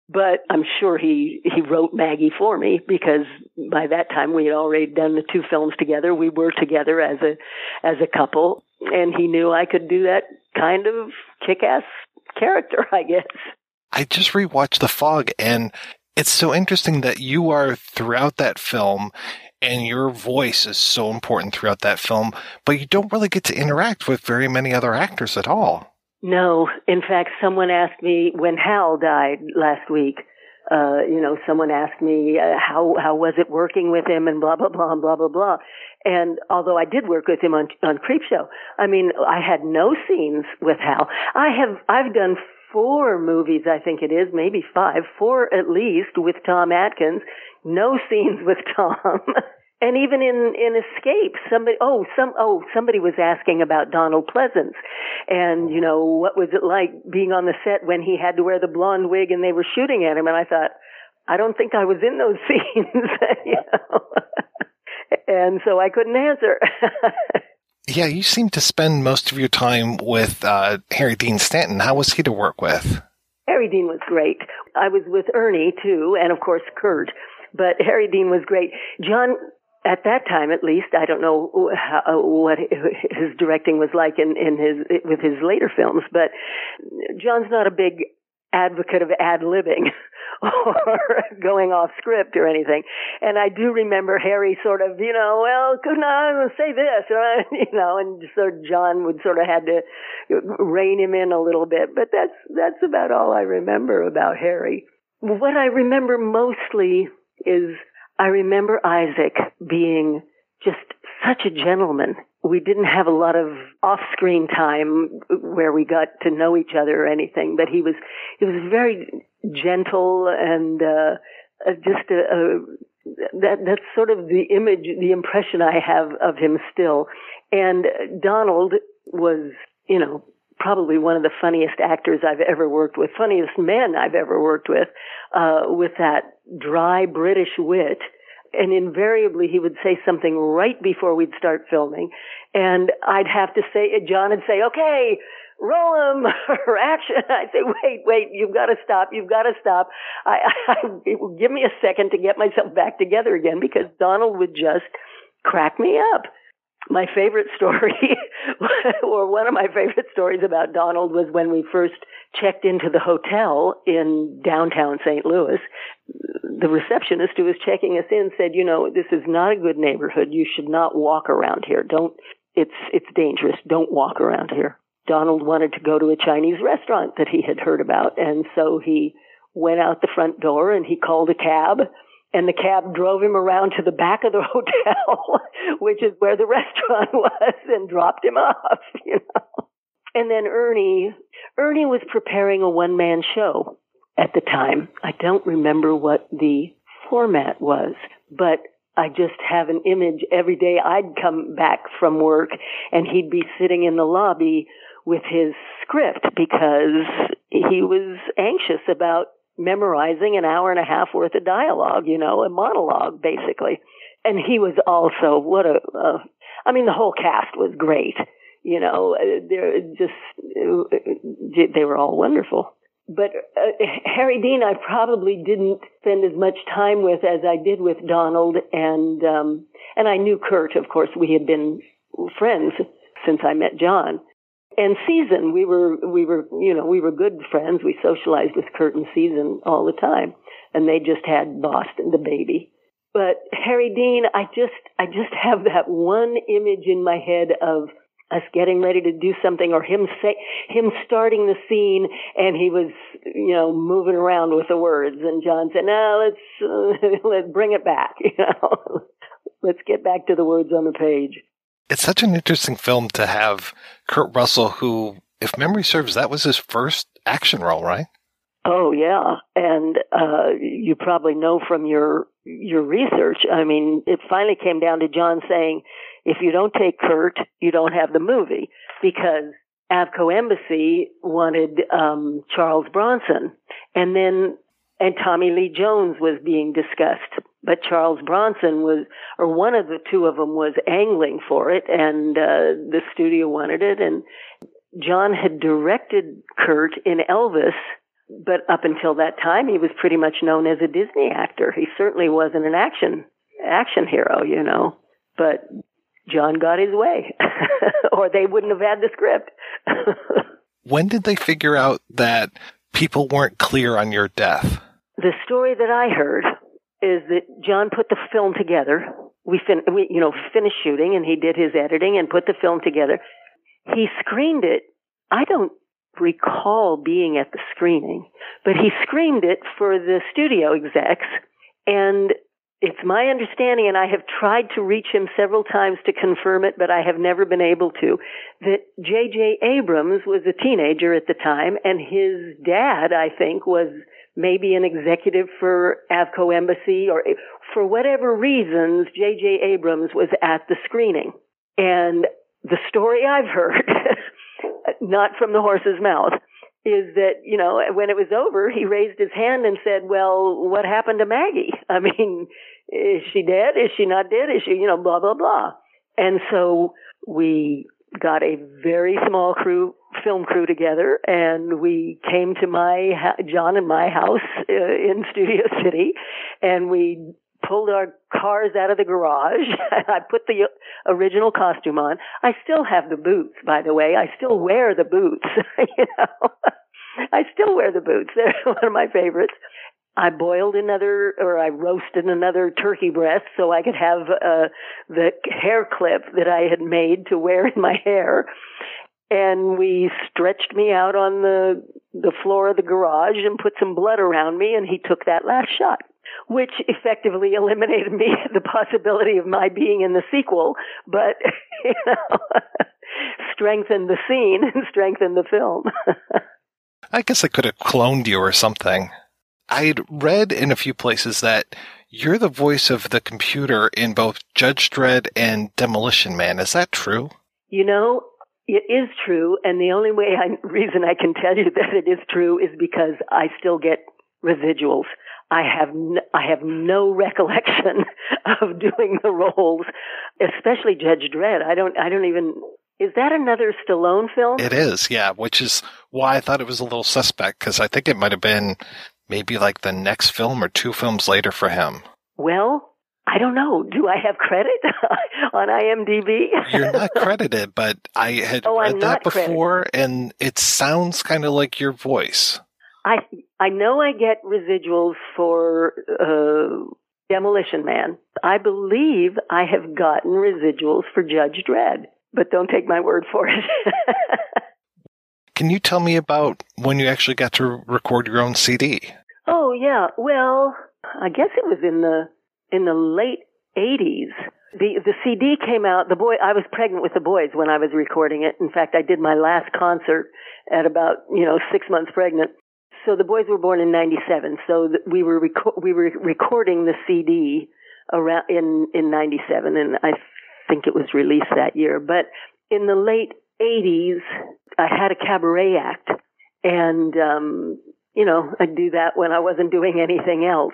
But I'm sure he, he wrote Maggie for me because by that time we had already done the two films together. We were together as a, as a couple and he knew I could do that kind of kick-ass character, I guess. I just rewatched The Fog and it's so interesting that you are throughout that film and your voice is so important throughout that film, but you don't really get to interact with very many other actors at all. No. In fact, someone asked me when Hal died last week, uh, you know, someone asked me uh, how how was it working with him and blah blah blah and blah blah blah. And although I did work with him on on Creepshow, I mean, I had no scenes with Hal. I have I've done four movies, I think it is, maybe five, four at least with Tom Atkins no scenes with Tom. and even in in Escape, somebody oh some oh somebody was asking about Donald Pleasence, and you know what was it like being on the set when he had to wear the blonde wig and they were shooting at him, and I thought I don't think I was in those scenes, you know, and so I couldn't answer. yeah, you seem to spend most of your time with uh, Harry Dean Stanton. How was he to work with? Harry Dean was great. I was with Ernie too, and of course Kurt but Harry Dean was great. John at that time, at least, I don't know what his directing was like in, in his with his later films, but John's not a big advocate of ad libbing or going off script or anything. And I do remember Harry sort of, you know, well, couldn't I say this? you know, and so John would sort of had to rein him in a little bit. But that's that's about all I remember about Harry. What I remember mostly is I remember Isaac being just such a gentleman. We didn't have a lot of off-screen time where we got to know each other or anything, but he was he was very gentle and uh, uh just a, a that that's sort of the image, the impression I have of him still. And Donald was, you know, probably one of the funniest actors I've ever worked with, funniest men I've ever worked with, uh, with that dry British wit. And invariably he would say something right before we'd start filming. And I'd have to say, John would say, okay, roll him or action. I'd say, wait, wait, you've got to stop. You've got to stop. I, I, give me a second to get myself back together again because Donald would just crack me up my favorite story, or one of my favorite stories about Donald was when we first checked into the hotel in downtown St. Louis. The receptionist who was checking us in said, you know, this is not a good neighborhood. You should not walk around here. Don't, it's, it's dangerous. Don't walk around here. Donald wanted to go to a Chinese restaurant that he had heard about. And so he went out the front door and he called a cab and the cab drove him around to the back of the hotel, which is where the restaurant was, and dropped him off, you know. And then Ernie, Ernie was preparing a one man show at the time. I don't remember what the format was, but I just have an image every day I'd come back from work and he'd be sitting in the lobby with his script because he was anxious about memorizing an hour and a half worth of dialogue, you know, a monologue basically. And he was also what a, I mean, the whole cast was great. You know, uh, they're just uh, they were all wonderful. But uh, Harry Dean, I probably didn't spend as much time with as I did with Donald, and um, and I knew Kurt. Of course, we had been friends since I met John and Season, we were we were you know we were good friends. We socialized with Kurt and Season all the time, and they just had Boston the baby. But Harry Dean, I just I just have that one image in my head of us getting ready to do something, or him say him starting the scene, and he was you know moving around with the words, and John said, "No, let's uh, let's bring it back," you know, let's get back to the words on the page it's such an interesting film to have Kurt Russell, who, if memory serves, that was his first action role, right? Oh yeah, and uh, you probably know from your your research. I mean, it finally came down to John saying, "If you don't take Kurt, you don't have the movie," because Avco Embassy wanted um, Charles Bronson, and then and Tommy Lee Jones was being discussed but Charles Bronson was, or one of the two of them was angling for it, and uh, the studio wanted it. And John had directed Kurt in Elvis, but up until that time, he was pretty much known as a Disney actor. He certainly wasn't an action action hero, you know. But John got his way, or they wouldn't have had the script. when did they figure out that people weren't clear on your death? The story that I heard is that John put the film together. We fin- we you know finished shooting and he did his editing and put the film together. He screened it. I don't recall being at the screening, but he screened it for the studio execs and it's my understanding, and I have tried to reach him several times to confirm it, but I have never been able to, that J.J. Abrams was a teenager at the time, and his dad, I think, was maybe an executive for Avco Embassy or for whatever reasons, J.J. Abrams was at the screening. And the story I've heard, not from the horse's mouth, is that, you know, when it was over, he raised his hand and said, well, what happened to Maggie? I mean, is she dead? Is she not dead? Is she, you know, blah, blah, blah. And so we got a very small crew, film crew together, and we came to my John and my house uh, in Studio City, and we pulled our cars out of the garage. I put the original costume on. I still have the boots, by the way. I still wear the boots. you know, I still wear the boots. They're one of my favorites. I boiled another, or I roasted another turkey breast so I could have uh, the hair clip that I had made to wear in my hair. And we stretched me out on the the floor of the garage and put some blood around me, and he took that last shot, which effectively eliminated me the possibility of my being in the sequel, but you know, strengthened the scene and strengthened the film. I guess I could have cloned you or something. I'd read in a few places that you're the voice of the computer in both Judge Dredd and Demolition Man. Is that true? You know, it is true, and the only way I, reason I can tell you that it is true is because I still get residuals. I have n- I have no recollection of doing the roles, especially Judge Dredd. I don't I don't even is that another Stallone film? It is, yeah, which is why I thought it was a little suspect because I think it might have been maybe like the next film or two films later for him. Well, I don't know. Do I have credit on IMDb? You're not credited, but I had oh, read that before, and it sounds kind of like your voice. I I know I get residuals for uh, Demolition Man. I believe I have gotten residuals for Judge Dredd, but don't take my word for it. Can you tell me about when you actually got to record your own CD? Oh yeah, well, I guess it was in the in the late '80s. The the CD came out. The boy, I was pregnant with the boys when I was recording it. In fact, I did my last concert at about you know six months pregnant. So the boys were born in '97. So we were reco- we were recording the CD around in in '97, and I think it was released that year. But in the late '80s, I had a cabaret act, and um, you know, I'd do that when I wasn't doing anything else.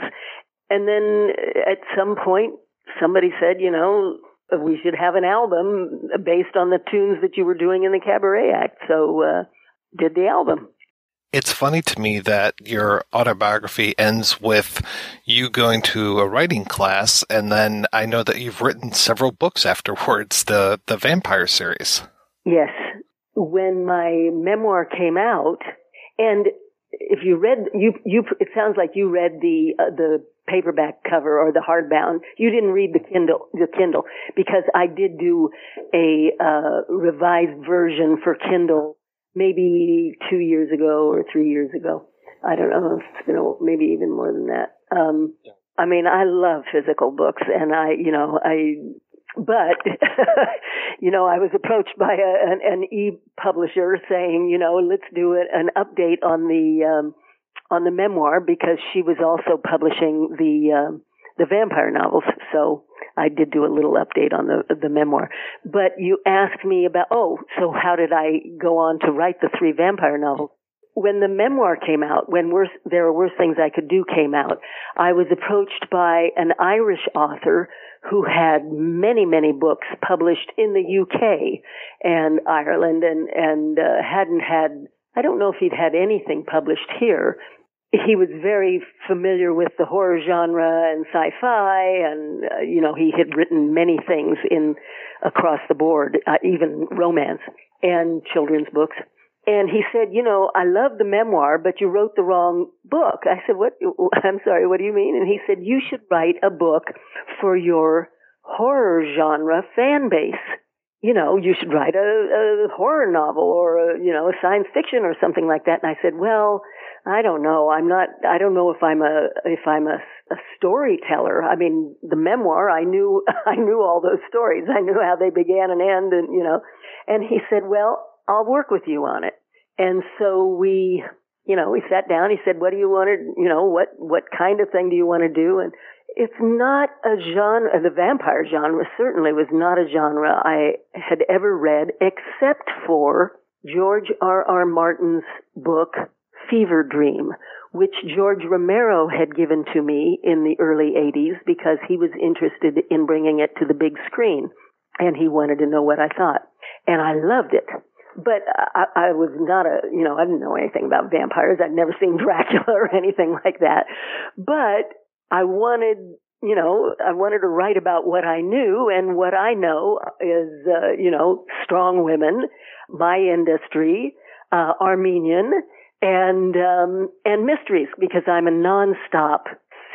And then at some point, somebody said, you know, we should have an album based on the tunes that you were doing in the cabaret act. So, uh, did the album. It's funny to me that your autobiography ends with you going to a writing class, and then I know that you've written several books afterwards, the the vampire series. Yes. When my memoir came out, and if you read you you it sounds like you read the uh, the paperback cover or the hardbound. You didn't read the kindle the kindle because i did do a uh revised version for kindle maybe 2 years ago or 3 years ago. I don't know it's been a, maybe even more than that. Um i mean i love physical books and i you know i but you know i was approached by a, an, an e-publisher saying you know let's do it, an update on the um on the memoir because she was also publishing the um the vampire novels. So i did do a little update on the the memoir. But you asked me about oh so how did i go on to write the three vampire novels? When the memoir came out, when worse, there are worse things I could do came out, I was approached by an Irish author who had many, many books published in the UK and Ireland and, and uh, hadn't had, I don't know if he'd had anything published here. He was very familiar with the horror genre and sci-fi and, uh, you know, he had written many things in, across the board, uh, even romance and children's books. And he said, you know, I love the memoir, but you wrote the wrong book. I said, what? I'm sorry, what do you mean? And he said, you should write a book for your horror genre fan base. You know, you should write a, a horror novel or a, you know, a science fiction or something like that. And I said, well, I don't know. I'm not, I don't know if I'm a, if I'm a, a storyteller. I mean, the memoir, I knew, I knew all those stories. I knew how they began and end and, you know, and he said, well, I'll work with you on it. And so we, you know, we sat down. He said, what do you want to, you know, what, what kind of thing do you want to do? And it's not a genre, the vampire genre certainly was not a genre I had ever read except for George R. R. Martin's book, Fevre Dream, which George Romero had given to me in the early 80s because he was interested in bringing it to the big screen and he wanted to know what I thought. And I loved it but I, I was not a, you know, I didn't know anything about vampires. I'd never seen Dracula or anything like that. But I wanted you know, I wanted to write about what I knew, and what I know is, uh, you know, strong women, my industry, uh, Armenian, and um, and mysteries because I'm a nonstop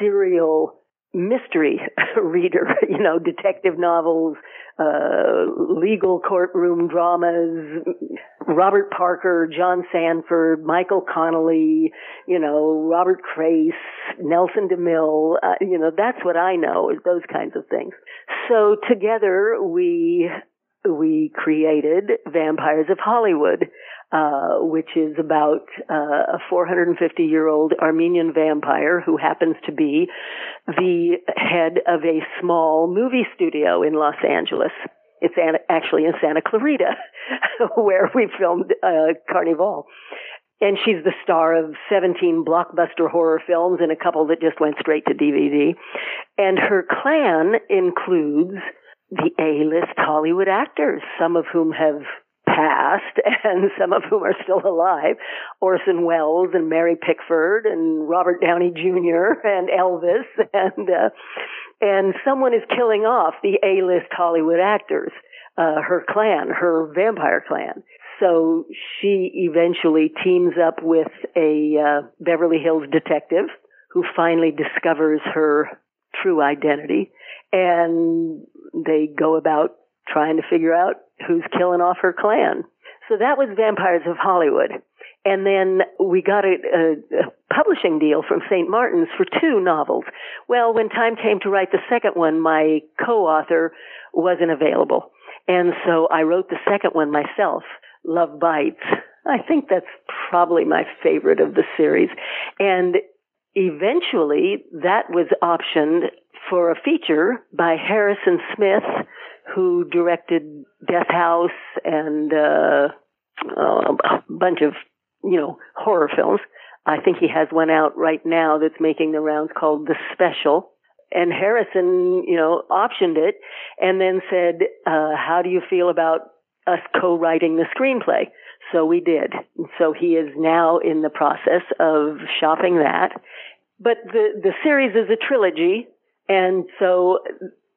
serial mystery reader. You know, detective novels, uh, legal courtroom dramas, Robert Parker, John Sandford, Michael Connelly, you know, Robert Crais, Nelson DeMille, uh, you know, that's what I know is those kinds of things. So together we we created Vampires of Hollywood, uh, which is about uh, a 450 year old Armenian vampire who happens to be the head of a small movie studio in Los Angeles. It's actually in Santa Clarita, where we filmed uh, Carnival. And she's the star of 17 blockbuster horror films and a couple that just went straight to DVD. And her clan includes the A-list Hollywood actors, some of whom have passed and some of whom are still alive. Orson Welles and Mary Pickford and Robert Downey Jr. and Elvis and, uh, and someone is killing off the A-list Hollywood actors, uh, her clan, her vampire clan. So she eventually teams up with a uh, Beverly Hills detective who finally discovers her true identity and they go about trying to figure out who's killing off her clan. So that was Vampires of Hollywood. And then we got a, a, a publishing deal from St. Martin's for two novels. Well, when time came to write the second one, my co-author wasn't available. And so I wrote the second one myself, Love Bites. I think that's probably my favorite of the series. And eventually that was optioned for a feature by Harrison Smith, who directed Death House and uh, a bunch of, you know, horror films. I think he has one out right now that's making the rounds called The Special. And Harrison, you know, optioned it and then said, uh, how do you feel about us co-writing the screenplay? So we did. So he is now in the process of shopping that. But the, the series is a trilogy and so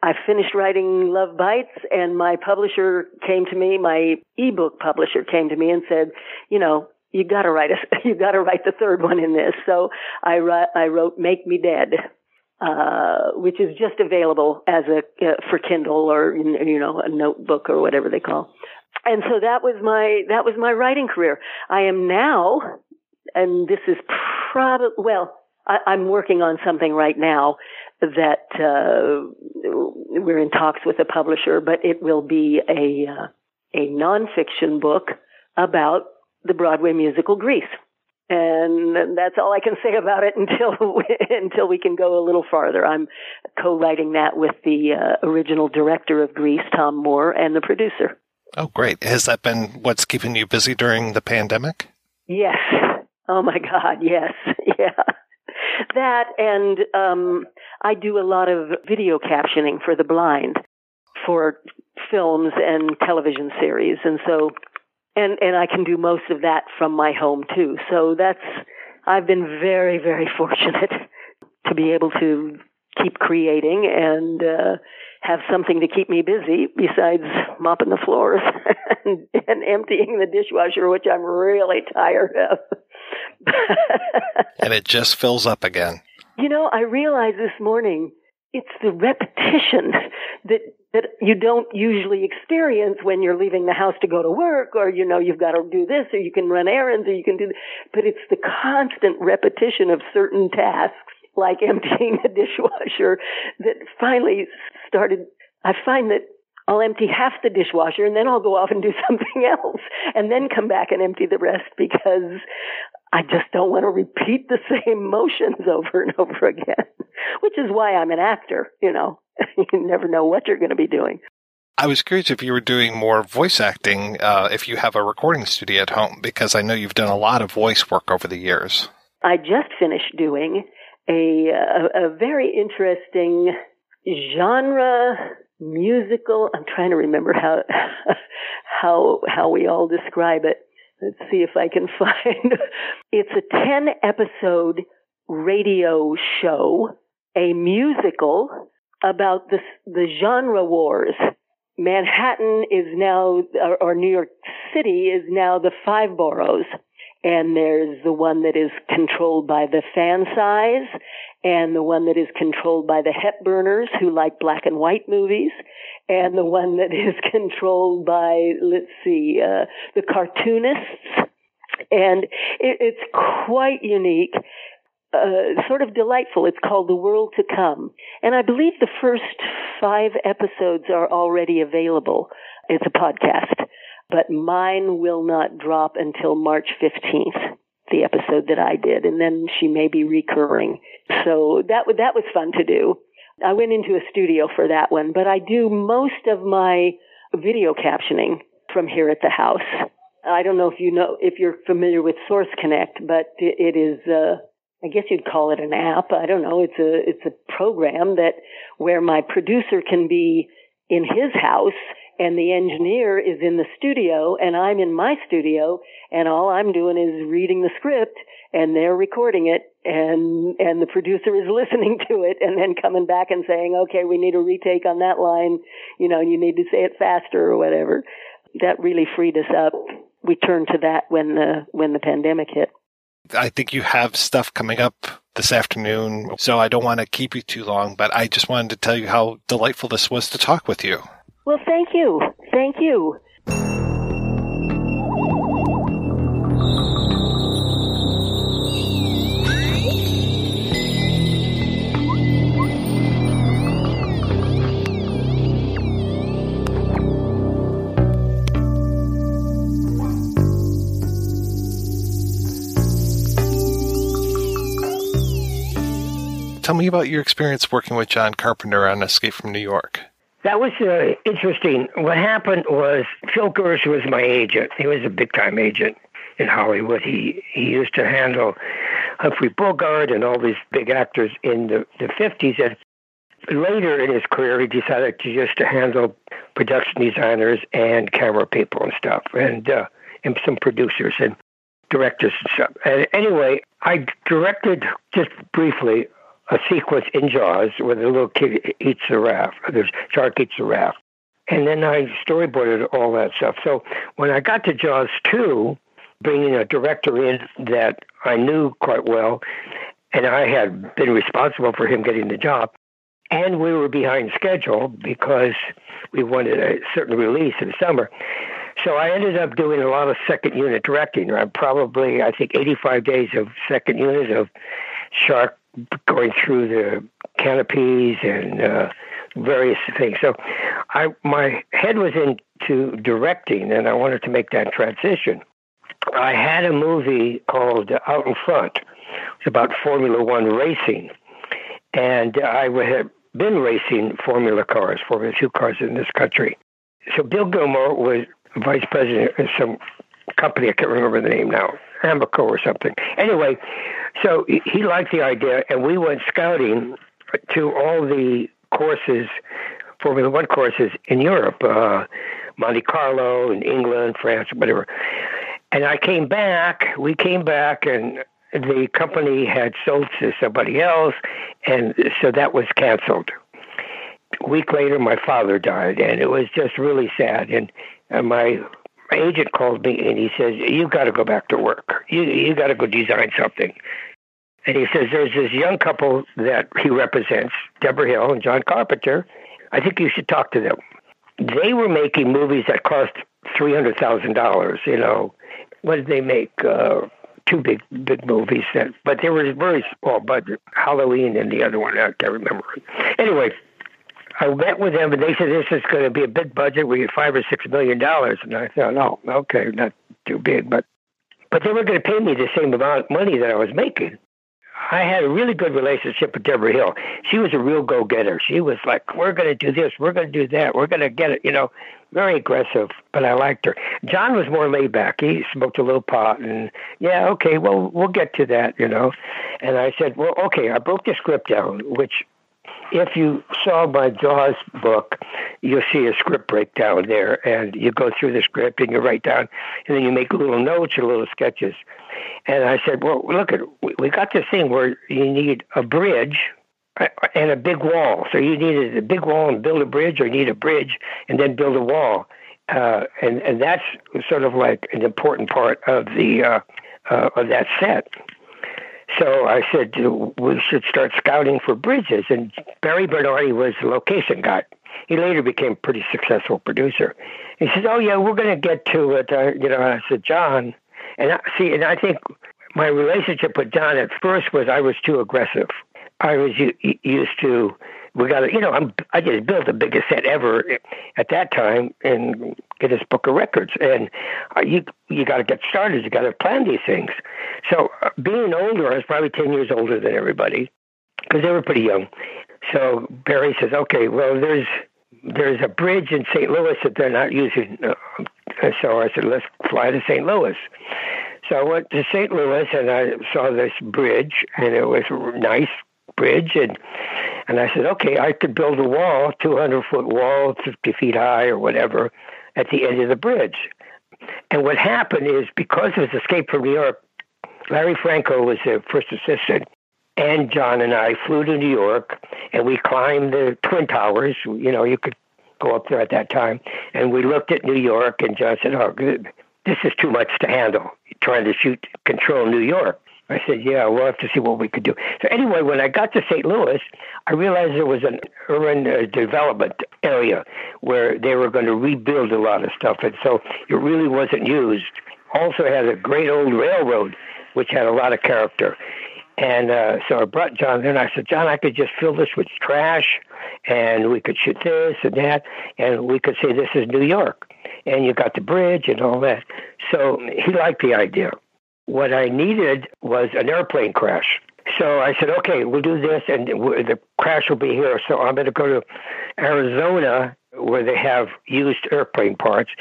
I finished writing Love Bites and my publisher came to me, my ebook publisher came to me and said, you know, you gotta write a, you gotta write the third one in this. So I, I wrote Make Me Dead, uh, which is just available as a, uh, for Kindle or, you know, a notebook or whatever they call. And so that was my, that was my writing career. I am now, and this is probably, well, I, I'm working on something right now that uh, we're in talks with a publisher, but it will be a uh, a nonfiction book about the Broadway musical Grease. And that's all I can say about it until until we can go a little farther. I'm co-writing that with the uh, original director of Grease, Tom Moore, and the producer. Oh, great! Has that been what's keeping you busy during the pandemic? Yes. Oh my God, yes. Yeah that and um, I do a lot of video captioning for the blind for films and television series, and so and and I can do most of that from my home too. So that's I've been very very fortunate to be able to keep creating and uh, have something to keep me busy besides mopping the floors and, and emptying the dishwasher, which I'm really tired of. and it just fills up again. You know, I realized this morning it's the repetition that that you don't usually experience when you're leaving the house to go to work or you know you've got to do this or you can run errands or you can do but it's the constant repetition of certain tasks like emptying the dishwasher that finally started I find that I'll empty half the dishwasher and then I'll go off and do something else and then come back and empty the rest because I just don't want to repeat the same motions over and over again, which is why I'm an actor, you know. you never know what you're going to be doing. I was curious if you were doing more voice acting, uh, if you have a recording studio at home, because I know you've done a lot of voice work over the years. I just finished doing a, a, a very interesting genre musical. I'm trying to remember how how how we all describe it. Let's see if I can find. It's a 10 episode radio show a musical about the the genre wars. Manhattan is now, or, or New York City is now the five boroughs and there's the one that is controlled by the fan size and the one that is controlled by the Hepburners who like black and white movies and the one that is controlled by let's see uh, the cartoonists and it, it's quite unique uh, sort of delightful. It's called The World to Come. And I believe the first five episodes are already available. It's a podcast but mine will not drop until March 15th, the episode that I did, and then she may be recurring. So that that was fun to do. I went into a studio for that one, but I do most of my video captioning from here at the house. I don't know if you know if you're familiar with Source Connect, but it is uh, I guess you'd call it an app. I don't know. It's a it's a program that where my producer can be in his house and the engineer is in the studio and I'm in my studio and all I'm doing is reading the script and they're recording it and and the producer is listening to it and then coming back and saying okay we need a retake on that line you know you need to say it faster or whatever. That really freed us up. We turned to that when the when the pandemic hit. I think you have stuff coming up this afternoon, so I don't want to keep you too long, but I just wanted to tell you how delightful this was to talk with you. Well, thank you. Thank you. Tell me about your experience working with John Carpenter on Escape from New York. That was uh, interesting. What happened was Phil Gersh was my agent. He was a big time agent in Hollywood. He he used to handle Humphrey Bogart and all these big actors in the, the 50s. And later in his career, he decided to just to handle production designers and camera people and stuff, and uh, and some producers and directors and stuff. And anyway, I directed just briefly a sequence in Jaws where the little kid eats the raft, the shark eats the raft. And then I storyboarded all that stuff. So when I got to Jaws 2, bringing a director in that I knew quite well, and I had been responsible for him getting the job, and we were behind schedule because we wanted a certain release in the summer. So I ended up doing a lot of second unit directing. I probably, I think, 85 days of second unit of shark going through the canopies and uh, various things. So I my head was into directing, and I wanted to make that transition. I had a movie called Out in Front. About Formula One racing, and I had been racing Formula cars, Formula Two cars in this country. So Bill Gilmore was vice president of some company. I can't remember the name now, Amoco or something. Anyway, so he liked the idea, and we went scouting to all the courses, Formula One courses in Europe, uh, Monte Carlo, in England, France, whatever. And I came back. We came back, and the company had sold to somebody else, and so that was canceled. A week later, my father died, and it was just really sad. And, and my agent called me and he says, "You've got to go back to work. You you got to go design something." And he says, "There's this young couple that he represents, Debra Hill and John Carpenter. I think you should talk to them. They were making movies that cost three hundred thousand dollars. You know, what did they make? Uh, two big big movies but they were very small budget. Halloween and the other one I can't remember. Anyway." I met with them and they said this is going to be a big budget. We get five or six million dollars, and I thought, no, okay, not too big, but but they were going to pay me the same amount of money that I was making. I had a really good relationship with Debra Hill. She was a real go-getter. She was like, "We're going to do this. We're going to do that. We're going to get it." You know, very aggressive. But I liked her. John was more laid back. He smoked a little pot, and yeah, okay, well, we'll get to that. You know, and I said, "Well, okay." I broke the script down, which if you saw my Jaws book, you'll see a script breakdown there, and you go through the script and you write down, and then you make little notes or little sketches. And I said, well, look at we got this thing where you need a bridge and a big wall. So you needed a big wall and build a bridge, or you need a bridge and then build a wall. Uh, and and that's sort of like an important part of the uh, uh, of that set. So I said we should start scouting for bridges, and Barry Bernardi was the location guy. He later became a pretty successful producer. He says, "Oh yeah, we're going to get to it." Uh, you know, I said, "John," and I, see, and I think my relationship with John at first was I was too aggressive. I was used to we got to, you know, I'm, I just built the biggest set ever at that time in Guinness Book of Records, and uh, you you got to get started. You got to plan these things. So uh, being older, I was probably ten years older than everybody because they were pretty young. So Barry says, "Okay, well, there's there's a bridge in St. Louis that they're not using." Uh, so I said, "Let's fly to St. Louis." So I went to St. Louis and I saw this bridge, and it was nice, bridge and and I said, okay, I could build a wall, 200 foot wall, 50 feet high or whatever, at the end of the bridge. And what happened is because of his escape from New York, Larry Franco was the first assistant, and John and I flew to New York, and we climbed the Twin Towers. You know, you could go up there at that time, and we looked at New York, and John said, "Oh, this is too much to handle, trying to shoot control New York." I said, yeah, we'll have to see what we could do. So anyway, when I got to St. Louis, I realized there was an urban uh, development area where they were going to rebuild a lot of stuff, and so it really wasn't used. Also had a great old railroad, which had a lot of character. And uh, so I brought John there, and I said, John, I could just fill this with trash, and we could shoot this and that, and we could say this is New York, and you got the bridge and all that. So he liked the idea. What I needed was an airplane crash. So I said, okay, we'll do this, and the crash will be here. So I'm going to go to Arizona, where they have used airplane parts,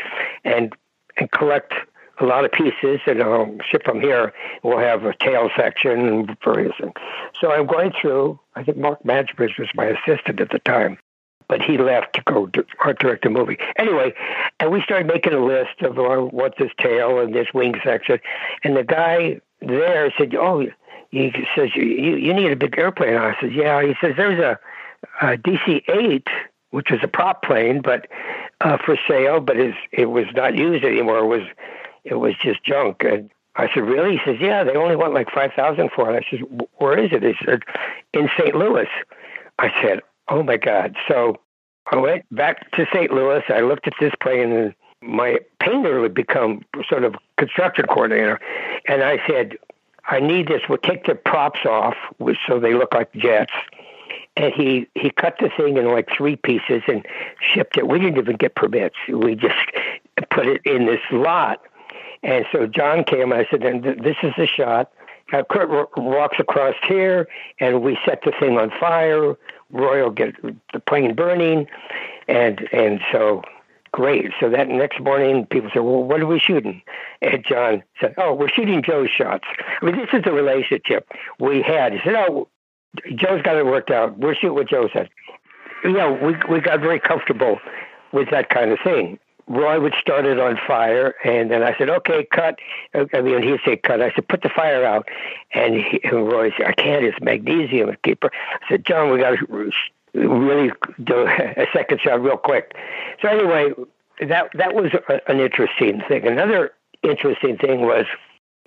and and collect a lot of pieces, and I'll ship them here. We'll have a tail section and various things. So I'm going through. I think Mark Madgebridge was my assistant at the time, but he left to go art direct a movie. Anyway, and we started making a list of uh, what's this tail and this wing section, and the guy there said, "Oh." He says you you need a big airplane. I said, yeah. He says there's a, a DC-8, which was a prop plane, but uh, for sale, but is it was not used anymore. It was it was just junk. And I said, really? He says, yeah. They only want like five thousand for it. I said, where is it? He said, in St. Louis. I said, Oh my God. So I went back to St. Louis. I looked at this plane, and my painter would become sort of construction coordinator. And I said, I need this. We'll take the props off so they look like jets. And he, he cut the thing in like three pieces and shipped it. We didn't even get permits. We just put it in this lot. And so John came. I said, and this is the shot. Uh, Kurt walks across here, and we set the thing on fire. Roy will get the plane burning, and and so great. So that next morning, people said, "Well, what are we shooting?" And John said, "Oh, we're shooting Joe's shots." I mean, this is the relationship we had. He said, "Oh, Joe's got it worked out. We're shooting what Joe said." You know, we we got very comfortable with that kind of thing. Roy would start it on fire, and then I said, "Okay, cut." I mean, he'd say, "Cut." I said, "Put the fire out," and, he, and Roy said, "I can't. It's magnesium keeper." I said, "John, we got to really do a second shot real quick." So anyway, that that was a, an interesting thing. Another interesting thing was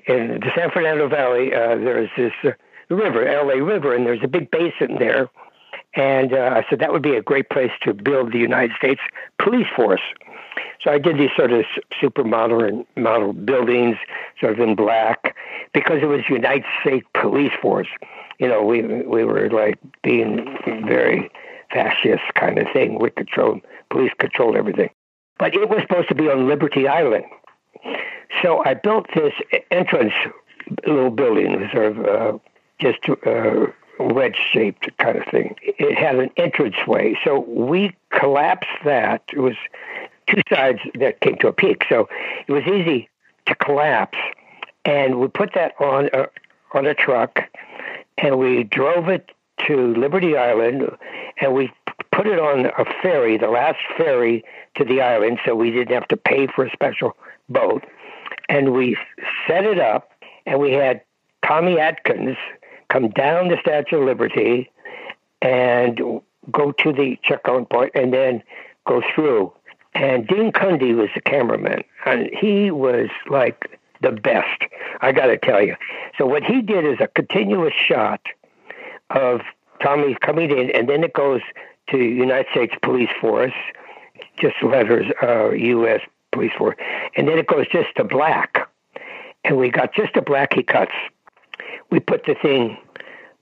in the San Fernando Valley. Uh, there's this uh, river, LA River, and there's a big basin there. And uh, I said that would be a great place to build the United States police force. So I did these sort of super modern model buildings, sort of in black, because it was United States Police Force. You know, we we were like being very fascist kind of thing. We controlled police controlled everything, but it was supposed to be on Liberty Island. So I built this entrance little building, sort of uh, just uh, wedge shaped kind of thing. It had an entranceway, so we collapsed that. It was two sides that came to a peak. So it was easy to collapse. And we put that on a, on a truck and we drove it to Liberty Island and we put it on a ferry, the last ferry to the island, so we didn't have to pay for a special boat. And we set it up and we had Tommy Atkins come down the Statue of Liberty and go to the checkout point and then go through. And Dean Cundey was the cameraman, and he was like the best. I got to tell you. So what he did is a continuous shot of Tommy coming in, and then it goes to United States Police Force, just letters, uh, U.S. Police Force, and then it goes just to black, and we got just a black. He cuts. We put the thing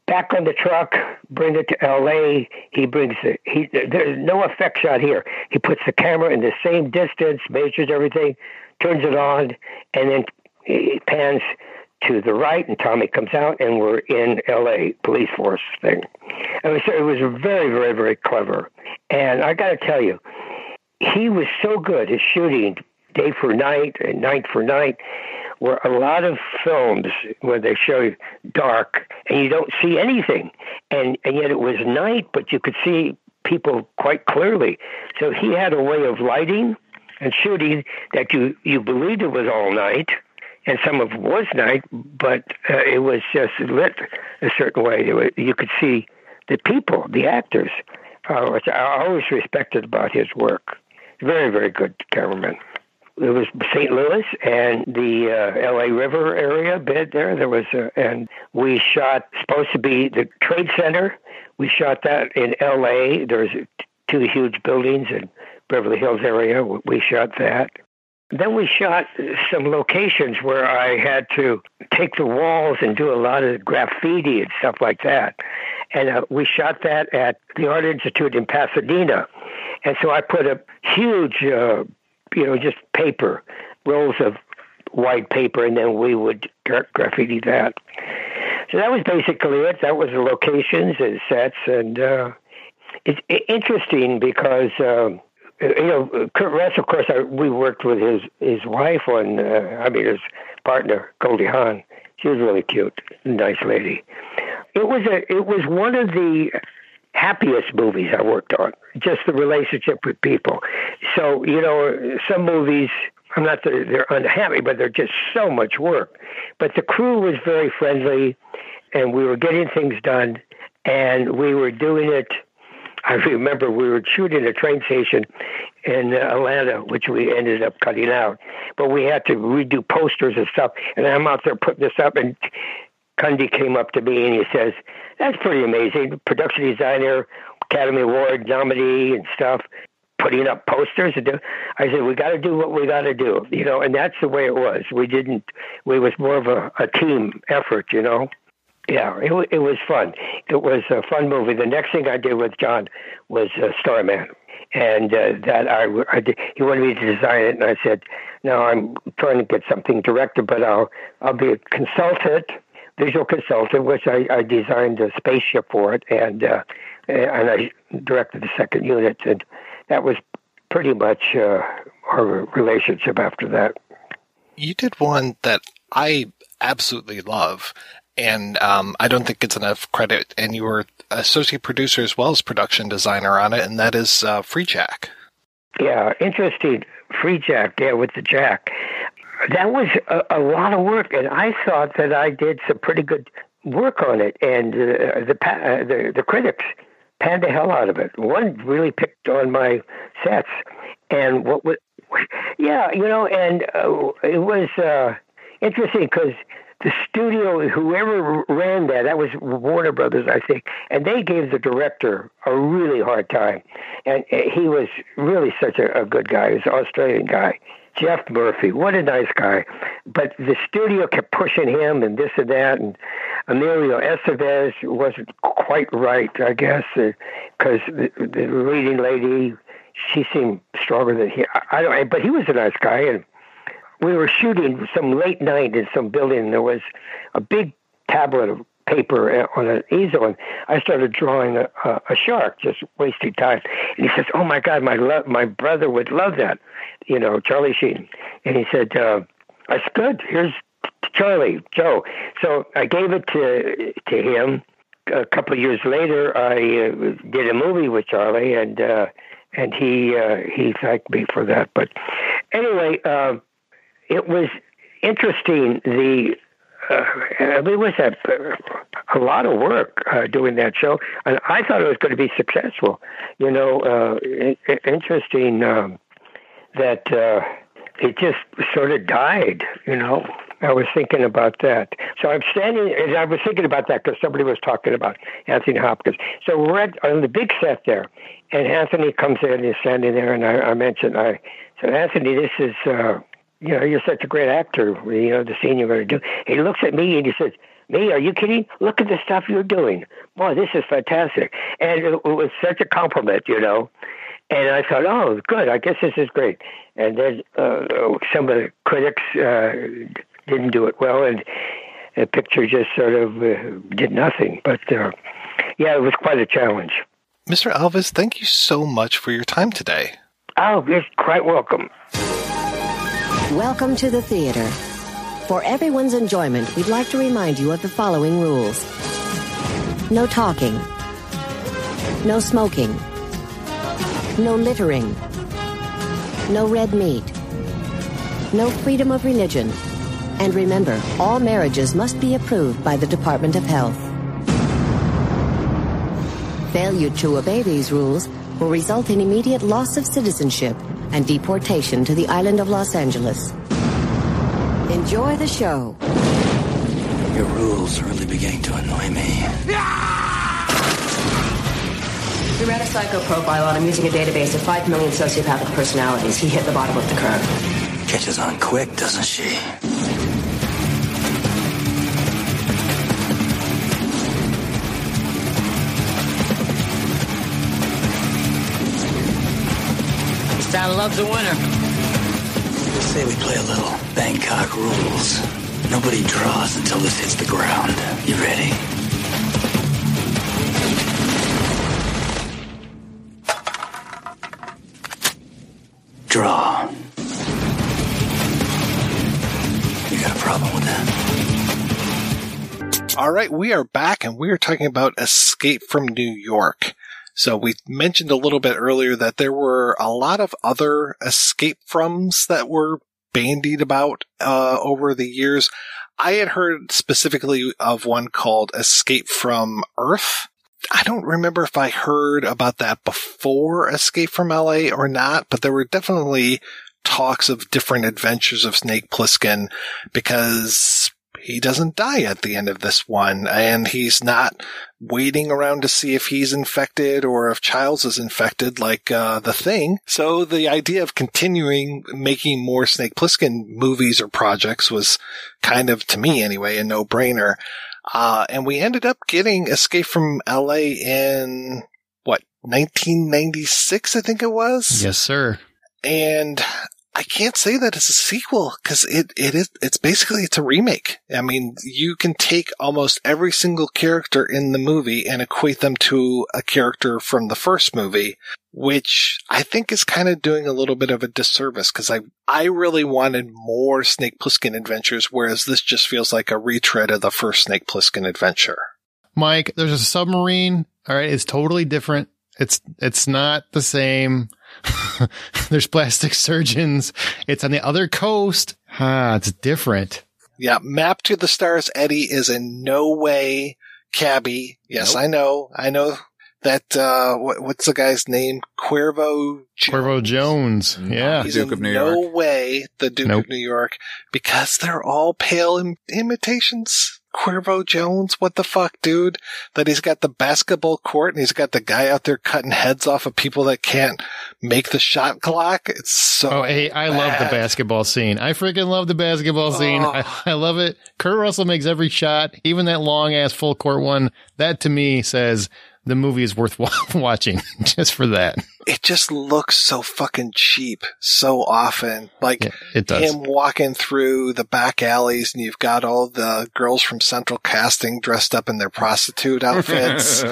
back on the truck, bring it to L.A. He brings it. He there's no effect shot here. He puts the camera in the same distance, measures everything, turns it on, and then he pans to the right, and Tommy comes out, and we're in L.A. police force thing. It was it was very very very clever, and I got to tell you, he was so good at shooting day for night and night for night. Where a lot of films where they show you dark and you don't see anything, and and yet it was night, but you could see people quite clearly. So he had a way of lighting and shooting that you you believed it was all night and some of it was night, but uh, it was just lit a certain way. Was, you could see the people, the actors, uh, which I always respected about his work. Very, very good cameraman. It was St. Louis and the uh, L.A. River area bit there. There was, uh, and we shot supposed to be the Trade Center. We shot that in L.A. There's two huge buildings in Beverly Hills area. We shot that. Then we shot some locations where I had to take the walls and do a lot of graffiti and stuff like that. And uh, we shot that at the Art Institute in Pasadena. And so I put a huge, uh, you know, just paper, rolls of white paper, and then we would gra- graffiti that. So that was basically it. That was the locations and sets. And uh, it's interesting because. Um, you know, Kurt Russell, of course, I, we worked with his his wife on, uh, I mean, his partner Goldie Hawn. She was really cute, nice lady. It was a, it was one of the happiest movies I worked on. Just the relationship with people. So you know, some movies. I'm not that they're unhappy, but they're just so much work. But the crew was very friendly, and we were getting things done, and we were doing it I remember we were shooting a train station in Atlanta, which we ended up cutting out. But we had to redo posters and stuff. And I'm out there putting this up, and Cundey came up to me and he says, "That's pretty amazing. Production designer, Academy Award nominee, and stuff." Putting up posters, I said, "We got to do what we got to do," you know, and that's the way it was. We didn't. We was more of a, a team effort, you know. Yeah, it, it was fun. It was a fun movie. The next thing I did with John was uh, Starman, and uh, that I, I did, he wanted me to design it, and I said, "No, I'm trying to get something directed, but I'll I'll be a consultant, visual consultant, which I, I designed a spaceship for it, and uh, and I directed the second unit, and that was pretty much uh, our relationship after that." You did one that I absolutely love, and um, I don't think it's enough credit. And you were associate producer as well as production designer on it, and that is uh, Freejack. Yeah, interesting. Freejack, yeah, with the Jack. That was a, a, lot of work, and I thought that I did some pretty good work on it. And uh, the, uh, the the critics panned the hell out of it. One really picked on my sets, and what was, yeah, you know, and uh, it was uh, interesting because the studio, whoever ran that, that was Warner Brothers, I think, and they gave the director a really hard time. And he was really such a, a good guy. He was an Australian guy. Geoff Murphy, what a nice guy. But the studio kept pushing him and this and that. And Emilio Estevez wasn't quite right, I guess, because uh, the, the leading lady, she seemed stronger than he. I don't, but he was a nice guy. And we were shooting some late night in some building. And there was a big tablet of paper on an easel, and I started drawing a, a, a shark, just wasting time. And he says, "Oh my God, my lo- my brother would love that," you know, Charlie Sheen. And he said, uh, "I said, good. Here's Charlie, Joe." So I gave it to to him. A couple of years later, I uh, did a movie with Charlie, and uh, and he uh, he thanked me for that. But anyway. Uh, it was interesting. The uh, mean, was that a lot of work uh, doing that show, and I thought it was going to be successful. You know, uh, interesting um, that uh, it just sort of died. You know, I was thinking about that. So I'm standing, and I was thinking about that because somebody was talking about Anthony Hopkins. So we're at, on the big set there, and Anthony comes in, and he's standing there, and I, I mentioned, I said, Anthony, this is, uh, you know, you're such a great actor. You know, the scene you're going to do. He looks at me and he says, me, are you kidding? Look at the stuff you're doing. Boy, this is fantastic. And it, it was such a compliment, you know. And I thought, oh, good. I guess this is great. And then uh, some of the critics uh, didn't do it well, and the picture just sort of uh, did nothing. But uh, yeah, it was quite a challenge. Mr. Alves, thank you so much for your time today. Oh, you're quite welcome. Welcome to the theater. For everyone's enjoyment, we'd like to remind you of the following rules. No talking, no smoking, no littering, no red meat, no freedom of religion, and remember, all marriages must be approved by the Department of Health. Failure to obey these rules will result in immediate loss of citizenship and deportation to the island of Los Angeles. Enjoy the show. Your rules are really beginning to annoy me. We ran a psycho profile on him using a database of 5 million sociopathic personalities. He hit the bottom of the curve. Catches on quick, doesn't she? This town loves a winner. Let's say we play a little Bangkok rules. Nobody draws until this hits the ground. You ready? Draw. You got a problem with that? All right, we are back and we are talking about Escape from New York. So we mentioned a little bit earlier that there were a lot of other escape froms that were bandied about uh, over the years. I had heard specifically of one called Escape from Earth. I don't remember if I heard about that before Escape from LA or not, but there were definitely talks of different adventures of Snake Plissken because he doesn't die at the end of this one and he's not waiting around to see if he's infected or if Childs is infected like uh, the thing. So the idea of continuing making more Snake Plissken movies or projects was kind of, to me anyway, a no-brainer. Uh, and we ended up getting Escape from LA in what, 1996, I think it was? Yes, sir. And I can't say that it's a sequel because it, it is, it's basically, it's a remake. I mean, you can take almost every single character in the movie and equate them to a character from the first movie, which I think is kind of doing a little bit of a disservice because I, I really wanted more Snake Plissken adventures, whereas this just feels like a retread of the first Snake Plissken adventure. Mike, there's a submarine. All right. It's totally different. It's, it's not the same. There's plastic surgeons. It's on the other coast. Ah, it's different. Yeah. Map to the Stars Eddie is in no way Cabbie. Yes, Nope. I know. I know that, uh, what, what's the guy's name? Cuervo Cuervo Jones. Yeah. He's in no way the Duke Nope. of New York because they're all pale Im- imitations. Cuervo Jones, what the fuck, dude? That he's got the basketball court and he's got the guy out there cutting heads off of people that can't make the shot clock. It's so. Oh, hey, I love the basketball scene. I freaking love the basketball scene. Oh. I, I love it. Kurt Russell makes every shot, even that long ass full court one. That to me says the movie is worth watching just for that. It just looks so fucking cheap so often. Like it does. him walking through the back alleys and you've got all the girls from Central Casting dressed up in their prostitute outfits.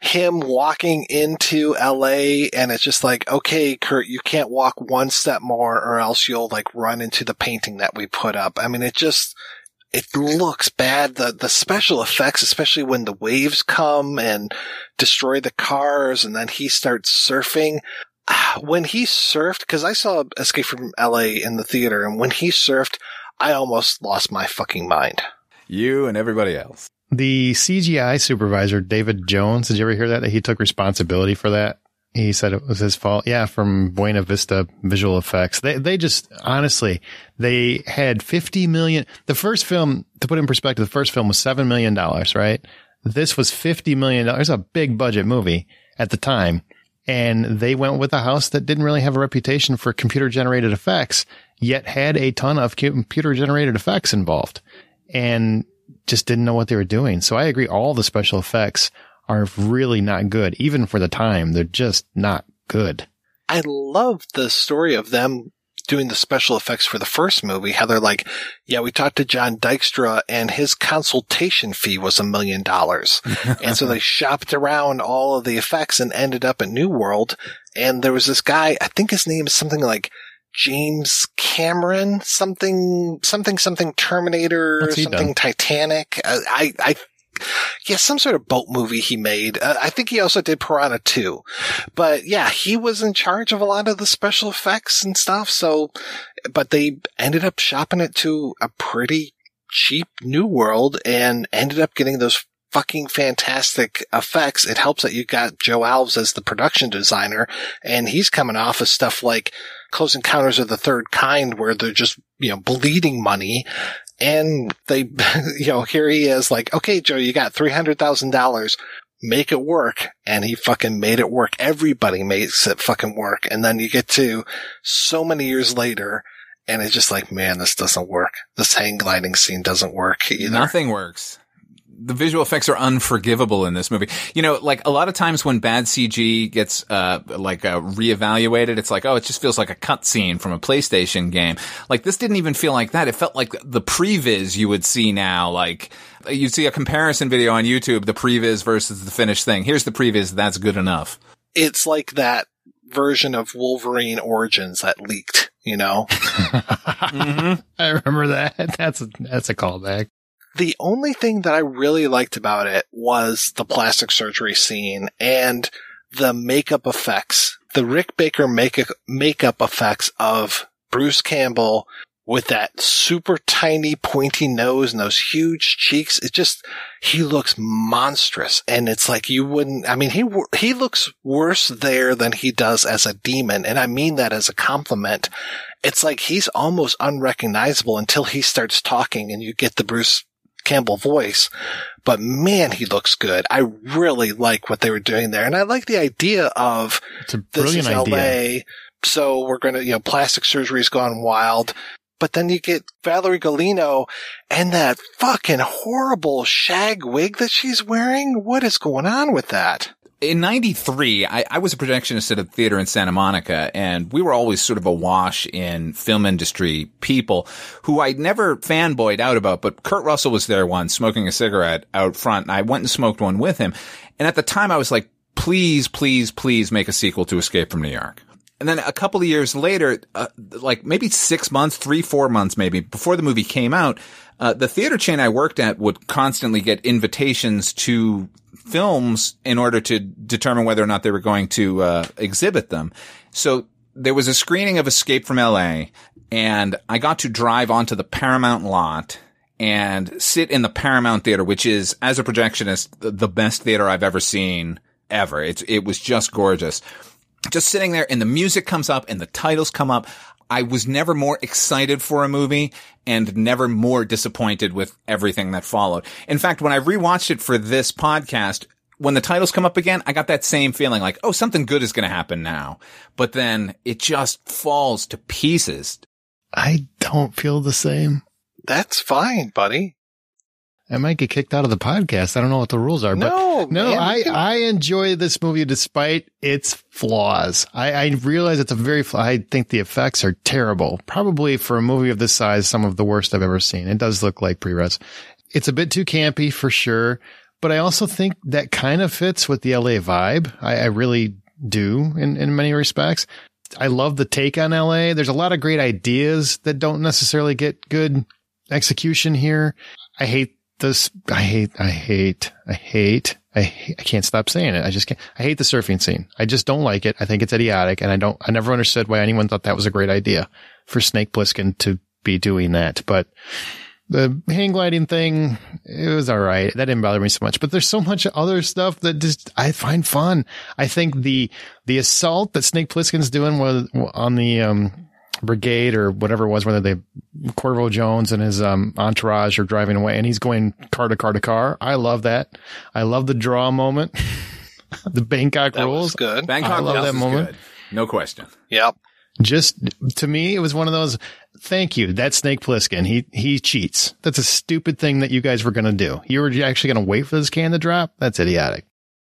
him walking into LA and it's just like, okay, Kurt, you can't walk one step more or else you'll like run into the painting that we put up. I mean, it just, it looks bad. The, the special effects, especially when the waves come and destroy the cars and then he starts surfing. When he surfed, cause I saw Escape from LA in the theater and when he surfed, I almost lost my fucking mind. You and everybody else. The CGI supervisor, David Jones, did you ever hear that? That he took responsibility for that? He said it was his fault. Yeah, from Buena Vista Visual Effects. They they just honestly they had fifty million. The first film, to put in perspective, the first film was seven million dollars, right? This was fifty million dollars. A big budget movie at the time, and they went with a house that didn't really have a reputation for computer generated effects, yet had a ton of computer generated effects involved, and just didn't know what they were doing. So I agree. All the special effects are really not good, even for the time. They're just not good. I love the story of them doing the special effects for the first movie, how they're like, yeah, we talked to John Dykstra and his consultation fee was a million dollars. And so they shopped around all of the effects and ended up at New World. And there was this guy, I think his name is something like James Cameron, something, something, something Terminator, something done? Titanic. I, I, yeah, some sort of boat movie he made. Uh, I think he also did Piranha 2. But yeah, he was in charge of a lot of the special effects and stuff. So, but they ended up shopping it to a pretty cheap New World and ended up getting those fucking fantastic effects. It helps that you got Joe Alves as the production designer and he's coming off of stuff like Close Encounters of the Third Kind where they're just, you know, bleeding money. And they, you know, here he is like, okay, Joe, you got $300,000. Make it work. And he fucking made it work. Everybody makes it fucking work. And then you get to so many years later and it's just like, man, this doesn't work. This hang gliding scene doesn't work either. Nothing works. The visual effects are unforgivable in this movie. You know, like a lot of times when bad CG gets uh like uh, reevaluated, it's like, oh, it just feels like a cutscene from a PlayStation game. Like this didn't even feel like that. It felt like the previs you would see now. Like you'd see a comparison video on YouTube, the previs versus the finished thing. Here's the previs. That's good enough. It's like that version of Wolverine Origins that leaked, you know? I remember that. That's a, that's a callback. The only thing that I really liked about it was the plastic surgery scene and the makeup effects, the Rick Baker makeup, makeup effects of Bruce Campbell with that super tiny pointy nose and those huge cheeks. It just, he looks monstrous. And it's like you wouldn't, I mean, he, he looks worse there than he does as a demon. And I mean that as a compliment. It's like he's almost unrecognizable until he starts talking and you get the Bruce Campbell voice. But man, he looks good. I really like what they were doing there. And I like the idea of It's a this is brilliant idea. LA. So we're going to, you know, plastic surgery's gone wild. But then you get Valerie Golino and that fucking horrible shag wig that she's wearing. What is going on with that? In 93, I, I was a projectionist at a theater in Santa Monica and we were always sort of awash in film industry people who I never fanboyed out about, but Kurt Russell was there once smoking a cigarette out front and I went and smoked one with him. And at the time I was like, please, please, please make a sequel to Escape from New York. And then a couple of years later, uh, like maybe six months, three, four months maybe before the movie came out, uh, the theater chain I worked at would constantly get invitations to films in order to determine whether or not they were going to uh, exhibit them. So there was a screening of Escape from LA and I got to drive onto the Paramount lot and sit in the Paramount Theater, which is, as a projectionist, the- best theater I've ever seen ever. It's, it was just gorgeous. Just sitting there and the music comes up and the titles come up. I was never more excited for a movie and never more disappointed with everything that followed. In fact, when I rewatched it for this podcast, when the titles come up again, I got that same feeling like, oh, something good is going to happen now. But then it just falls to pieces. I don't feel the same. That's fine, buddy. I might get kicked out of the podcast. I don't know what the rules are, No, but no, man, I, can- I enjoy this movie despite its flaws. I, I realize it's a very, flaw. I think the effects are terrible. Probably for a movie of this size, some of the worst I've ever seen. It does look like previs. It's a bit too campy for sure, but I also think that kind of fits with the LA vibe. I, I really do in, in many respects. I love the take on LA. There's a lot of great ideas that don't necessarily get good execution here. I hate this. I hate, I hate, I hate, I, I can't stop saying it. I just can't. I hate the surfing scene. I just don't like it. I think it's idiotic and I don't, I never understood why anyone thought that was a great idea for Snake Plissken to be doing that. But The hang gliding thing, it was all right. That didn't bother me so much. But there's so much other stuff that just I find fun. I think the the assault that Snake Plissken's doing was on the um, brigade or whatever it was, whether they Cuervo Jones and his um, entourage are driving away, and he's going car to car to car. I love that. I love the draw moment. the Bangkok That rules. was good. Bangkok I love that moment. good. No question. Yep. Just to me, it was one of those. Thank you. That's Snake Plissken. He he cheats. That's a stupid thing that you guys were going to do. You were actually going to wait for this can to drop. That's idiotic.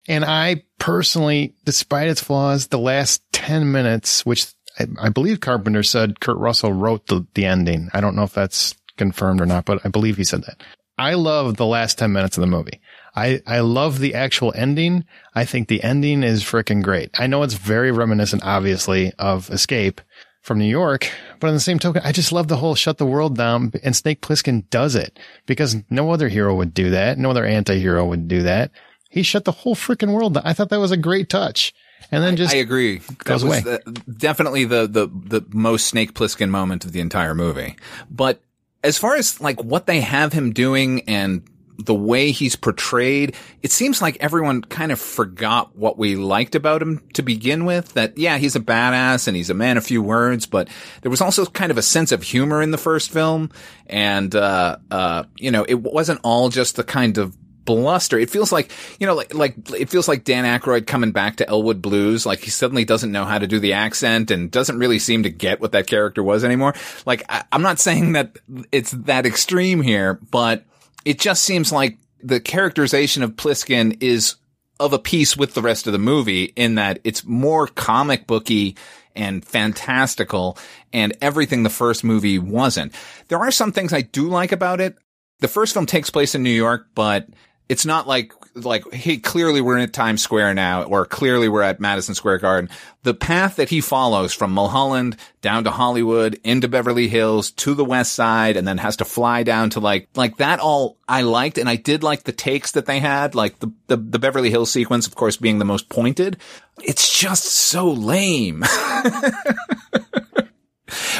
And I personally, despite its flaws, the last ten minutes, which I, I believe Carpenter said Kurt Russell wrote the the ending. I don't know if that's confirmed or not, but I believe he said that. I love the last 10 minutes of the movie. I, I love the actual ending. I think the ending is freaking great. I know it's very reminiscent, obviously, of Escape from New York, but on the same token, I just love the whole shut the world down and Snake Plissken does it because no other hero would do that. No other anti-hero would do that. He shut the whole freaking world down. I thought that was a great touch. And then just I agree. goes away. the- definitely the, the, the most Snake Plissken moment of the entire movie. But as far as like what they have him doing and the way he's portrayed, it seems like everyone kind of forgot what we liked about him to begin with. That, yeah, he's a badass and he's a man of few words, but there was also kind of a sense of humor in the first film. And, uh, uh, you know, it wasn't all just the kind of bluster. It feels like, you know, like, like, it feels like Dan Aykroyd coming back to Elwood Blues. Like he suddenly doesn't know how to do the accent and doesn't really seem to get what that character was anymore. Like, I, I'm not saying that it's that extreme here, but it just seems like the characterization of Plissken is of a piece with the rest of the movie in that it's more comic booky and fantastical and everything the first movie wasn't. There are some things I do like about it. The first film takes place in New York, but it's not like, like, hey, clearly we're in Times Square now, or clearly we're at Madison Square Garden. The path that he follows from Mulholland down to Hollywood, into Beverly Hills, to the West Side, and then has to fly down to like, like that all I liked, and I did like the takes that they had, like the, the, the Beverly Hills sequence, of course, being the most pointed. It's just so lame.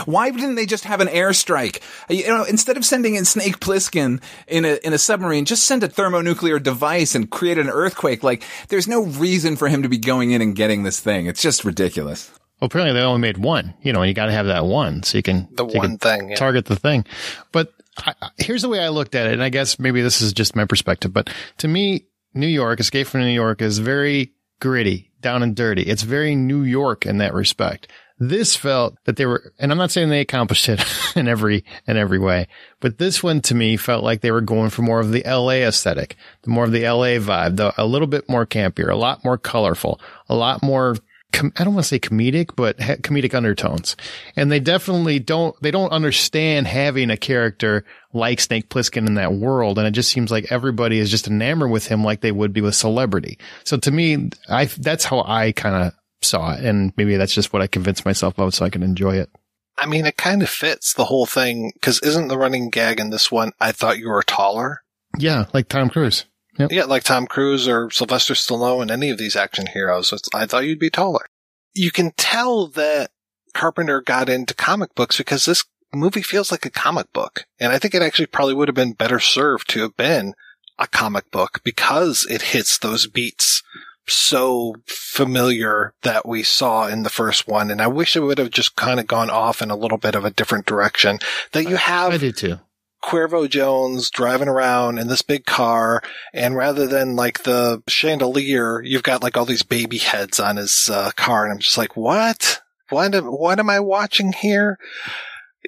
Why didn't they just have an airstrike? You know, instead of sending in Snake Plissken in a in a submarine, just send a thermonuclear device and create an earthquake. Like, there's no reason for him to be going in and getting this thing. It's just ridiculous. Well, apparently they only made one. You know, and you got to have that one so you can The so you one can thing, yeah. target the thing. But I, I- here's the way I looked at it, and I guess maybe this is just my perspective. But to me, New York, Escape from New York, is very gritty, down and dirty. It's very New York in that respect. This felt that they were, and I'm not saying they accomplished it in every in every way, but this one to me felt like they were going for more of the LA aesthetic, the more of the LA vibe, the, a little bit more campier, a lot more colorful, a lot more I don't want to say comedic, but comedic undertones. And they definitely don't, they don't understand having a character like Snake Plissken in that world. And it just seems like everybody is just enamored with him like they would be with celebrity. So to me, I, that's how I kind of saw it. And maybe that's just what I convinced myself of so I can enjoy it. I mean, it kind of fits the whole thing because isn't the running gag in this one? I thought you were taller. Yeah. Like Tom Cruise. Yep. Yeah, like Tom Cruise or Sylvester Stallone and any of these action heroes. It's, I thought you'd be taller. You can tell that Carpenter got into comic books because this movie feels like a comic book. And I think it actually probably would have been better served to have been a comic book because it hits those beats so familiar that we saw in the first one. And I wish it would have just kind of gone off in a little bit of a different direction that you have. I too. Cuervo Jones driving around in this big car, and rather than like the chandelier, you've got like all these baby heads on his uh, car, and I'm just like, what? What am, what am I watching here?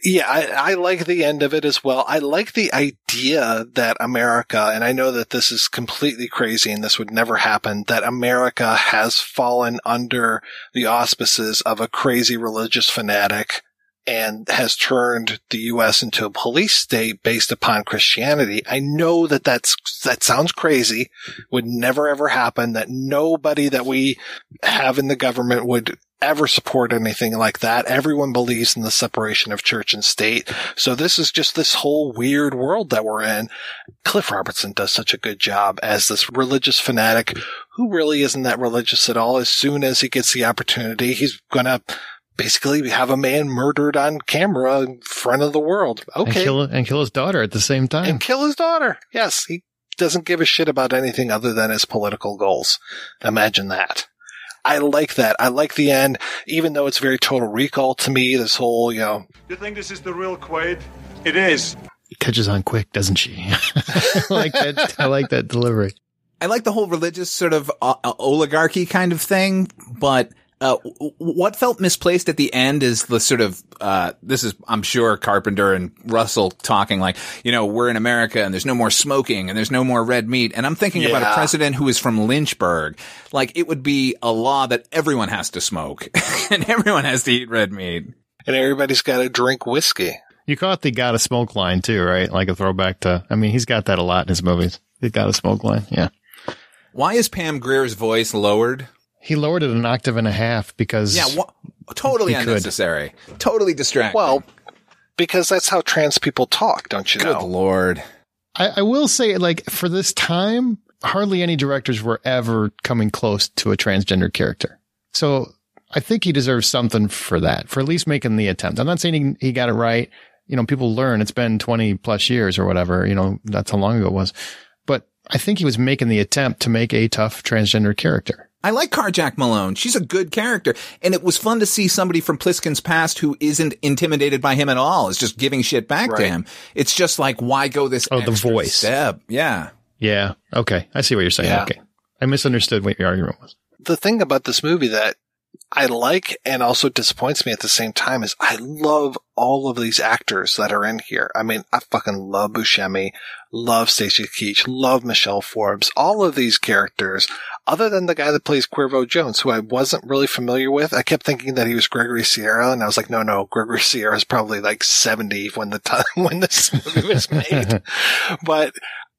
Yeah, I, I like the end of it as well. I like the idea that America, and I know that this is completely crazy and this would never happen, that America has fallen under the auspices of a crazy religious fanatic and has turned the U.S. into a police state based upon Christianity. I know that that's, that sounds crazy, would never ever happen, that nobody that we have in the government would ever support anything like that. Everyone believes in the separation of church and state. So this is just this whole weird world that we're in. Cliff Robertson does such a good job as this religious fanatic who really isn't that religious at all. As soon as he gets the opportunity, he's gonna basically we have a man murdered on camera in front of the world. And Okay. kill, and kill his daughter at the same time. and kill his daughter. Yes, he doesn't give a shit about anything other than his political goals. Imagine that. I like that. I like the end, even though it's very total recall to me. This whole, you know, You think this is the real Quaid? It is. Catches on quick, doesn't she? I like that. I like that delivery. I like the whole religious sort of uh, uh, oligarchy kind of thing, but uh, what felt misplaced at the end is the sort of uh, this is I'm sure Carpenter and Russell talking like you know we're in America and there's no more smoking and there's no more red meat and I'm thinking about a president who is from Lynchburg like it would be a law that everyone has to smoke and everyone has to eat red meat and everybody's got to drink whiskey. You caught the "gotta smoke" line too, right? Like a throwback to. I mean, he's got that a lot in his movies. The got a smoke" line. Yeah. Why is Pam Grier's voice lowered? He lowered it an octave and a half because Yeah, wha- totally He could. unnecessary. Totally distracting. Well, because that's how trans people talk, don't you Good know? lord. I, I will say, like, for this time, hardly any directors were ever coming close to a transgender character. So I think he deserves something for that, for at least making the attempt. I'm not saying he, he got it right. You know, people learn. It's been 20 plus years or whatever. You know, that's how long ago it was. But I think he was making the attempt to make a tough transgender character. I like Carjack Malone. She's a good character. And it was fun to see somebody from Plissken's past who isn't intimidated by him at all. Is just giving shit back to him. It's just like, why go this Oh, the voice. step? Yeah. Yeah. Okay. I see what you're saying. Yeah. Okay. I misunderstood what your argument was. the thing about this movie that I like and also disappoints me at the same time is I love all of these actors that are in here. I mean, I fucking love Buscemi, love Stacy Keach, love Michelle Forbes, all of these characters, other than the guy that plays Cuervo Jones, who I wasn't really familiar with. I kept thinking that he was Gregory Sierra, and I was like, no, no, Gregory Sierra is probably like 70 when the time, when this movie was made. but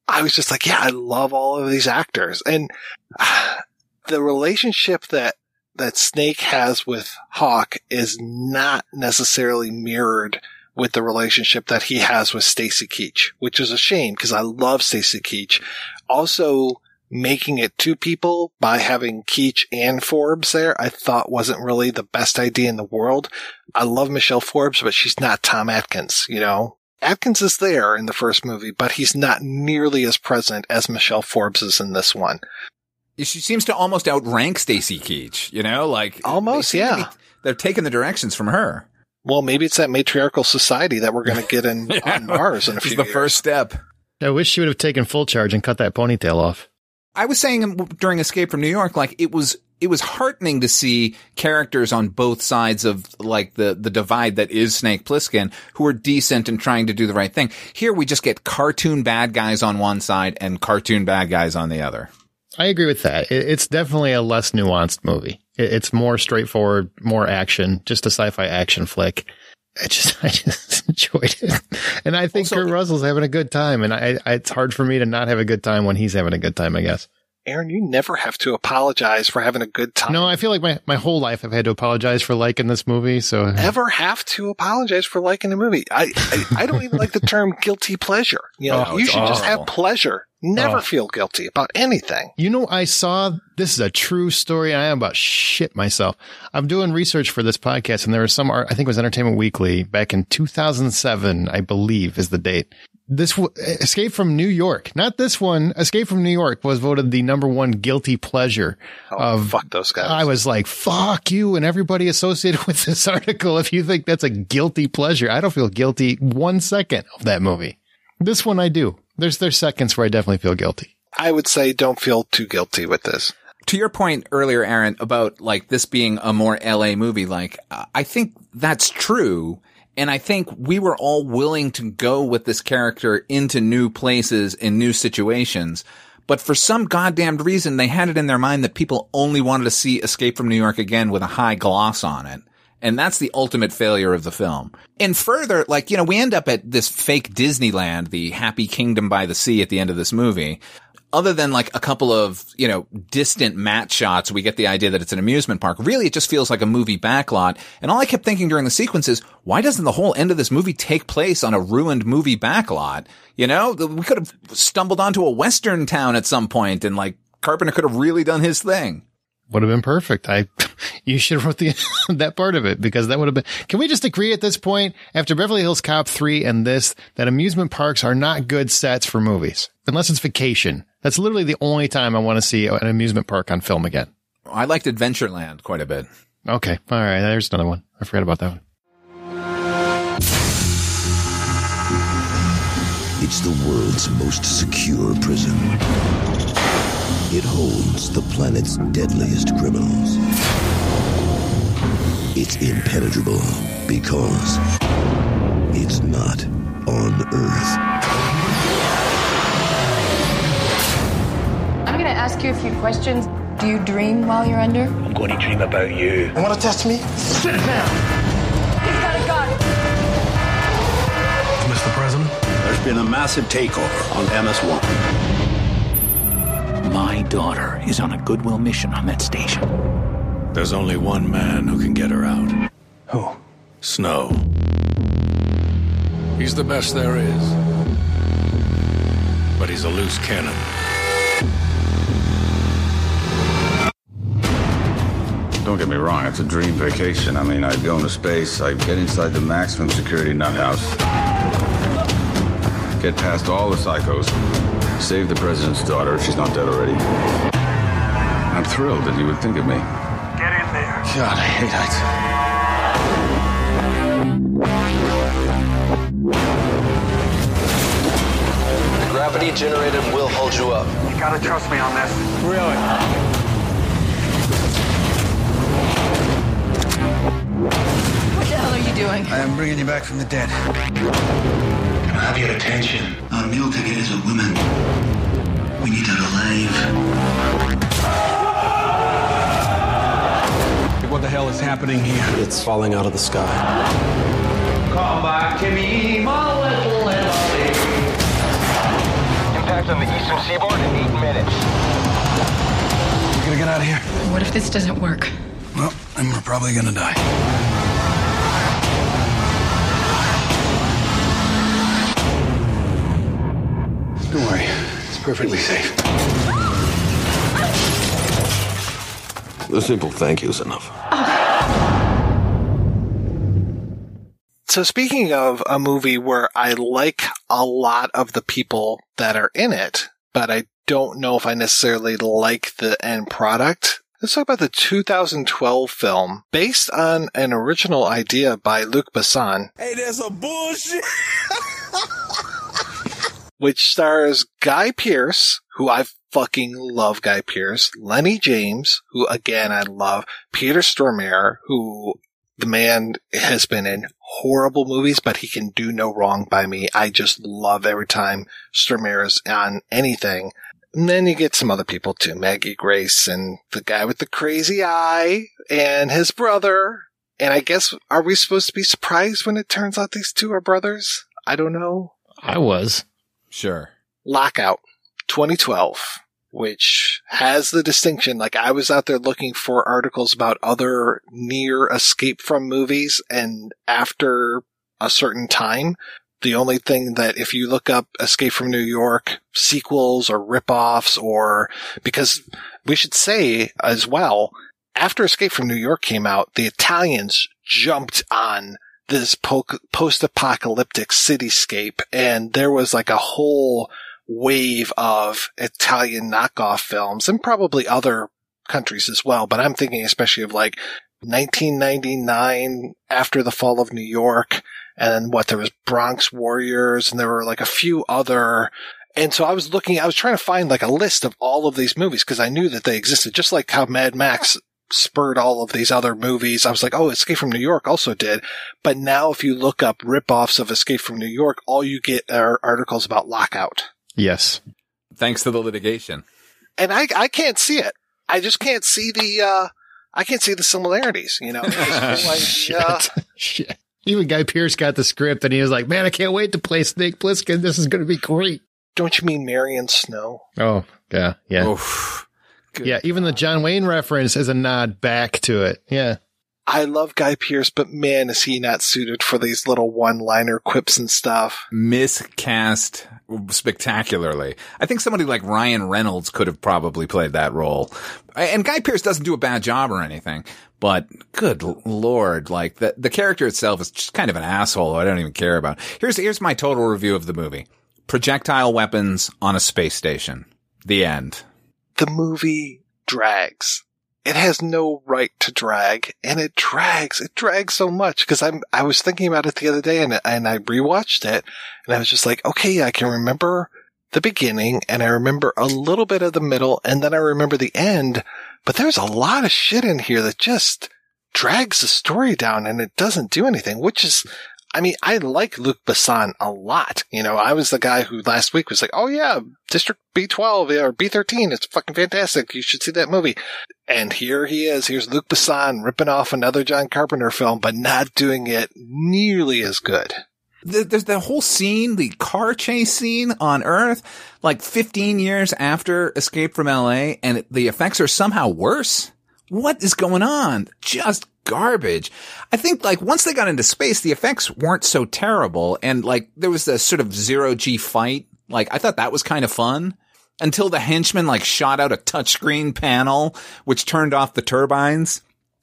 I was just like, yeah, I love all of these actors. And the relationship that that Snake has with Hauk is not necessarily mirrored with the relationship that he has with Stacy Keach, which is a shame because I love Stacy Keach. Also, making it two people by having Keach and Forbes there, I thought wasn't really the best idea in the world. I love Michelle Forbes, but she's not Tom Atkins, you know? Atkins is there in the first movie, but he's not nearly as present as Michelle Forbes is in this one. She seems to almost outrank Stacy Keach, you know, like Almost, they yeah. be- they're taking the directions from her. Well, maybe it's that matriarchal society that we're going to get in on Mars in a This few is the years. first step. I wish she would have taken full charge and cut that ponytail off. I was saying during Escape from New York, like it was, it was heartening to see characters on both sides of like the, the divide that is Snake Plissken who are decent and trying to do the right thing. Here we just get cartoon bad guys on one side and cartoon bad guys on the other. I agree with that. It's definitely a less nuanced movie. It's more straightforward, more action, just a sci-fi action flick. I just, I just enjoyed it, and I think Kurt Russell's having a good time, and I, I, it's hard for me to not have a good time when he's having a good time. I guess. Aaron, you never have to apologize for having a good time. No, I feel like my, my whole life I've had to apologize for liking this movie. So Ever have to apologize for liking a movie? I, I, I don't even like the term guilty pleasure. You know, Oh, you should just have pleasure. Never Oh. feel guilty about anything. You know, I saw this is a true story, I am about shit myself. I'm doing research for this podcast, and there was some, art, I think it was Entertainment Weekly back in 2007, I believe is the date. This w- Escape from New York, not this one. Escape from New York was voted the number one guilty pleasure oh, of. Oh, fuck those guys. I was like, "Fuck you!" and everybody associated with this article. If you think that's a guilty pleasure, I don't feel guilty one second of that movie. This one, I do. There's there's seconds where I definitely feel guilty. I would say don't feel too guilty with this. to your point earlier, Aaron, about like this being a more LA movie, like uh, I think that's true. And I think we were all willing to go with this character into new places and new situations. But for some goddamned reason, they had it in their mind that people only wanted to see Escape from New York again with a high gloss on it. And that's the ultimate failure of the film. And further, like, you know, we end up at this fake Disneyland, the Happy Kingdom by the Sea at the end of this movie. Other than like a couple of, you know, distant matte shots, we get the idea that it's an amusement park. Really, it just feels like a movie backlot. And all I kept thinking during the sequence is, why doesn't the whole end of this movie take place on a ruined movie backlot? You know, we could have stumbled onto a western town at some point and like Carpenter could have really done his thing. Would have been perfect. I, you should have wrote the, that part of it because that would have been, can we just agree at this point after Beverly Hills Cop 3 and this, that amusement parks are not good sets for movies unless it's vacation. That's literally the only time I want to see an amusement park on film again. I liked Adventureland quite a bit. Okay. All right. There's another one. I forgot about that one. It's the world's most secure prison. It holds the planet's deadliest criminals. It's impenetrable because it's not on Earth. I'm going to ask you a few questions. Do you dream while you're under? I'm going to dream about you. You want to test me? Sit down. He's got a gun. Mr. President? There's been a massive takeover on MS-1. My daughter is on a goodwill mission on that station. There's only one man who can get her out. Who? Snow. He's the best there is. But he's a loose cannon. Don't get me wrong, it's a dream vacation. I mean, I'd go into space, I'd get inside the maximum security nut house, get past all the psychos, save the president's daughter if she's not dead already. I'm thrilled that you would think of me. Get in there. God, I hate heights. The gravity generator will hold you up. You gotta trust me on this. Really? What the hell are you doing? I am bringing you back from the dead. Can I have your attention? Our meal ticket is a woman. We need her alive. What the hell is happening here? It's falling out of the sky. Come back to me, my little Emily. Impact on the eastern seaboard in eight minutes. We're gonna get out of here. What if this doesn't work? Well, then we're probably gonna die. Don't worry, it's perfectly safe. A simple thank you is enough. So speaking of a movie where I like a lot of the people that are in it, but I don't know if I necessarily like the end product. Let's talk about the 2012 film based on an original idea by Luc Besson, Hey, there's a bullshit. which stars Guy Pearce, who I fucking love Guy Pearce, Lennie James, who again I love, Peter Stormare, who the man has been in horrible movies, but he can do no wrong by me. I just love every time Stormare is on anything. And then you get some other people too, Maggie Grace and the guy with the crazy eye and his brother. And I guess, are we supposed to be surprised when it turns out these two are brothers? I don't know. I was. Sure. Lockout 2012, which has the distinction. Like I was out there looking for articles about other near escape from movies and after a certain time, the only thing that if you look up Escape from New York sequels or ripoffs or because we should say as well, after Escape from New York came out, the Italians jumped on this po- post-apocalyptic cityscape and there was like a whole wave of Italian knockoff films and probably other countries as well. But I'm thinking especially of like 1999 after the fall of New York and what there was Bronx Warriors and there were like a few other and so I was looking, I was trying to find like a list of all of these movies because I knew that they existed, just like how Mad Max spurred all of these other movies. I was like, oh, Escape from New York also did. But now if you look up ripoffs of Escape from New York, all you get are articles about Lockout. Yes. Thanks to the litigation. And I, I can't see it. I just can't see the, uh, I can't see the similarities, you know? Like, Shit. uh, Shit. Even Guy Pearce got the script and he was like, man, I can't wait to play Snake Plissken. This is going to be great. don't you mean Marion Snow? Oh, yeah. Yeah. Yeah. Even the John Wayne reference is a nod back to it. Yeah. I love Guy Pearce, but man, is he not suited for these little one-liner quips and stuff. Miscast spectacularly. I think somebody like Ryan Reynolds could have probably played that role. And Guy Pearce doesn't do a bad job or anything, but good lord, like the the character itself is just kind of an asshole. I don't even care about. Here's here's my total review of the movie: projectile weapons on a space station. The end. The movie drags. It has no right to drag, and it drags. It drags so much because I'm. I was thinking about it the other day, and and I rewatched it, and I was just like, okay, I can remember the beginning, and I remember a little bit of the middle, and then I remember the end. But there's a lot of shit in here that just drags the story down, and it doesn't do anything, which is I mean, I like Luc Besson a lot. You know, I was the guy who last week was like, "Oh yeah, District B12 or B13, it's fucking fantastic. You should see that movie." And here he is. Here's Luc Besson ripping off another John Carpenter film, but not doing it nearly as good. There's the whole scene, the car chase scene on Earth, like 15 years after Escape from LA, and the effects are somehow worse. What is going on? Just garbage. I think like once they got into space, the effects weren't so terrible. And like there was a sort of zero G fight. Like I thought that was kind of fun until the henchman like shot out a touchscreen panel, which turned off the turbines.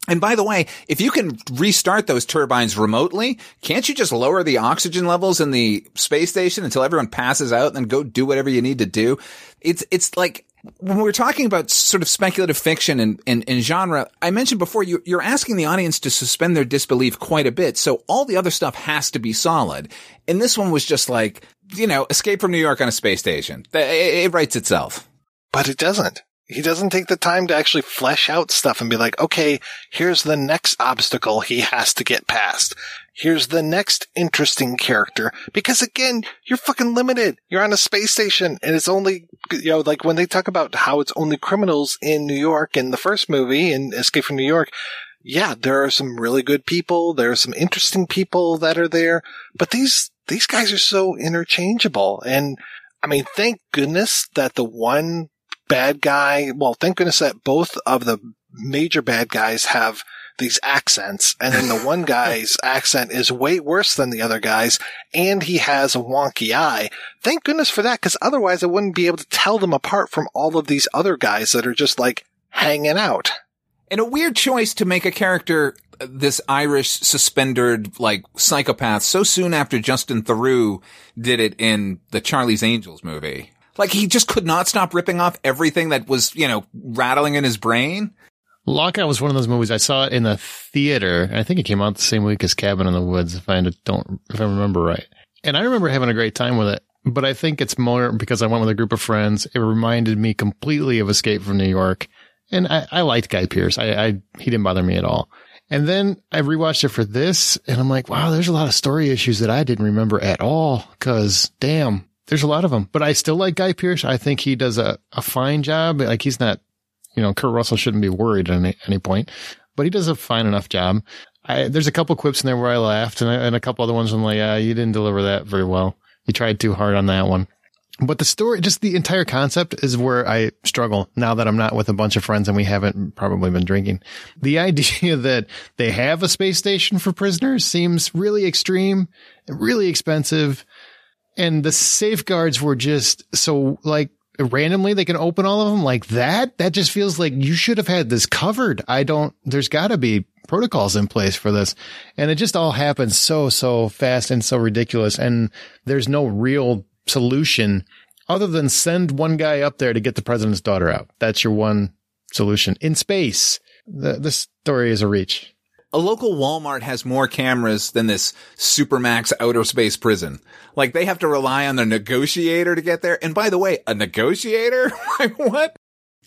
And by the way, if you can restart those turbines remotely, can't you just lower the oxygen levels in the space station until everyone passes out and then go do whatever you need to do? It's, it's like, when we're talking about sort of speculative fiction and, and, and genre, I mentioned before you, you're asking the audience to suspend their disbelief quite a bit. So all the other stuff has to be solid. And this one was just like, you know, escape from New York on a space station. It, it writes itself. But it doesn't. He doesn't take the time to actually flesh out stuff and be like, okay, here's the next obstacle he has to get past. Here's the next interesting character. Because again, you're fucking limited. You're on a space station and it's only, you know, like when they talk about how it's only criminals in New York in the first movie in Escape from New York. Yeah, there are some really good people. There are some interesting people that are there, but these, these guys are so interchangeable. And I mean, thank goodness that the one bad guy. Well, thank goodness that both of the major bad guys have these accents. And then the one guy's accent is way worse than the other guy's. And he has a wonky eye. Thank goodness for that. Cause otherwise I wouldn't be able to tell them apart from all of these other guys that are just like hanging out. And a weird choice to make a character uh, this Irish suspendered like psychopath so soon after Justin Theroux did it in the Charlie's Angels movie. Like he just could not stop ripping off everything that was, you know, rattling in his brain. Lockout was one of those movies I saw it in the theater. I think it came out the same week as Cabin in the Woods, if I don't, if I remember right. And I remember having a great time with it. But I think it's more because I went with a group of friends. It reminded me completely of Escape from New York, and I, I liked Guy Pearce. I, I he didn't bother me at all. And then I rewatched it for this, and I'm like, wow, there's a lot of story issues that I didn't remember at all. Cause damn, there's a lot of them, but I still like Guy Pearce. I think he does a, a fine job. Like he's not, you know, Kurt Russell shouldn't be worried at any, any point, but he does a fine enough job. I, there's a couple quips in there where I laughed and, I, and a couple other ones I'm like, yeah, you didn't deliver that very well. You tried too hard on that one. But the story, just the entire concept is where I struggle now that I'm not with a bunch of friends and we haven't probably been drinking. The idea that they have a space station for prisoners seems really extreme, really expensive and the safeguards were just so like randomly they can open all of them like that. That just feels like you should have had this covered. I don't, there's gotta be protocols in place for this. And it just all happens so, so fast and so ridiculous. And there's no real solution other than send one guy up there to get the president's daughter out. That's your one solution in space. The, the story is a reach a local Walmart has more cameras than this Supermax outer space prison. Like they have to rely on the negotiator to get there. And by the way, a negotiator? what?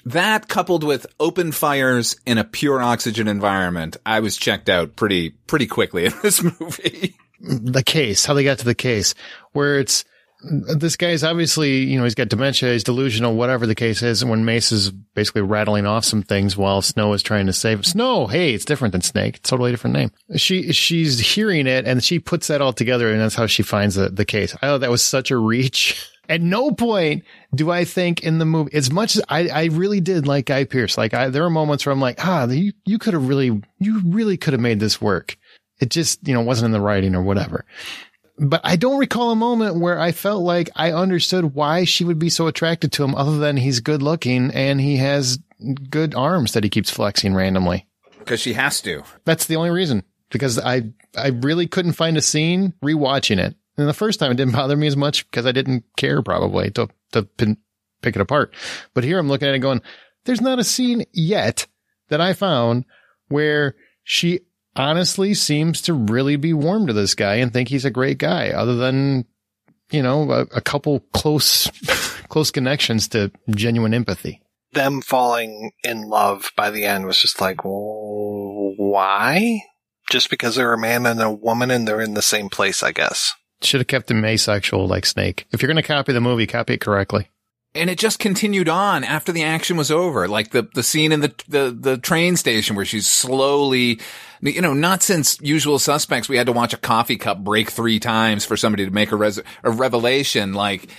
That coupled with open fires in a pure oxygen environment, I was checked out pretty, pretty quickly in this movie. The case, how they got to the case where it's, this guy's obviously, you know, he's got dementia, he's delusional, whatever the case is. And when Mace is basically rattling off some things while Snow is trying to save. Snow, hey, it's different than Snake. It's totally different name. She, she's hearing it and she puts that all together and that's how she finds the, the case. I thought that was such a reach. At no point do I think in the movie, as much as I, I really did like Guy Pearce, like I, there are moments where I'm like, ah, you, you could have really, you really could have made this work. It just, you know, wasn't in the writing or whatever but I don't recall a moment where I felt like I understood why she would be so attracted to him other than he's good looking and he has good arms that he keeps flexing randomly. Because she has to. That's the only reason. Because I, I really couldn't find a scene rewatching it. And the first time it didn't bother me as much because I didn't care probably to, to pin, pick it apart. But here I'm looking at it going, there's not a scene yet that I found where she honestly seems to really be warm to this guy and think he's a great guy other than, you know, a, a couple close, close connections to genuine empathy. Them falling in love by the end was just like, well, why? Just because they're a man and a woman and they're in the same place, I guess. Should have kept him asexual like Snake. If you're going to copy the movie, copy it correctly. And it just continued on after the action was over. Like the, the scene in the, the, the train station where she's slowly, you know, not since usual suspects, we had to watch a coffee cup break three times for somebody to make a, res- a revelation. Like,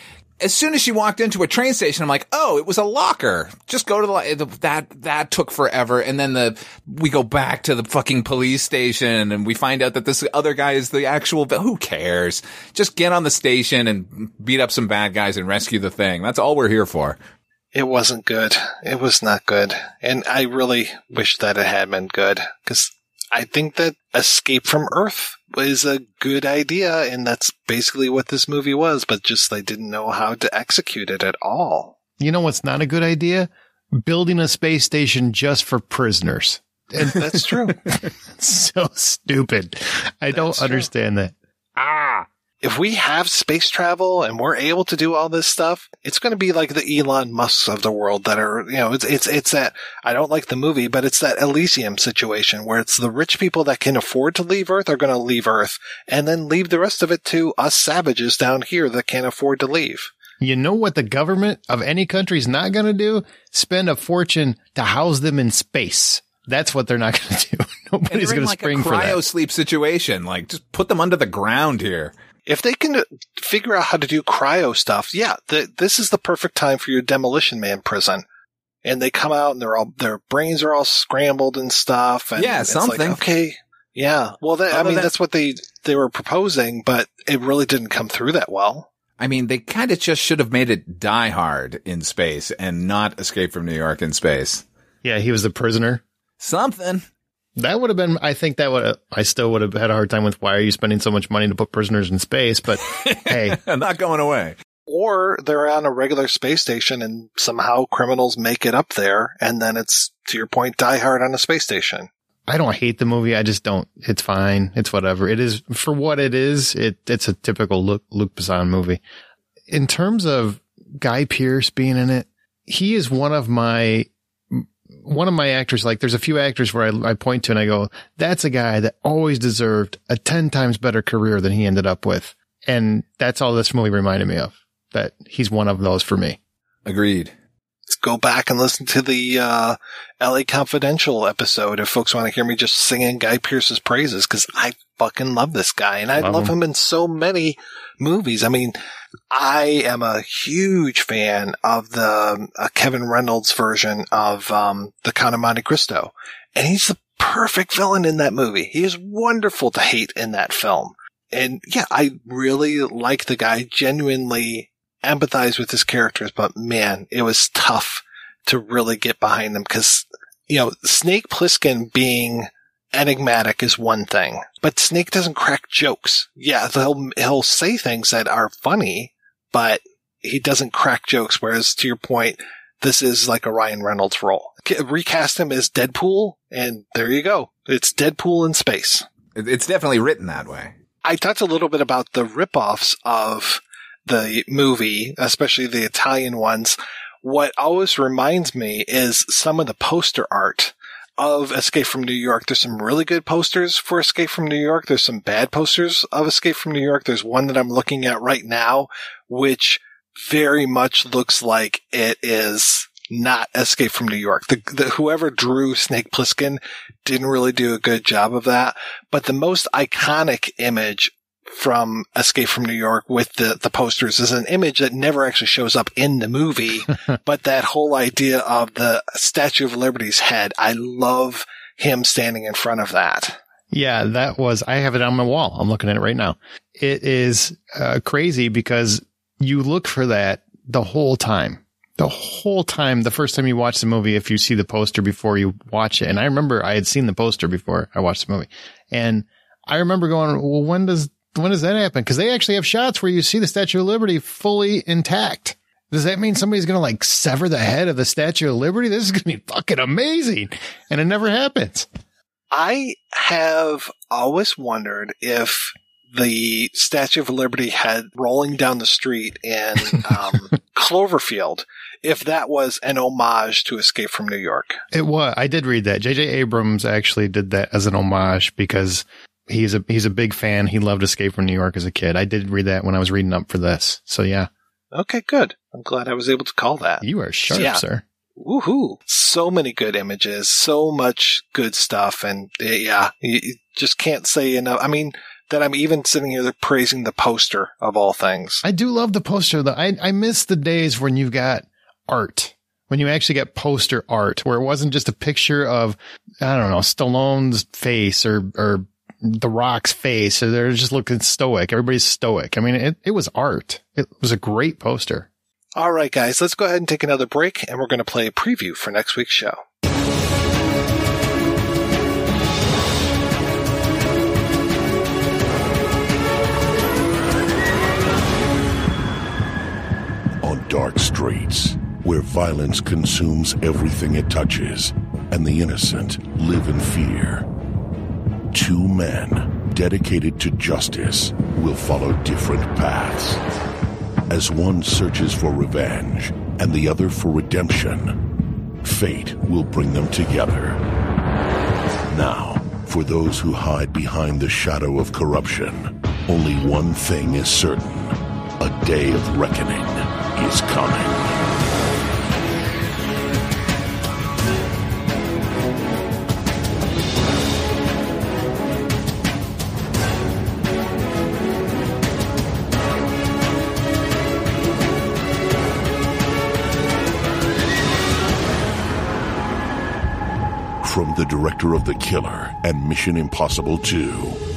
as soon as she walked into a train station, I'm like, oh, it was a locker. Just go to the, that, that took forever. And then the, we go back to the fucking police station and we find out that this other guy is the actual, who cares? Just get on the station and beat up some bad guys and rescue the thing. That's all we're here for. It wasn't good. It was not good. And I really wish that it had been good because I think that Escape from Earth is a good idea, and that's basically what this movie was, but just they didn't know how to execute it at all. You know what's not a good idea? Building a space station just for prisoners. And that's true. so stupid. I don't That's understand that. Ah. If we have space travel and we're able to do all this stuff, it's going to be like the Elon Musks of the world that are, you know, it's, it's, it's that, I don't like the movie, but it's that Elysium situation where it's the rich people that can afford to leave Earth are going to leave Earth and then leave the rest of it to us savages down here that can't afford to leave. You know what the government of any country is not going to do? Spend a fortune to house them in space. That's what they're not going to do. Nobody's going to like spring a for that. cryo sleep situation. Like, just put them under the ground here. If they can uh, figure out how to do cryo stuff, yeah, th- this is the perfect time for your demolition man prison. And they come out and they're all, their brains are all scrambled and stuff. And Yeah, it's like, something. okay. Yeah. Well, that, I mean, than- that's what they, they were proposing, but it really didn't come through that well. I mean, they kind of just should have made it Die Hard in space and not Escape from New York in space. Yeah, he was a prisoner. Something. That would have been, I think that would, I still would have had a hard time with why are you spending so much money to put prisoners in space? But hey, I'm not going away. Or they're on a regular space station and somehow criminals make it up there. And then it's, to your point, Die Hard on a space station. I don't hate the movie. I just don't. It's fine. It's whatever. It is for what it is. It it's a typical Luc Luc Besson movie. In terms of Guy Pearce being in it, he is one of my one of my actors. Like there's a few actors where I, I point to and I go, that's a guy that always deserved a ten times better career than he ended up with, and that's all this movie reminded me of. That he's one of those for me. Agreed. Let's go back and listen to the uh, LA Confidential episode if folks want to hear me just singing Guy Pearce's praises because I fucking love this guy and I Love love him. him in so many movies. I mean, I am a huge fan of the uh, Kevin Reynolds version of um, The Count of Monte Cristo, and he's the perfect villain in that movie. He is wonderful to hate in that film. And yeah, I really like the guy, genuinely empathize with his characters, but man, it was tough to really get behind them because, you know, Snake Plissken being enigmatic is one thing, but Snake doesn't crack jokes. Yeah, he'll, he'll say things that are funny, but he doesn't crack jokes. Whereas to your point, this is like a Ryan Reynolds role. Recast him as Deadpool and there you go. It's Deadpool in space. It's definitely written that way. I talked a little bit about the ripoffs of the movie, especially the Italian ones. What always reminds me is some of the poster art of Escape from New York. There's some really good posters for Escape from New York. There's some bad posters of Escape from New York. There's one that I'm looking at right now, which very much looks like it is not Escape from New York. The, the whoever drew Snake Plissken didn't really do a good job of that. But the most iconic image from Escape from New York with the, the posters is an image that never actually shows up in the movie, but that whole idea of the Statue of Liberty's head, I love him standing in front of that. Yeah, that was, I have it on my wall. I'm looking at it right now. It is uh, crazy because you look for that the whole time. The whole time, the first time you watch the movie, if you see the poster before you watch it. And I remember I had seen the poster before I watched the movie. And I remember going, well, when does, when does that happen? Cause they actually have shots where you see the Statue of Liberty fully intact. Does that mean somebody's going to like sever the head of the Statue of Liberty? This is going to be fucking amazing. And it never happens. I have always wondered if the Statue of Liberty had rolling down the street in um, Cloverfield, if that was an homage to Escape from New York. It was. I did read that. J.J. Abrams actually did that as an homage because he's a he's a big fan. He loved Escape from New York as a kid. I did read that when I was reading up for this. So yeah. Okay, good. I'm glad I was able to call that. You are sharp, Yeah. sir. Woohoo! So many good images, so much good stuff, and uh, yeah, you, just can't say enough. I mean, that I'm even sitting here praising the poster of all things. I do love the poster though. I I miss the days when you've got art. When you actually get poster art where it wasn't just a picture of I don't know, Stallone's face or or the Rock's face or they're just looking stoic. Everybody's stoic. I mean, it, it was art. It was a great poster. All right, guys, let's go ahead and take another break, and we're going to play a preview for next week's show. On dark streets, where violence consumes everything it touches, and the innocent live in fear, two men dedicated to justice will follow different paths. As one searches for revenge and the other for redemption, fate will bring them together. Now, for those who hide behind the shadow of corruption, only one thing is certain. A day of reckoning is coming. Director of The Killer and Mission Impossible 2.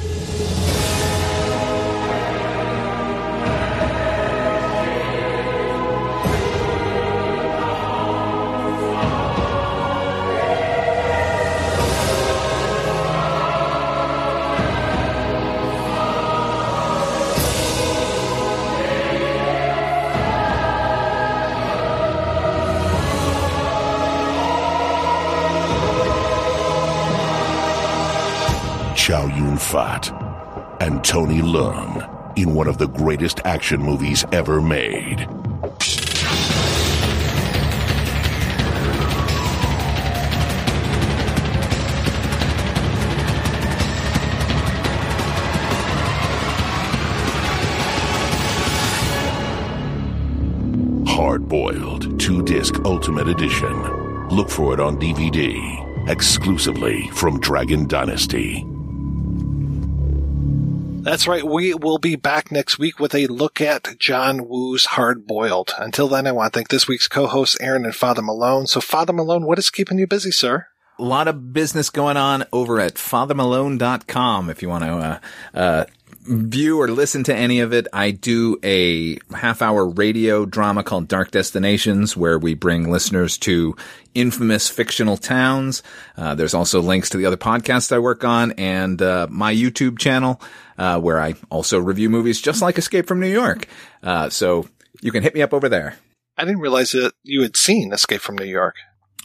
Chow Yun Fat and Tony Leung in one of the greatest action movies ever made. Hard Boiled two disc Ultimate Edition. Look for it on DVD exclusively from Dragon Dynasty. That's right. We will be back next week with a look at John Woo's Hard Boiled. Until then, I want to thank this week's co-hosts, Aaron and Father Malone. So, Father Malone, what is keeping you busy, sir? A lot of business going on over at fathermalone.com if you want to uh, uh, view or listen to any of it. I do a half hour radio drama called Dark Destinations where we bring listeners to infamous fictional towns. Uh, there's also links to the other podcasts I work on and uh, my YouTube channel uh, where I also review movies just like Escape from New York. Uh, so you can hit me up over there. I didn't realize that you had seen Escape from New York.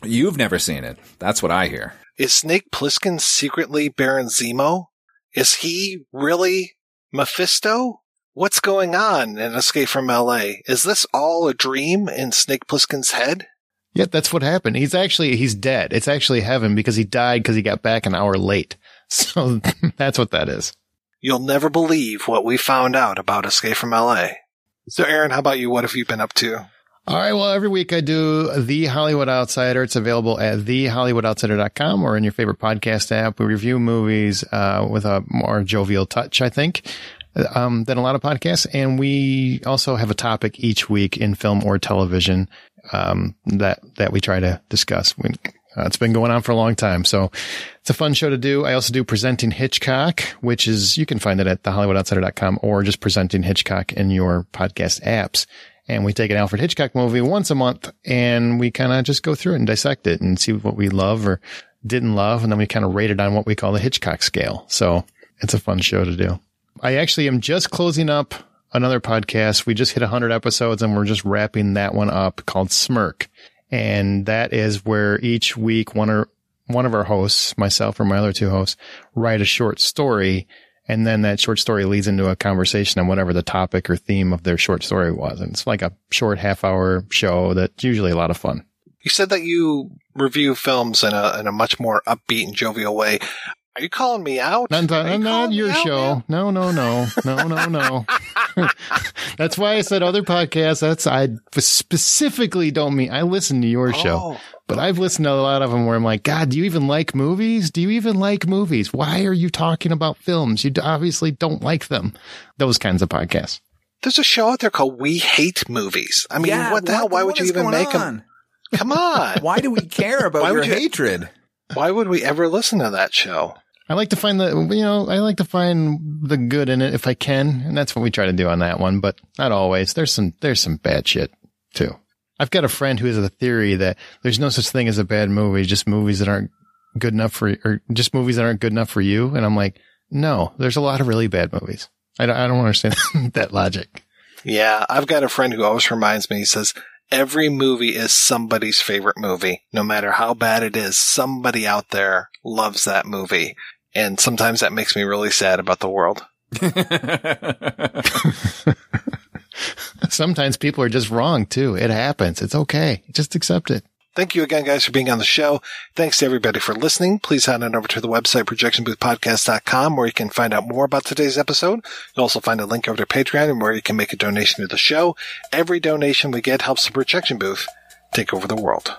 You've never seen it. That's what I hear. Is Snake Plissken secretly Baron Zemo? Is he really Mephisto? What's going on in Escape from LA? Is this all a dream in Snake Plissken's head? Yeah, that's what happened. He's actually, he's dead. It's actually heaven because he died because he got back an hour late. So that's what that is. You'll never believe what we found out about Escape from LA. So, Aaron, how about you? What have you been up to? All right. Well, every week I do The Hollywood Outsider. It's available at thehollywoodoutsider.com or in your favorite podcast app. We review movies uh, with a more jovial touch, I think, um, than a lot of podcasts. And we also have a topic each week in film or television um, that that we try to discuss. We, Uh, it's been going on for a long time. So it's a fun show to do. I also do Presenting Hitchcock, which is, you can find it at thehollywoodoutsider.com or just Presenting Hitchcock in your podcast apps. And we take an Alfred Hitchcock movie once a month and we kind of just go through it and dissect it and see what we love or didn't love. And then we kind of rate it on what we call the Hitchcock scale. So it's a fun show to do. I actually am just closing up another podcast. We just hit 100 episodes and we're just wrapping that one up called Smirk. And that is where each week one or one of our hosts, myself or my other two hosts, write a short story. And then that short story leads into a conversation on whatever the topic or theme of their short story was. And it's like a short half hour show that's usually a lot of fun. You said that you review films in a in a much more upbeat and jovial way. Are you calling me out? Not, not, you not your show. man? No, no, no, no, no, no. That's why I said other podcasts. That's I specifically don't mean I listen to your show, Oh. but I've listened to a lot of them where I'm like, God, do you even like movies? Do you even like movies? Why are you talking about films? You obviously don't like them. Those kinds of podcasts. There's a show out there called We Hate Movies. I mean, Yeah, what the hell? what- Why would you even going make them? Come on. Why do we care about Why your would you- hatred? Why would we ever listen to that show? I like to find the, you know, I like to find the good in it if I can. And that's what we try to do on that one, but not always. There's some, there's some bad shit too. I've got a friend who has a theory that there's no such thing as a bad movie, just movies that aren't good enough for, or just movies that aren't good enough for you. And I'm like, no, there's a lot of really bad movies. I don't, I don't understand that logic. Yeah, I've got a friend who always reminds me, he says, every movie is somebody's favorite movie. No matter how bad it is, somebody out there loves that movie. And sometimes that makes me really sad about the world. Sometimes people are just wrong too. It happens. It's okay. Just accept it. Thank you again, guys, for being on the show. Thanks to everybody for listening. Please head on over to the website, projectionboothpodcast.com, where you can find out more about today's episode. You'll also find a link over to Patreon and where you can make a donation to the show. Every donation we get helps the projection booth take over the world.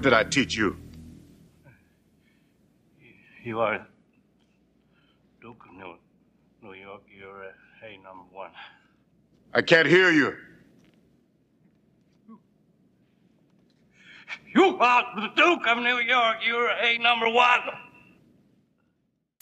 What did I teach you? You are Duke of New, New York. You're uh, hey number one. I can't hear you. You are the Duke of New York. You're a number one.